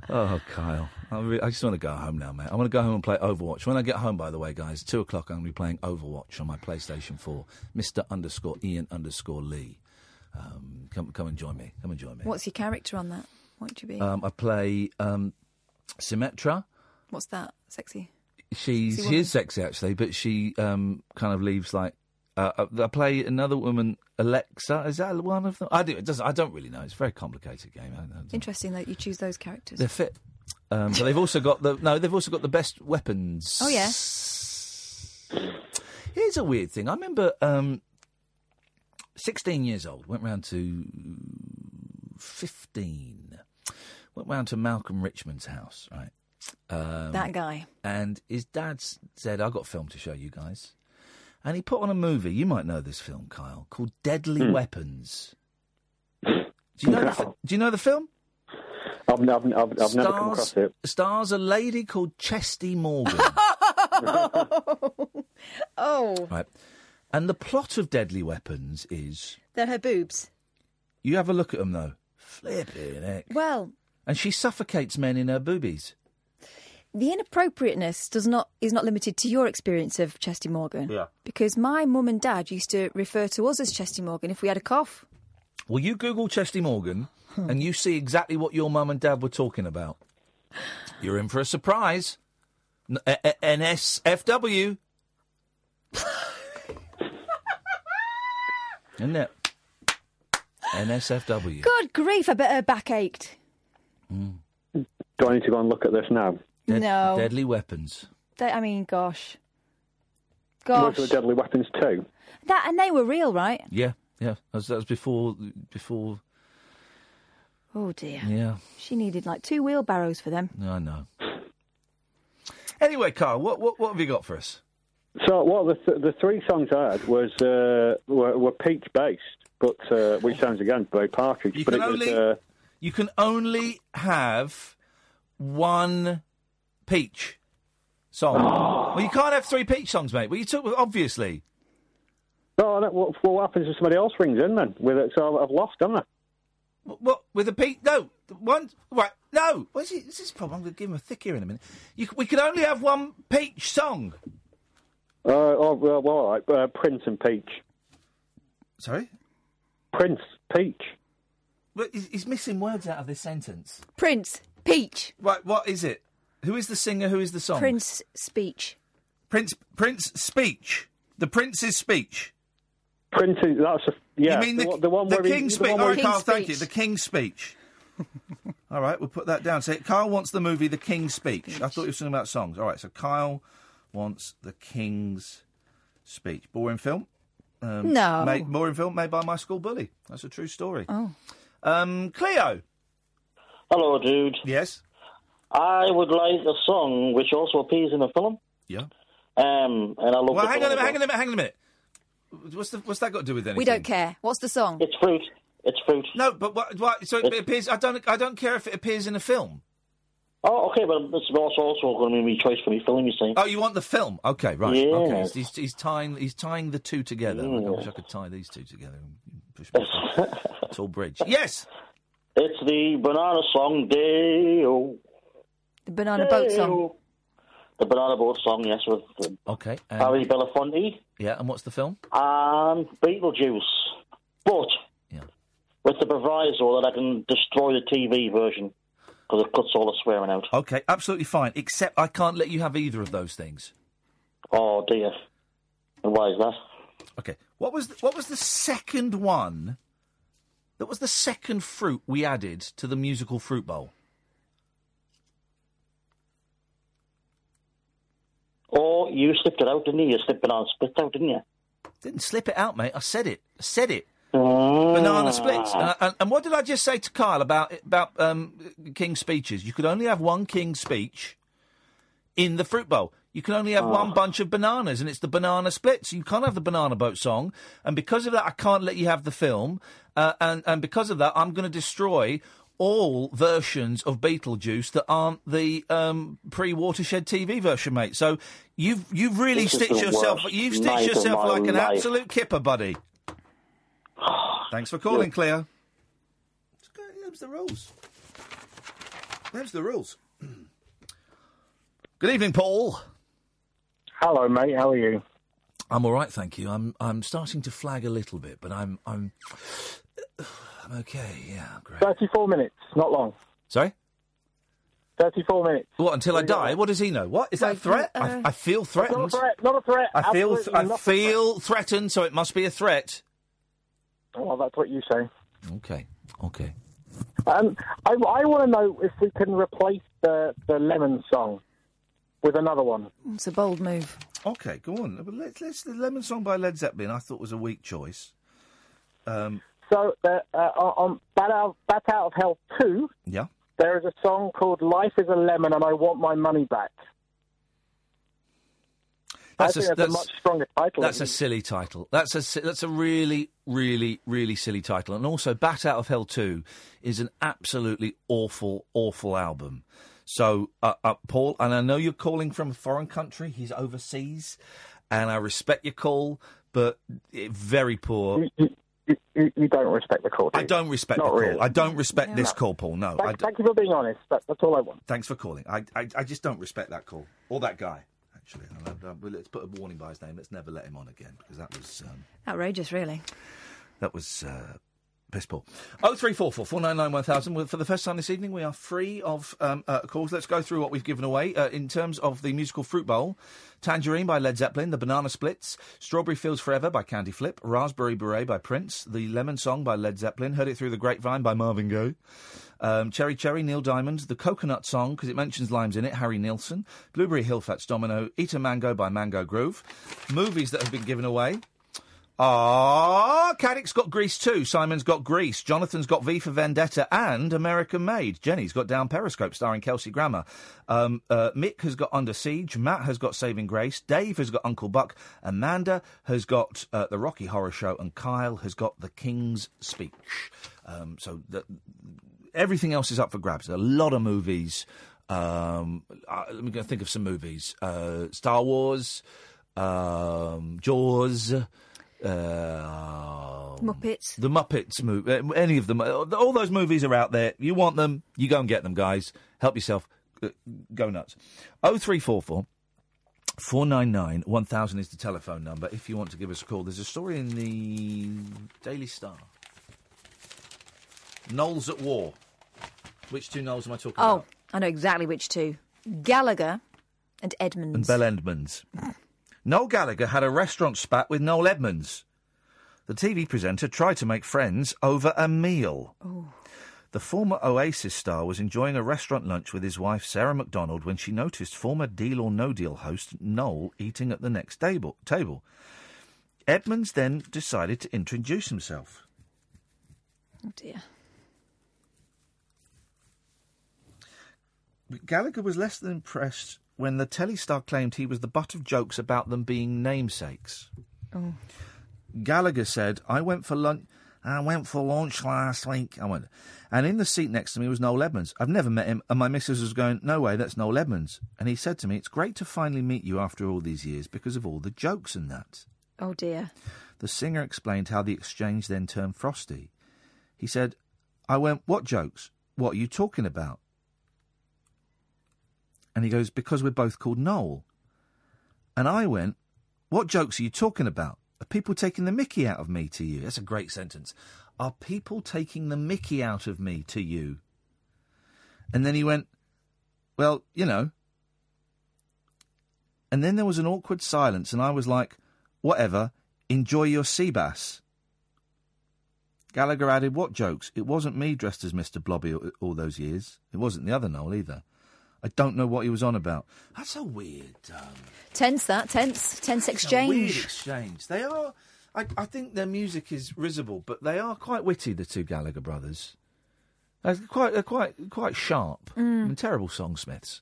Oh, Kyle. I, re- I just want to go home now, mate. I want to go home and play Overwatch. When I get home, by the way, guys, two o'clock, I'm going to be playing Overwatch on my PlayStation 4. Mr. underscore Iain underscore Lee. Um, come, come and join me. Come and join me. What's your character on that? What would you be? Um, I play um, Symmetra. What's that? Sexy. She's she is sexy actually, but she um, kind of leaves like. Uh, I play another woman, Alexa. Is that one of them? I do. It doesn't. I don't really know. It's a very complicated game. Interesting that you choose those characters. they're fit, um, but they've also got the no. They've also got the best weapons. Oh yeah. Here's a weird thing. I remember um, 16 years old, went round to 15, went round to Malcolm Richmond's house, right? Um, that guy. And his dad said, I've got a film to show you guys. And he put on a movie, you might know this film, Kyle, called Deadly Hmm. Weapons. Do you know the, do you know the film? I've, I've, I've, I've never come across it. Stars a lady called Chesty Morgan. oh, right. And the plot of Deadly Weapons is they're her boobs. you have a look at them though. Flipping heck. Well, And she suffocates men in her boobies. The inappropriateness does not is not limited to your experience of Chesty Morgan. Yeah. Because my mum and dad used to refer to us as Chesty Morgan if we had a cough. Well, you Google Chesty Morgan and you see exactly what your mum and dad were talking about. You're in for a surprise. N- a- a- NSFW. Isn't it? NSFW. Good grief! I bet her back ached. Do I need to go and look at this now? Dead- No. Deadly weapons. They, I mean, gosh, Was gosh, there Deadly Weapons too? that and they were real, right? Yeah, yeah. That was, that was before. Before. Oh dear. Yeah, She needed like two wheelbarrows for them. I know. Anyway, Carl, what what what have you got for us? So, well, the th- the three songs I had was uh, were, were peach based, but uh, which sounds again very partridge. You but can it was, only uh, you can only have one peach song. well, you can't have three peach songs, mate. Well, you took obviously. Oh, that, what, what happens if somebody else rings in then? With it, so I've, I've lost, haven't I? What, what with a peach? No, one. Right? No. What's it, this is the problem? I'm going to give him a thick ear in a minute. You, we can only have one peach song. Uh, oh, well, well, all right. Uh, Prince and Peach. Sorry. Prince, Peach. But he's, he's missing words out of this sentence. Prince, Peach, Right. What is it? Who is the singer? Who is the song? Prince speech. Prince. Prince speech. The Prince's speech. Prince, that's a, yeah. you mean the, the, one- the one the where King's the speech? one All where right, Carl, thank you. The King's speech. All right, we'll put that down. So Kyle wants the movie The King's Speech. I thought you were talking about songs. All right, so Kyle wants The King's Speech. Boring film. Um, No. Made, boring film made by my school bully. That's a true story. Oh. Um, Cleo. Hello, dude. Yes. I would like a song which also appears in the film. Yeah. Um, and I love. Well, the hang on a film minute. Hang on a minute. Hang on a minute. What's the, what's that got to do with anything? We don't care. What's the song? It's fruit. It's fruit. No, but what? what so it appears. I don't. I don't care if it appears in a film. Oh, okay, but it's also also going to be my choice for me film. You see? Oh, you want the film? Okay, right. Yeah. Okay, he's, he's, he's tying he's tying the two together. Like, I wish I could tie these two together. and Push me off a tall bridge. Yes. It's the banana song, Deo. The banana boat song. The banana boat song, yes, with uh, Okay. and- Harry Belafonte yeah, and what's the film? and Beetlejuice, but yeah. with the proviso that I can destroy the TV version because it cuts all the swearing out. Okay, absolutely fine. Except I can't let you have either of those things. Oh dear. And why is that? Okay. What was the, what was the second one? That was the second fruit we added to the musical fruit bowl. Oh, you slipped it out, didn't you? You slipped it on split out, didn't you? Didn't slip it out, mate. I said it. I said it. Banana splits. Ah. Uh, and, and what did I just say to Kyle about about um, king's speeches? You could only have one king's speech in the fruit bowl. You can only have one bunch of bananas, and it's the banana splits. You can't have the banana boat song, and because of that, I can't let you have the film. Uh, and and because of that, I'm going to destroy all versions of Beetlejuice that aren't the um, pre-watershed TV version, mate. So you've you've really This stitched yourself worst you've stitched yourself like an life. absolute kipper, buddy. Thanks for calling, Cleo. Them's the rules. Them's the rules. Good evening, Paul. Hello, mate. How are you? I'm all right, thank you. I'm I'm starting to flag a little bit, but I'm I'm I'm okay. Yeah, great. 34 minutes, not long. Sorry. 34 minutes. What until I die? What does he know? What is that a threat? I, I feel threatened. Not a threat. Not a threat. I feel Absolutely I not a feel threatened, so it must be a threat. threat. Well, that's what you say. Okay. Okay. Um, I, I want to know if we can replace the, the Lemon song with another one. It's a bold move. Okay, go on. Let's, let's the Lemon Song by Led Zeppelin. I thought was a weak choice. Um, So, uh, uh, on Bat Out, Bat Out of Hell 2, yeah. there is a song called Life is a Lemon and I Want My Money Back. That's a- that's, that's- a much stronger title. That's a silly title. That's a that's a really really really silly title. And also, Bat Out of Hell Two is an absolutely awful awful album. So, uh, uh, Paul, and I know you're calling from a foreign country. He's overseas, and I respect your call, but very poor. You you, you don't respect the call. do I don't respect Not the call. really. I don't respect this No. call, Paul. No. Thank, I d- thank you for being honest. That, that's all I want. Thanks for calling. I, I, I just don't respect that call. Or that guy, actually. And I- I- let's put a warning by his name. Let's never let him on again, because that was. Um, Outrageous, really. That was uh, piss poor. Oh three four four four nine nine one thousand. Well, For the first time this evening, we are free of um, uh, calls. Let's go through what we've given away uh, in terms of the musical Fruit Bowl. Tangerine by Led Zeppelin, The Banana Splits, Strawberry Fields Forever by Candy Flip, Raspberry Beret by Prince, The Lemon Song by Led Zeppelin, Heard It Through the Grapevine by Marvin Gaye, um, Cherry Cherry, Neil Diamond, The Coconut Song, because it mentions limes in it, Harry Nilsson, Blueberry Hill Fats Domino, Eat a Mango by Mango Groove, movies that have been given away. Ah, Caddick's got Grease 2. Simon's got Grease. Jonathan's got V for Vendetta and American Made. Jenny's got Down Periscope, starring Kelsey Grammer. Um, uh, Mick has got Under Siege. Matt has got Saving Grace. Dave has got Uncle Buck. Amanda has got uh, The Rocky Horror Show. And Kyle has got The King's Speech. Um, so the, everything else is up for grabs. A lot of movies. Um, uh, let me think of some movies. Uh, Star Wars, um, Jaws. Uh, Muppets. the Muppets movie, any of them, uh, all those movies are out there. You want them, you go and get them, guys. Help yourself. Uh, Go nuts. Oh three four four. 499 1000 is the telephone number if you want to give us a call. There's a story in the Daily Star. Noels at war. Which two Noels am I talking Oh, about? Oh, I know exactly which two. Gallagher and Edmonds. And Bell Edmonds. Noel Gallagher had a restaurant spat with Noel Edmonds. The TV presenter tried to make friends over a meal. Oh. The former Oasis star was enjoying a restaurant lunch with his wife Sara MacDonald when she noticed former Deal or No Deal host Noel eating at the next table. table. Edmonds then decided to introduce himself. Oh dear. Gallagher was less than impressed when the telly star claimed he was the butt of jokes about them being namesakes. Oh. Gallagher said, I went for lunch. I went for lunch last week. I went, and in the seat next to me was Noel Edmonds. I've never met him, and my missus was going, "No way, that's Noel Edmonds." And he said to me, "It's great to finally meet you after all these years because of all the jokes and that." Oh dear. The singer explained how the exchange then turned frosty. He said, "I went, what jokes? What are you talking about?" And he goes, "Because we're both called Noel." And I went, "What jokes are you talking about? Are people taking the mickey out of me to you?" That's a great sentence. Are people taking the mickey out of me to you? And then he went, "Well, you know." And then there was an awkward silence, and I was like, "Whatever, enjoy your sea bass." Gallagher added, "What jokes? It wasn't me dressed as Mister Blobby all those years. It wasn't the other Noel either. I don't know what he was on about. That's a weird, um, Tense that, tense, tense exchange. weird exchange. exchange. They are. I, I think their music is risible, but they are quite witty. The two Gallagher brothers. They're quite, they're quite, quite sharp. Mm. And terrible songsmiths.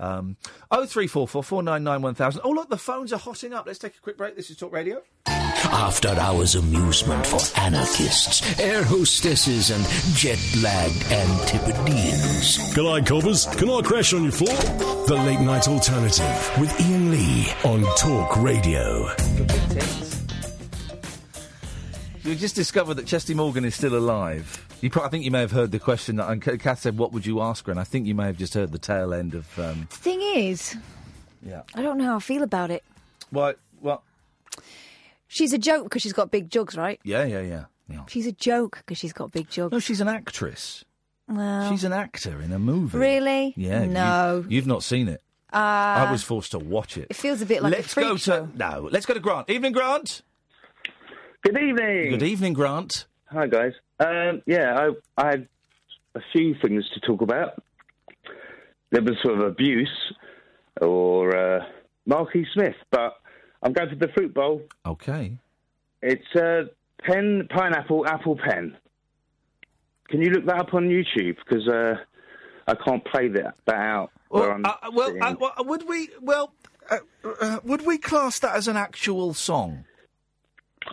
Um, oh three four four four nine nine one thousand. Oh look, the phones are hotting up. Let's take a quick break. This is Talk Radio. After hours amusement for anarchists, air hostesses, and jet lagged Antipodeans. G'day, coppers. Can I crash on your floor? The Late Night Alternative with Iain Lee on Talk Radio. We just discovered that Chesty Morgan is still alive. You pro- I think you may have heard the question that and Kath said, "What would you ask her?" And I think you may have just heard the tail end of. Um, Thing is, yeah. I don't know how I feel about it. What? What? She's a joke because she's got big jugs, right? Yeah, yeah, yeah. yeah. She's a joke because she's got big jugs. No, she's an actress. Well, She's an actor in a movie. Really? Yeah. No. You, have not seen it. Uh, I was forced to watch it. It feels a bit like let's a freak go show. to no. Let's go to Grant. Evening, Grant. Good evening. Good evening, Grant. Hi, guys. Um, yeah, I, I had a few things to talk about. There was sort of abuse or uh, Marquis Smith, but I'm going for the fruit bowl. Okay. It's uh, pen, pineapple, apple pen. Can you look that up on YouTube? Because uh, I can't play that, that out. Well, I'm uh, well, uh, well, would we? Well, uh, uh, would we class that as an actual song?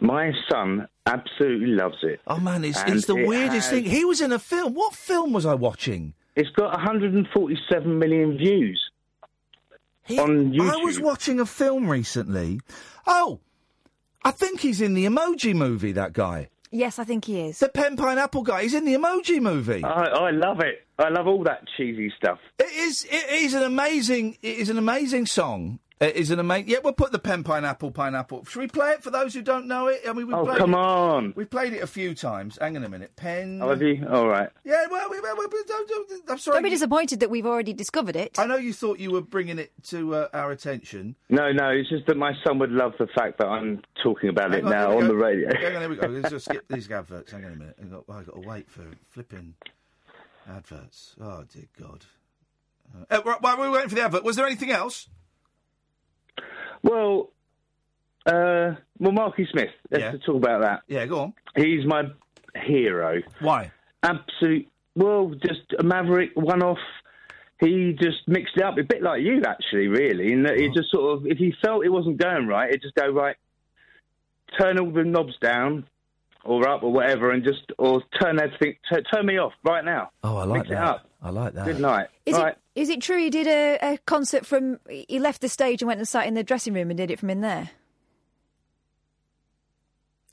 My son absolutely loves it. Oh man, it's, it's the it weirdest has- thing. He was in a film. What film was I watching? It's got 147 million views on YouTube. I was watching a film recently. Oh, I think he's in the Emoji Movie. That guy. Yes, I think he is. The pen pineapple guy. He's in the Emoji Movie. I, I love it. I love all that cheesy stuff. It is. It is an amazing. It is an amazing song. It is an amazing. Yeah, we'll put the pen pineapple pineapple. Should we play it for those who don't know it? I mean, we Oh, come it- on. We've played it a few times. Hang on a minute. Pen. Oh, have you? All right. Yeah. Well, we, we, we, we- don't, don't, I'm sorry. Don't be disappointed that we've already discovered it. I know you thought you were bringing it to uh, our attention. No, no, it's just that my son would love the fact that I'm talking about it on, now on go. the radio. Hang on, here we go. Let's just skip these adverts. Hang on a minute. I've got, I've got to wait for flipping adverts. Oh, dear God. Uh, uh, right, while we were waiting for the advert, was there anything else? Well, uh, well, Marky Smith. Let's talk about that. Yeah, go on. He's my hero. Why? Absolute. Well, just a maverick, one-off. He just mixed it up a bit like you, actually, really. In that Uh-huh. just sort of, if he felt it wasn't going right, it just go right. Turn all the knobs down, or up, or whatever, and just or turn everything. T- turn me off right now. Oh, I like Mix it that. up. I like that. Good night. Is right. it is it true he did a, a concert from? He left the stage and went and sat in the dressing room and did it from in there.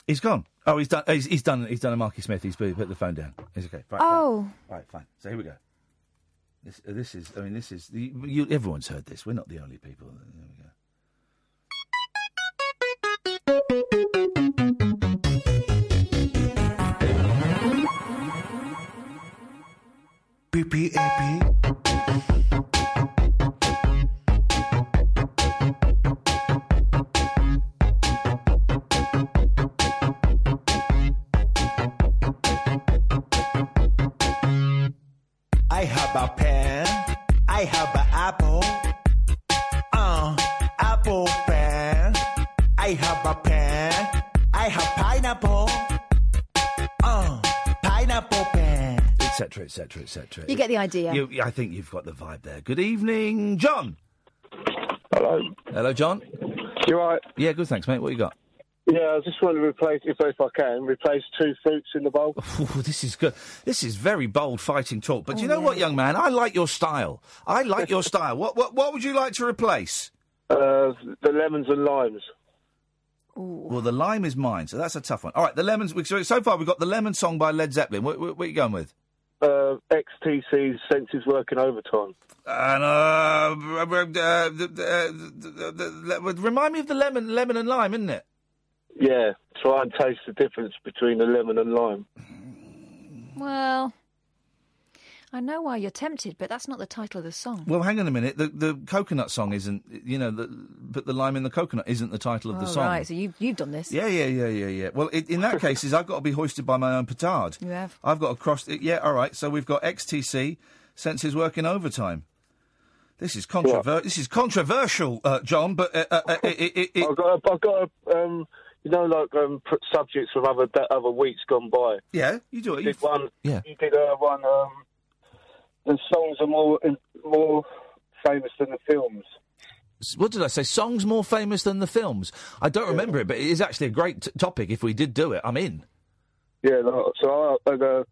He's gone. Oh, he's done. He's, he's done. He's done a Marky Smith. He's put put the phone down. He's okay. Right, Oh. Fine. Right, fine. So here we go. This, uh, this is. I mean, this is. You, you, everyone's heard this. We're not the only people. There we go. PPAP. I have a pen. I have an apple. Uh, apple pen. I have a pen. I have pineapple. Etc. Etc. Etc. You get the idea. You, I think you've got the vibe there. Good evening, John. Hello. Hello, John. You all right? Yeah, good. Thanks, mate. What you got? Yeah, I just want to replace, if, if I can, replace two fruits in the bowl. Ooh, this is good. This is very bold fighting talk. But do you Oh, know what, young man? I like your style. I like your style. What, what what would you like to replace? Uh, the lemons and limes. Well, the lime is mine, so that's a tough one. All right, the lemons. So, so far, we've got the lemon song by Led Zeppelin. What, what, what are you going with? Uh, XTC's Senses Working Overtime. And uh, uh, the, the, the, the, the, remind me of the lemon, lemon and lime, isn't it? Yeah, try and taste the difference between the lemon and lime. Well, I know why you're tempted, but that's not the title of the song. Well, hang on a minute. The the coconut song isn't, you know, the, but the lime in the coconut isn't the title of the Oh, song. right, so you've you've done this. Yeah, yeah, yeah, yeah, yeah. Well, it, in that case, is I've got to be hoisted by my own petard. You have. I've got to cross. Yeah, all right. So we've got XTC, senses working overtime. This is controver- This is controversial, uh, John. But uh, uh, uh, it, it, it, I've got, a, I've got a, um, you know, like um, subjects from other other weeks gone by. yeah, you do it. You did one. Yeah. You did uh, one. Um, the songs are more more famous than the films. What did I say? Songs more famous than the films. I don't remember it, but it is actually a great t- topic. If we did do it, I'm in. Yeah, no, so I, uh,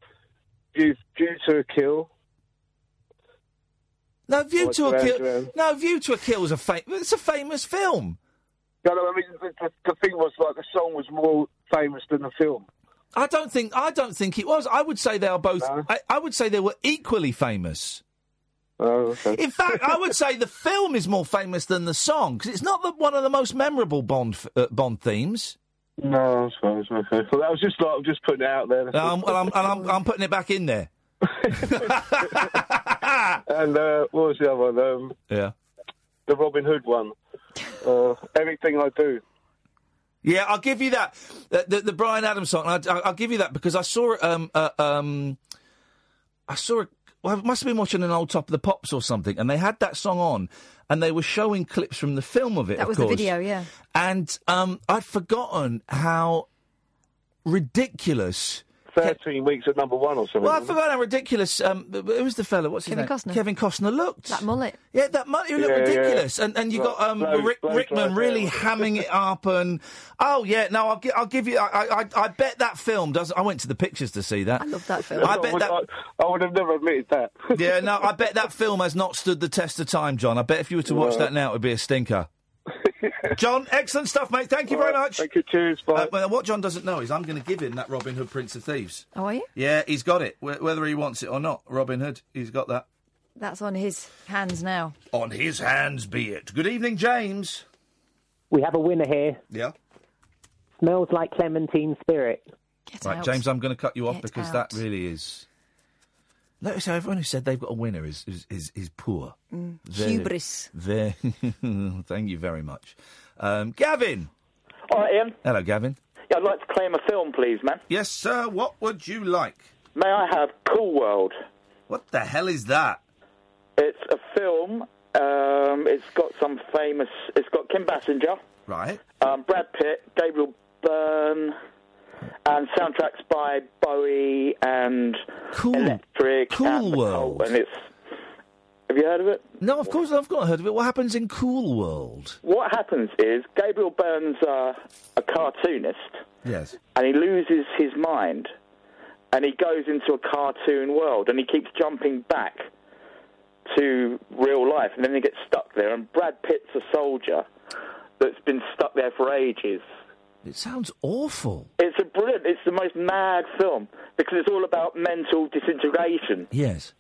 due, due to a kill. No, View to a Kill. around? No, View to a Kill is a fa- It's a famous film. No, no, I mean the, the, the thing was like the song was more famous than the film. I don't think. I don't think it was. I would say they are both. I, I would say they were equally famous. Oh, okay. In fact, I would say the film is more famous than the song because it's not the, one of the most memorable Bond uh, Bond themes. No, I suppose okay. That was just like I'm just putting it out there. Um, well, I'm, and I'm, I'm putting it back in there. and uh, what was the other one? Um, Yeah. the Robin Hood one. Uh, everything I do. Yeah, I'll give you that. The, the, the Bryan Adams song. I, I, I'll give you that because I saw it. Um, uh, um, I saw it. Well, I must have been watching an old Top of the Pops or something, and they had that song on, and they were showing clips from the film of it. That of was course. the video, yeah. And um, I'd forgotten how ridiculous. Thirteen weeks at number one or something. Well, I forgot how ridiculous. Um, who was the fella? What's his Kevin name? Costner. Kevin Costner looked. That mullet. Yeah, that money looked Yeah, yeah. ridiculous, and and you Right, got um, blows- Rick, blows Rickman right really down. hamming it up, and oh yeah, no, I'll, gi- I'll give you. I, I I bet that film does. I went to the pictures to see that. I love that film. I bet would, that. I, I would have never admitted that. yeah, no, I bet that film has not stood the test of time, John. I bet if you were to watch Right. that now, it would be a stinker. John, excellent stuff, mate. Thank you All very right, much. Thank you. Cheers. Bye. Uh, well, what John doesn't know is I'm going to give him that Robin Hood Prince of Thieves. Oh, are you? Yeah, he's got it, wh- whether he wants it or not. Robin Hood, he's got that. That's on his hands now. On his hands be it. Good evening, James. We have a winner here. Yeah. Smells like clementine spirit. right, James, I'm going to cut you off Get because out. that really is. Notice how everyone who said they've got a winner is is is, is poor. Mm. Very- Hubris. Very. Thank you very much, um, Gavin. All right, Iain. Hello, Gavin. Yeah, I'd like to claim a film, please, man. Yes, sir. What would you like? May I have Cool World? What the hell is that? It's a film. Um, it's got some famous. It's got Kim Basinger. Right. um, Brad Pitt, Gabriel Byrne, and soundtracks by Bowie and Electric. Cool and World. And it's. Have you heard of it? No, of course I've not heard of it. What happens in Cool World? What happens is Gabriel Byrne's uh, a cartoonist. Yes. and he loses his mind and he goes into a cartoon world and he keeps jumping back to real life and then he gets stuck there and Brad Pitt's a soldier that's been stuck there for ages. It sounds awful. It's a brilliant, it's the most mad film because it's all about mental disintegration Yes.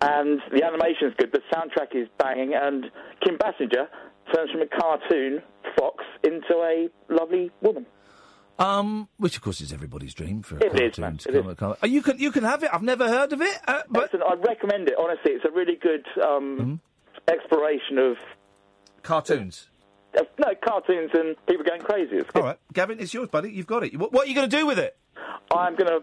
and the animation's good, the soundtrack is banging and Kim Basinger turns from a cartoon fox into a lovely woman. Um, which of course is everybody's dream for a It is, cartoon man. to It come. is. come- Oh, you can you can have it. I've never heard of it. Uh, but Listen, I'd recommend it. Honestly, it's a really good um, exploration of cartoons. Uh, no cartoons and people going crazy. All right, Gavin, it's yours, buddy. You've got it. What, what are you going to do with it? I'm going to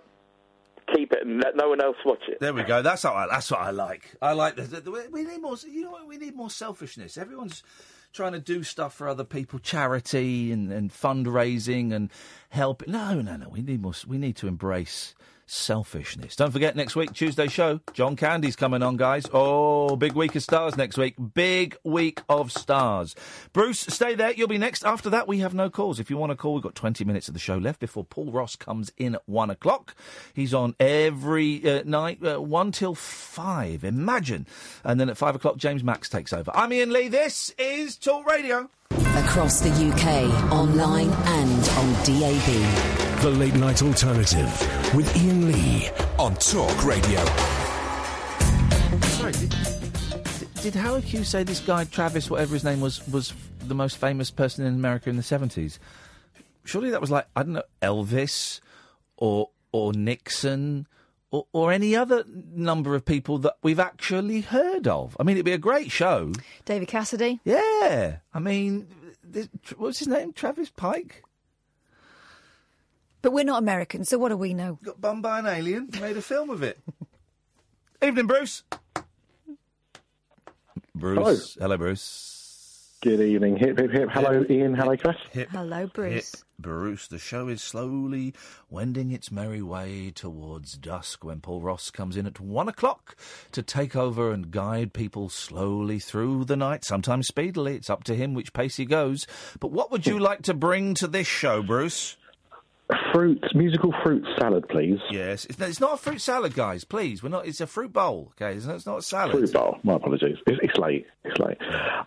keep it and let no one else watch it. There we go. That's what I, that's what I like. I like the, the, the- we need more. You know what? We need more selfishness. Everyone's trying to do stuff for other people, charity and, and fundraising and help. No, no, no. We need more. We need to embrace selfishness. Don't forget next week Tuesday show. John Candy's coming on, guys. Oh, big week of stars next week. Big week of stars. Bruce, stay there. You'll be next. After that, we have no calls. If you want to call, we've got 20 minutes of the show left before Paul Ross comes in at one o'clock. He's on every uh, night, uh, one till five. Imagine. And then at five o'clock, James Max takes over. I'm Iain Lee. This is Talk Radio. Across the UK, online and on DAB. The Late Night Alternative with Iain Lee on Talk Radio. Sorry, did, did, did Howard Hughes say this guy, Travis, whatever his name was, was the most famous person in America in the 70s? Surely that was like, I don't know, Elvis or, or Nixon or, or any other number of people that we've actually heard of. I mean, it'd be a great show. David Cassidy. Yeah. I mean, this, what's his name? Travis Pike? But we're not Americans, so what do we know? Got bummed by an alien, made a film of it. Evening, Bruce. Bruce. Hello, Bruce. Good evening. Hip, hip, hip. Hello, Iain. Hello, Chris. Hip, Hello, Bruce. Bruce. The show is slowly wending its merry way towards dusk when Paul Ross comes in at one o'clock to take over and guide people slowly through the night, sometimes speedily. It's up to him which pace he goes. But what would you like to bring to this show, Bruce? Fruit, musical fruit salad, please. Yes, it's, it's not a fruit salad, guys. Please, we're not. It's a fruit bowl. Okay, it's not, it's not a salad. Fruit bowl. My apologies. It's, it's late. It's late.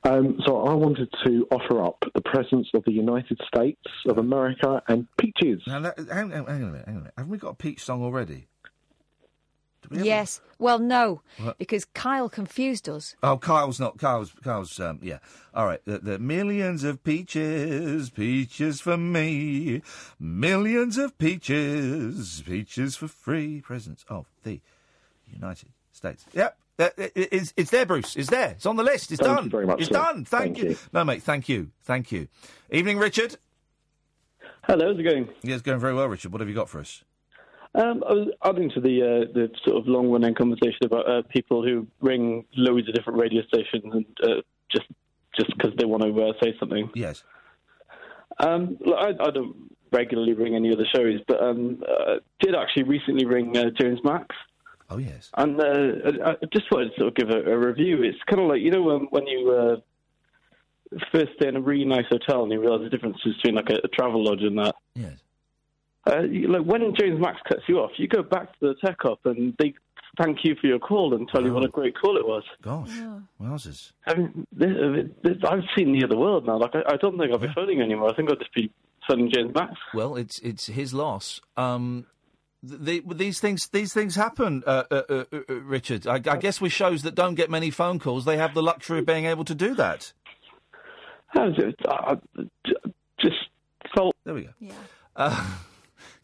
Um, so I wanted to offer up the presence of the United States of America and peaches. Now, that, hang, hang, hang on a minute. Hang on a minute. Haven't we got a peach song already? We have a- Yes. Well, no, What? because Kyle confused us. Oh, Kyle's not. Kyle's. Kyle's. Um, yeah. All right. The, the millions of peaches, peaches for me, millions of peaches, peaches for free. Presents of the United States. Yep. That- it- it- It's, it's there, Bruce. It's there. It's on the list. It's Thank done. you very much, It's sir. done. Thank, Thank you. you. No, mate. Thank you. Thank you. Evening, Richard. Hello, how's it going? Yeah, it's going very well, Richard. What have you got for us? Um, I was adding to the uh, the sort of long running conversation about uh, people who ring loads of different radio stations and uh, just just because they want to uh, say something. Yes. Um, I, I don't regularly ring any other shows, but um, uh, did actually recently ring uh, James Max. Oh yes. And uh, I, I just wanted to sort of give a, a review. It's kind of like you know when when you uh, first stay in a really nice hotel and you realise the difference between like a, a travel lodge and that. Yes. Uh, like when James Max cuts you off, you go back to the tech up and they thank you for your call and tell you what a great call it was. Gosh, wowzers. I mean, this, this, I've seen the other world now. Like, I, I don't think I'll be phoning anymore. I think I'll just be phoning James Max. Well, it's it's his loss. Um, th the, these things these things happen, uh, uh, uh, uh, Richard. I, I guess with shows that don't get many phone calls, they have the luxury of being able to do that. I just, I, just so. There we go. Yeah.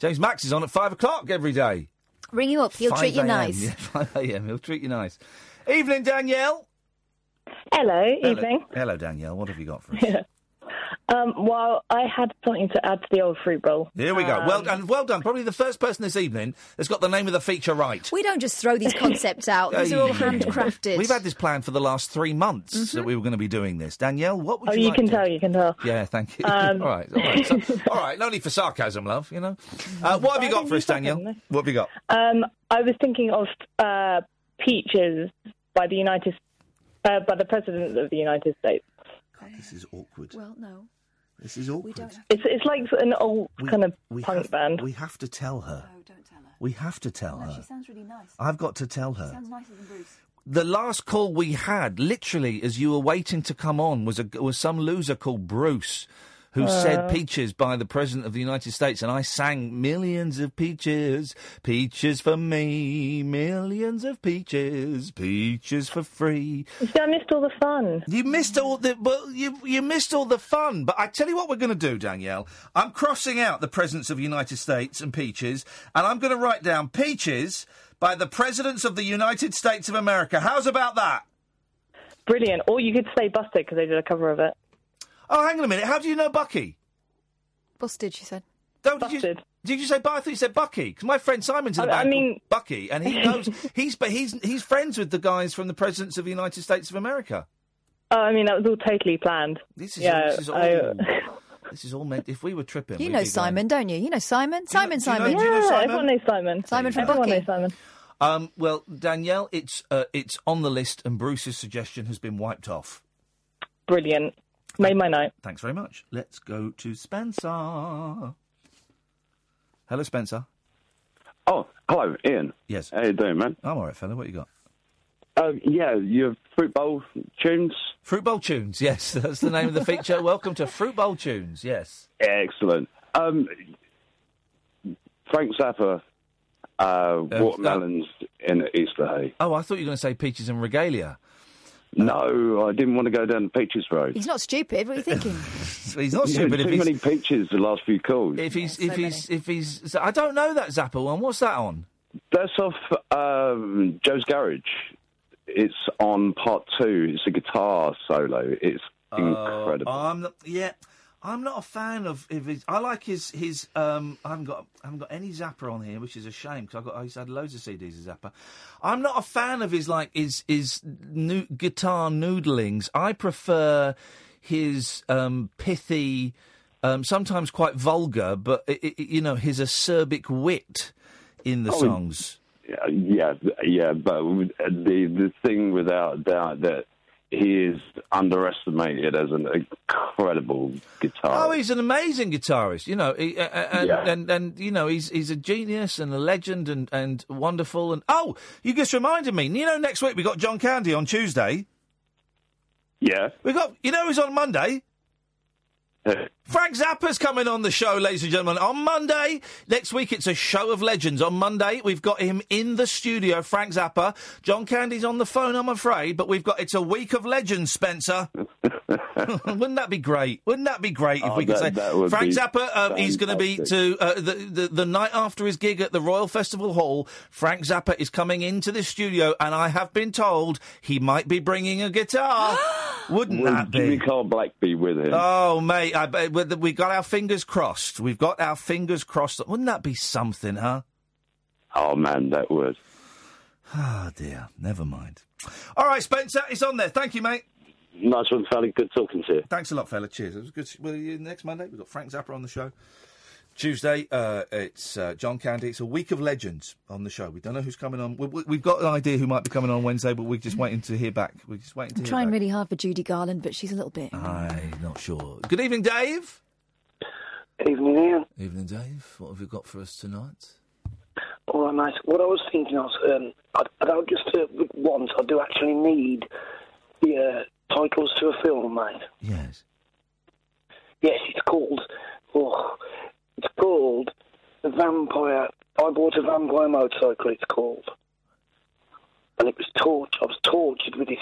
James Max is on at five o'clock every day. Ring him up. He'll 5 treat you nice. Yeah, five a.m. He'll treat you nice. Evening, Danielle. Hello, Hello. evening. Hello, Danielle. What have you got for us? Um, well, I had something to add to the old fruit bowl. Here we go. Um, Well done. Well done. Probably the first person this evening that's got the name of the feature right. We don't just throw these concepts out. These are all handcrafted. We've had this plan for the last three months that we were going to be doing this. Danielle, what would you? Oh, you you like can to- tell, you can tell. Yeah, thank you. Um, all right, all right. So- all right, no need for sarcasm, love, you know. Uh, what have you got for us, Danielle? What have you got? Um, I was thinking of uh, peaches by the United, uh, by the President of the United States. This is awkward. Well, no. This is awkward. It's it's like an old kind of we punk have, band. We have to tell her. No, don't tell her. We have to tell her. She sounds really nice. I've got to tell her. Sounds nicer than Bruce. The last call we had, literally, as you were waiting to come on, was a, was some loser called Bruce, who said Uh. "peaches" by the president of the United States, and I sang millions of peaches, peaches for me, millions of peaches, peaches for free. You see, I missed all the fun. You missed all the well, you you missed all the fun. But I tell you what, we're going to do, Danielle. I'm crossing out the presidents of the United States and peaches, and I'm going to write down peaches by the presidents of the United States of America. How's about that? Brilliant. Or you could say Busted because they did a cover of it. Oh, hang on a minute. How do you know Bucky? Busted, she said. No, did you, did you say? Bu- I thought you said Bucky because my friend Simon's in the I- I band mean- called Bucky, and he knows he's but he's he's friends with the guys from the presidents of the United States of America. Oh, I mean, that was all totally planned. This is yeah, all, this is all. I- this is all meant. If we were tripping, You we'd know be going- Simon, don't you? You know Simon? Simon, do you know- Simon. do you know yeah, Simon? everyone knows Simon. Simon from everyone Bucky. knows Simon. Um, well, Danielle, it's uh, it's on the list, and Bruce's suggestion has been wiped off. Brilliant. Made my night. Thanks very much. Let's go to Spencer. Hello, Spencer. Oh, hello, Iain. Yes. How you doing, man? I'm all right, fella. What you got? Um, yeah, your fruit bowl tunes. Fruit Bowl Tunes. Yes, that's the name of the feature. Welcome to Fruit Bowl Tunes. Yes. Excellent. Um, Frank Zappa, uh, watermelons in Easter hay. Oh, I thought you were going to say peaches en regalia. No, I didn't want to go down the Peaches Road. He's not stupid. What are you thinking? He's not stupid. Too if he's, many peaches the last few calls. if he's if he's if he's. so I don't know that Zappa one. What's that on? That's off um, Joe's Garage. It's on part two. It's a guitar solo. It's incredible. Uh, I'm not, yeah, I'm not a fan of, of his. I like his his. Um, I haven't got I haven't got any Zappa on here, which is a shame because I got I used to have loads of CDs of Zappa. I'm not a fan of his like his his new guitar noodlings. I prefer his um, pithy, um, sometimes quite vulgar, but i i you know his acerbic wit in the Oh, songs. Yeah, yeah, yeah, but the the thing without doubt that he is underestimated as an incredible guitarist. Oh, he's an amazing guitarist. You know, he, uh, and, Yeah. and and you know he's he's a genius and a legend and and wonderful. And oh, you just reminded me. You know, next week we got John Candy on Tuesday. Yeah. We got you know who's on Monday. Frank Zappa's coming on the show, ladies and gentlemen, on Monday. Next week, it's a show of legends. On Monday, we've got him in the studio, Frank Zappa. John Candy's on the phone, I'm afraid, but we've got it's a week of legends, Spencer. Wouldn't that be great? Wouldn't that be great if Oh, we could that- say that Frank Zappa? Uh, he's going to be to uh, the, the the night after his gig at the Royal Festival Hall. Frank Zappa is coming into the studio, and I have been told he might be bringing a guitar. Wouldn't Will that be? Jimmy Carl Black be with him? Oh, mate, I, bet- we- we've got our fingers crossed. We've got our fingers crossed. Wouldn't that be something, huh? Oh man, that would. Ah, dear. Never mind. All right, Spencer, it's on there. Thank you, mate. Nice one, fella. Good talking to you. Thanks a lot, fella. Cheers. It was good. Well, next Monday we've got Frank Zappa on the show. Tuesday, uh, it's uh, John Candy. It's a week of legends on the show. We don't know who's coming on. We, we, we've got an idea who might be coming on Wednesday, but we're just waiting to hear back. We're just waiting to I'm hear trying back. really hard for Judy Garland, but she's a little bit. I'm not sure. Good evening, Dave. Evening, Iain. Evening, Dave. What have you got for us tonight? All right, mate. What I was thinking was, um, I, I don't just uh, once. I do actually need the uh, titles to a film, mate. Yes. Yes, it's called. Oh, it's called the Vampire. I bought a vampire motorcycle. It's called, and it was tortured. I was tortured with it.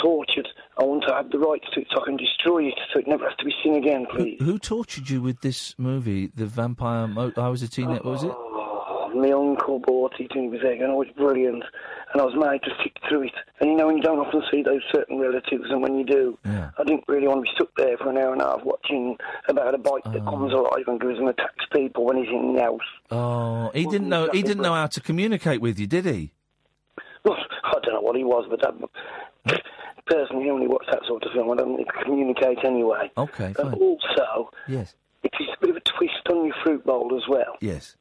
Tortured. I want to have the rights to it so I can destroy it, so it never has to be seen again, please. Who tortured you with this movie, The Vampire? Mo- I was a teenager. What was it? Oh, Oh, my uncle bought it and he was there going, oh, it's brilliant. And I was made to stick through it. And you know, when you don't often see those certain relatives, and when you do, I didn't really want to be stuck there for an hour and a half watching about a bike that comes oh. alive and goes and attacks people when he's in the house. Oh, he didn't know. He didn't know how to communicate with you, did he? Well, I don't know what he was, but that, personally, when you watch that sort of film, I don't need to communicate anyway. Okay, And fine. also, Yes. it is a bit of a twist on your fruit bowl as well. Yes.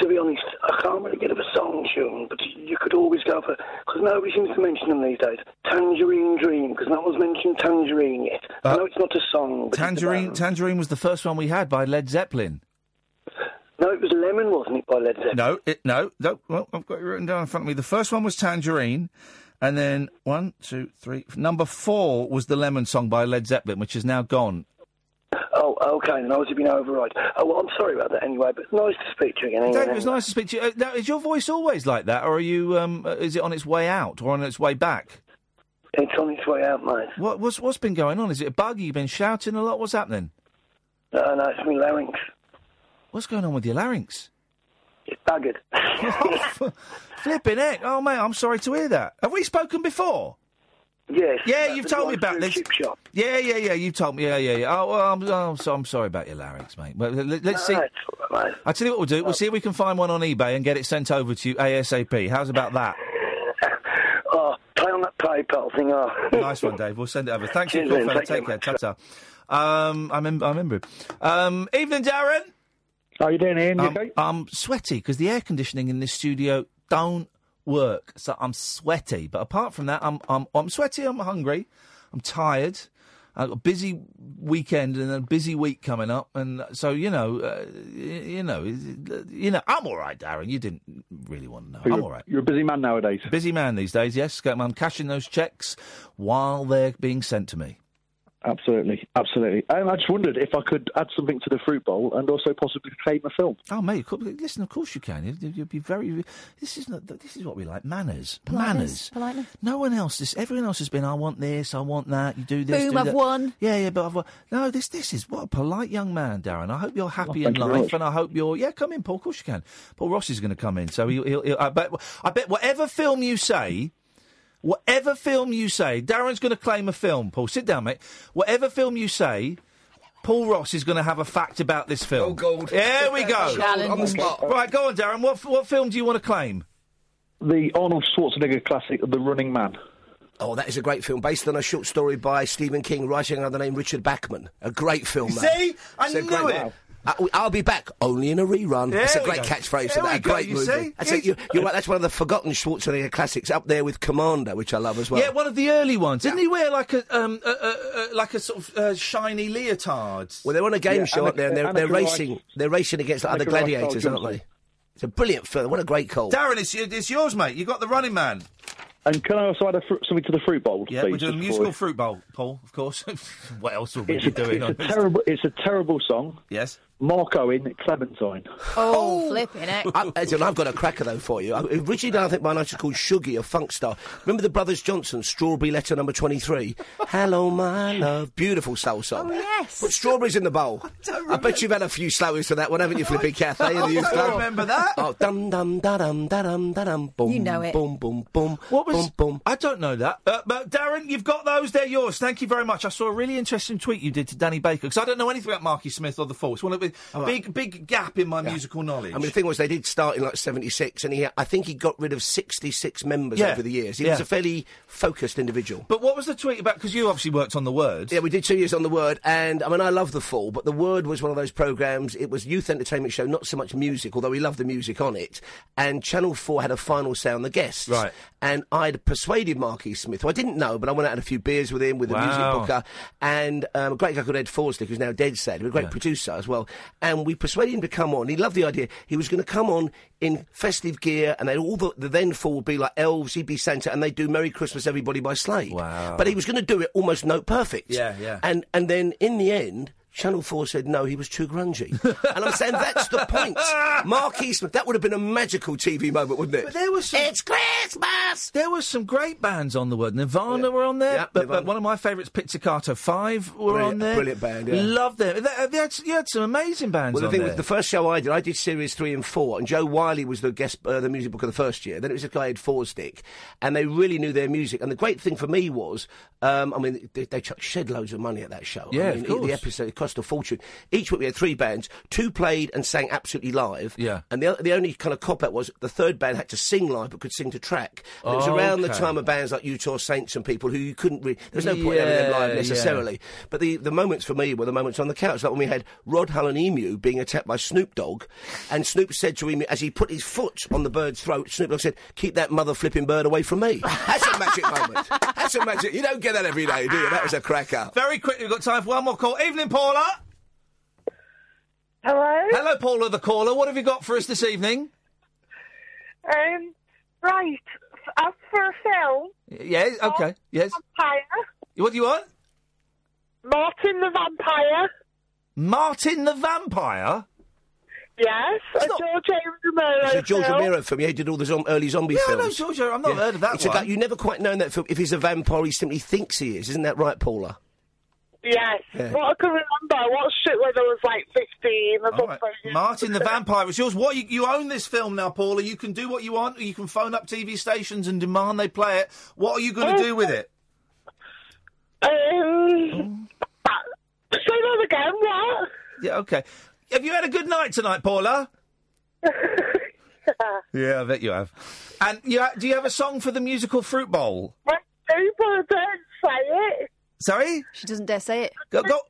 To be honest, I can't really get of a song tune, but you could always go for because nobody seems to mention them these days. Tangerine Dream, because no one's mentioned Tangerine yet. I know it's not a song, but it's a Tangerine. Tangerine was the first one we had by Led Zeppelin. No, it was Lemon, wasn't it, by Led Zeppelin? No, it, no, no. Well, I've got it written down in front of me. The first one was Tangerine, and then one, two, three. Number four was the Lemon song by Led Zeppelin, which is now gone. Okay, then I was been override. Oh, well, I'm sorry about that anyway, but nice to speak to you again. Anyway, Dave, it was nice to speak to you. Uh, now, is your voice always like that, or are you? Um, uh, is it on its way out or on its way back? It's on its way out, mate. What, what's what's been going on? Is it a bug? You've been shouting a lot. What's happening? No, no, it's my larynx. What's going on with your larynx? It's buggered. Flipping heck! Oh mate, I'm sorry to hear that. Have we spoken before? Yes. Yeah, you've told me about this. chip shop. Yeah, yeah, yeah. You told me. Yeah, yeah, yeah. Oh, well, I'm, oh, so I'm sorry about your larynx, mate. Well, let, us see. No, it's all right, mate. I tell you what we'll do. We'll see if we can find one on eBay and get it sent over to you ASAP. How's about that? Oh, play on that PayPal thing. Oh. nice one, Dave. We'll send it over. Thanks for Cheers, your call, Take Take care, care. Ta-ta. Um, I remember. I remember. Um, evening, Darren. How you doing, Iain? You Um, okay? I'm sweaty because the air conditioning in this studio don't work, so I'm sweaty. But apart from that, I'm I'm I'm sweaty. I'm hungry. I'm tired. I've got a busy weekend and a busy week coming up, and so you know, uh, you know, you know, I'm all right, Darren. You didn't really want to know. I'm all right. You're a busy man nowadays. Busy man these days. Yes, I'm cashing those checks while they're being sent to me. Absolutely, absolutely. Um, I just wondered if I could add something to the fruit bowl and also possibly claim a film. Oh, mate, of listen. Of course you can. You- You'll be very. This is not. This is what we like. Manners. Politeness, Manners. politeness. No one else. This. Everyone else has been. I want this. I want that. You do this. Boom, do I've that." won. Yeah, yeah, but I've won. No, this. This is what a polite young man, Darren. I hope you're happy Well, in you life, and I hope you're. Yeah, come in, Paul. Of course you can. Paul Ross is going to come in, so he'll. he'll, he'll I bet. I bet whatever film you say. Whatever film you say, Darren's going to claim a film. Paul, sit down, mate. Whatever film you say, Paul Ross is going to have a fact about this film. Oh, gold. There we go. On the spot. Right, go on, Darren. What what film do you want to claim? The Arnold Schwarzenegger classic, The Running Man. Oh, that is a great film based on a short story by Stephen King, writing under the name Richard Bachman. A great film. that. See? I It's knew it. Uh, I'll be back only in a rerun. There That's a great go. catchphrase. There and we a go, great you movie. see? That's it, you, you're right. That's one of the forgotten Schwarzenegger classics, up there with Commando, which I love as well. Yeah, one of the early ones. Didn't he wear like a um a, a, a, like a sort of uh, shiny leotard? Well, they're on a game Yeah, show, Anna- aren't they? And they're, they're Karaj- racing. They're racing against other Anna Karaj gladiators, aren't they? It's a brilliant film. What a great call. Darren, it's, it's yours, mate. You got the running man. And can I also add a fr- something to the fruit bowl, Yeah, please? we're doing a musical fruit bowl, Paul. Of course. what else would we It's be a, doing? it's, a this? terrible, it's a terrible song. Yes. Mark Owen, Clementine. Oh, flipping it. I, Ed, I've got a cracker though for you. I, originally, I think my night is called Shuggy a funk star. Remember the Brothers Johnson, Strawberry Letter Number Twenty Three. Hello, my love, beautiful soul song. Oh, yes. Put strawberries in the bowl. I, bet you've had a few slowies to that one, haven't you, Flippy Cathay? in the youth I club? remember that. Oh, dum dum da dum da dum da dum. Boom, You know it. Boom, boom, boom. What was? Boom, boom. I don't know that. Uh, but Darren, you've got those. They're yours. Thank you very much. I saw a really interesting tweet you did to Danny Baker because I don't know anything about Marky Smith or the Fall. It's one of the Oh, big, big gap in my musical knowledge. I mean, the thing was, they did start in like '76, and he, I think he got rid of 66 members Yeah. over the years. He Yeah. was a fairly focused individual. But what was the tweet about? Because you obviously worked on the Word. Yeah, we did two years on the Word, and I mean, I love the Fall, but the Word was one of those programs. It was youth entertainment show, not so much music, although we loved the music on it. And Channel Four had a final say on the guests, Right. And I'd persuaded Marky Smith, who I didn't know, but I went out and had a few beers with him, with the music booker, and um, a great guy called Ed Forsley, who's now dead, sad, a great producer as well. And we persuaded him to come on. He loved the idea. He was going to come on in festive gear, and then all the, the then four would be like elves. He'd be Santa, and they'd do "Merry Christmas, Everybody" by Slade. Wow! But he was going to do it almost note perfect. Yeah, yeah. And and then in the end. Channel 4 said no, he was too grungy. and I'm saying that's the point. Mark Eastman, that would have been a magical TV moment, wouldn't it? But there was some, It's Christmas! There was some great bands on the word. Nirvana were on there, Yeah, but, but one of my favourites, Pizzicato 5, were Brilliant- on there. brilliant band, yeah. Love them. They, they had, you had some amazing bands Well, the thing there. was, the first show I did, I did series three and four, and Jo Whiley was the guest, uh, the music book of the first year. Then it was a guy who had four stick, and they really knew their music. And the great thing for me was, um, I mean, they, they chucked shed loads of money at that show. Yeah, I of course. The episode it cost a fortune. Each week we had three bands. Two played and sang absolutely live. Yeah. And the, the only kind of cop out was the third band had to sing live but could sing to track. And it was around the time of bands like Utah Saints and people who you couldn't really. There was no point in having them Yeah, live yeah. necessarily. But the, the moments for me were the moments on the couch, like when we had Rod Hull and Emu being attacked by Snoop Dogg, and Snoop said to him as he put his foot on the bird's throat, Snoop Dogg said, "Keep that mother flipping bird away from me." That's a magic moment. That's a magic. You don't get that every day, do you? That was a cracker. Very quickly, we've got time for one more call. Evening, Paula. Hello. Hello, Paula, the caller. What have you got for us this evening? Um, right. As for a film, Yeah, okay, yes. Vampire, What do you want? Martin the Vampire. Martin the Vampire? Yes, a George A. Romero It's a George film. Romero film. Yeah, he did all the zom- early zombie Yeah, I know films. George I've not heard of that It's one. you never quite know in that film if he's a vampire. He simply thinks he is. Isn't that right, Paula? Yes. Yeah. What I can remember, what shit it when I was like 15 or All right. something. Martin the Vampire is yours. What you, you own this film now, Paula? You can do what you want. You can phone up TV stations and demand they play it. What are you going to do with it? Um, say that again, what? Yeah, okay. Have you had a good night tonight, Paula? Yeah, I bet you have. And you, ha- do you have a song for the musical Fruit Bowl? People don't say it. Sorry? She doesn't dare say it. Go, go,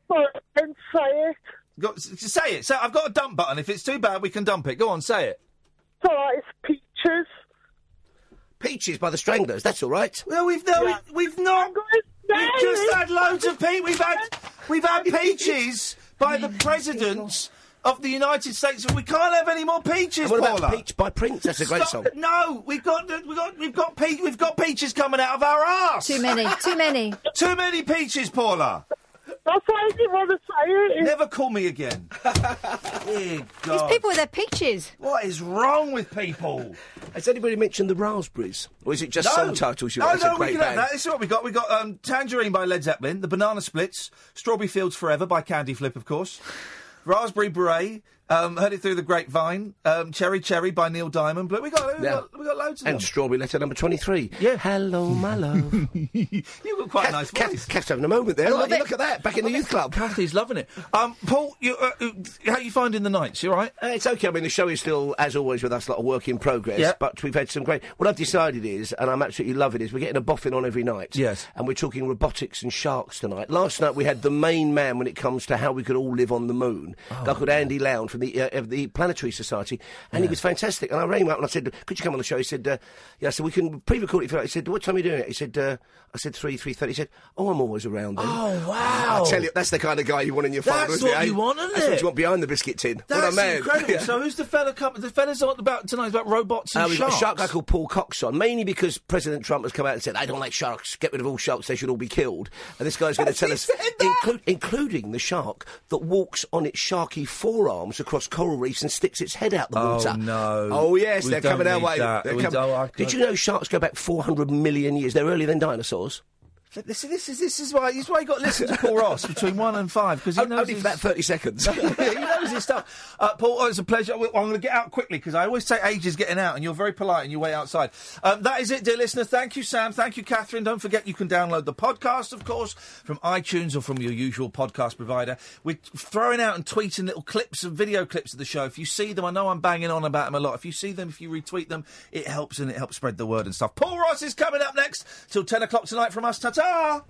Don't say it. go s- s- say it. Say, I've got a dump button. If it's too bad, we can dump it. Go on, say it. It's alright, it's peaches. Peaches by the Stranglers. That's all right. Well, we've no, we, we've not. We've just had loads of pe- We've had we've had peaches by the presidents of the United States, and we can't have any more peaches. And what about Peach by Prince? That's a great Stop- song. No, we've got we've got we've got pe- we've got peaches coming out of our arse. Too many. Too many. Too many peaches, Paula. That's why I didn't want to say it. Never call me again. Dear These people with their peaches. What is wrong with people? Has anybody mentioned the Raspberries? Or is it just no. song titles you no, like? It's a no, we great can have band. that. This is what we got. We got um, Tangerine by Led Zeppelin, The Banana Splits, Strawberry Fields Forever by Candy Flip, of course, Raspberry Beret, um, Heard It Through the Grapevine, um, Cherry Cherry by Neil Diamond. But we got we Yeah. got, we got loads of And them. Strawberry Letter number 23. Yeah. Hello, my love. You've got quite a nice Kath, voice. Kath's having a moment there. Look, look at that. Back in the youth club. Kathy's loving it. Um, Paul, you, uh, uh, how you finding the nights? You all right? Uh, it's okay. I mean, the show is still, as always, with us, a lot of work in progress. Yeah. But we've had some great. What I've decided is, and I'm absolutely loving, is we're getting a boffin on every night. Yes. And we're talking robotics and sharks tonight. Last night we had the main man when it comes to how we could all live on the moon. Oh, called Andy Lown from the uh, of the Planetary Society, and he was fantastic. And I rang him up and I said, "Could you come on the show?" He said, uh, "Yeah." So we can pre-record it. If you like. He said, "What time are you doing it?" He said, uh, "I said three, three thirty. He said, "Oh, I'm always around." Then. Oh, wow. I tell you, that's the kind of guy you want in your phone. That's it, what eh? you want, isn't That's what you want behind the biscuit tin. That's what a man. incredible. Yeah. So who's the fella? com- The fella's on about tonight about robots and Uh, sharks. a shark guy called Paul Cox on, mainly because President Trump has come out and said, I don't like sharks, get rid of all sharks, they should all be killed. And this guy's going to tell us, inclu- including the shark that walks on its sharky forearms across coral reefs and sticks its head out the water. Oh, water. no. Oh, yes, We they're coming our way. that. We com- don't- I Did you know sharks go back 400 million years? They're earlier than dinosaurs. This, this is this is why this is why you got to listen to Paul Ross between one and five because he knows Only his, for that 30 seconds. he knows his stuff. Uh, Paul, oh, it's a pleasure. I'm going to get out quickly because I always take ages getting out, and you're very polite and you wait outside. Um, that is it, dear listener. Thank you, Sam. Thank you, Catherine. Don't forget you can download the podcast, of course, from iTunes or from your usual podcast provider. We're throwing out and tweeting little clips and video clips of the show. If you see them, I know I'm banging on about them a lot. If you see them, if you retweet them, it helps and it helps spread the word and stuff. Paul Ross is coming up next till 10 o'clock tonight from us. Ta ta!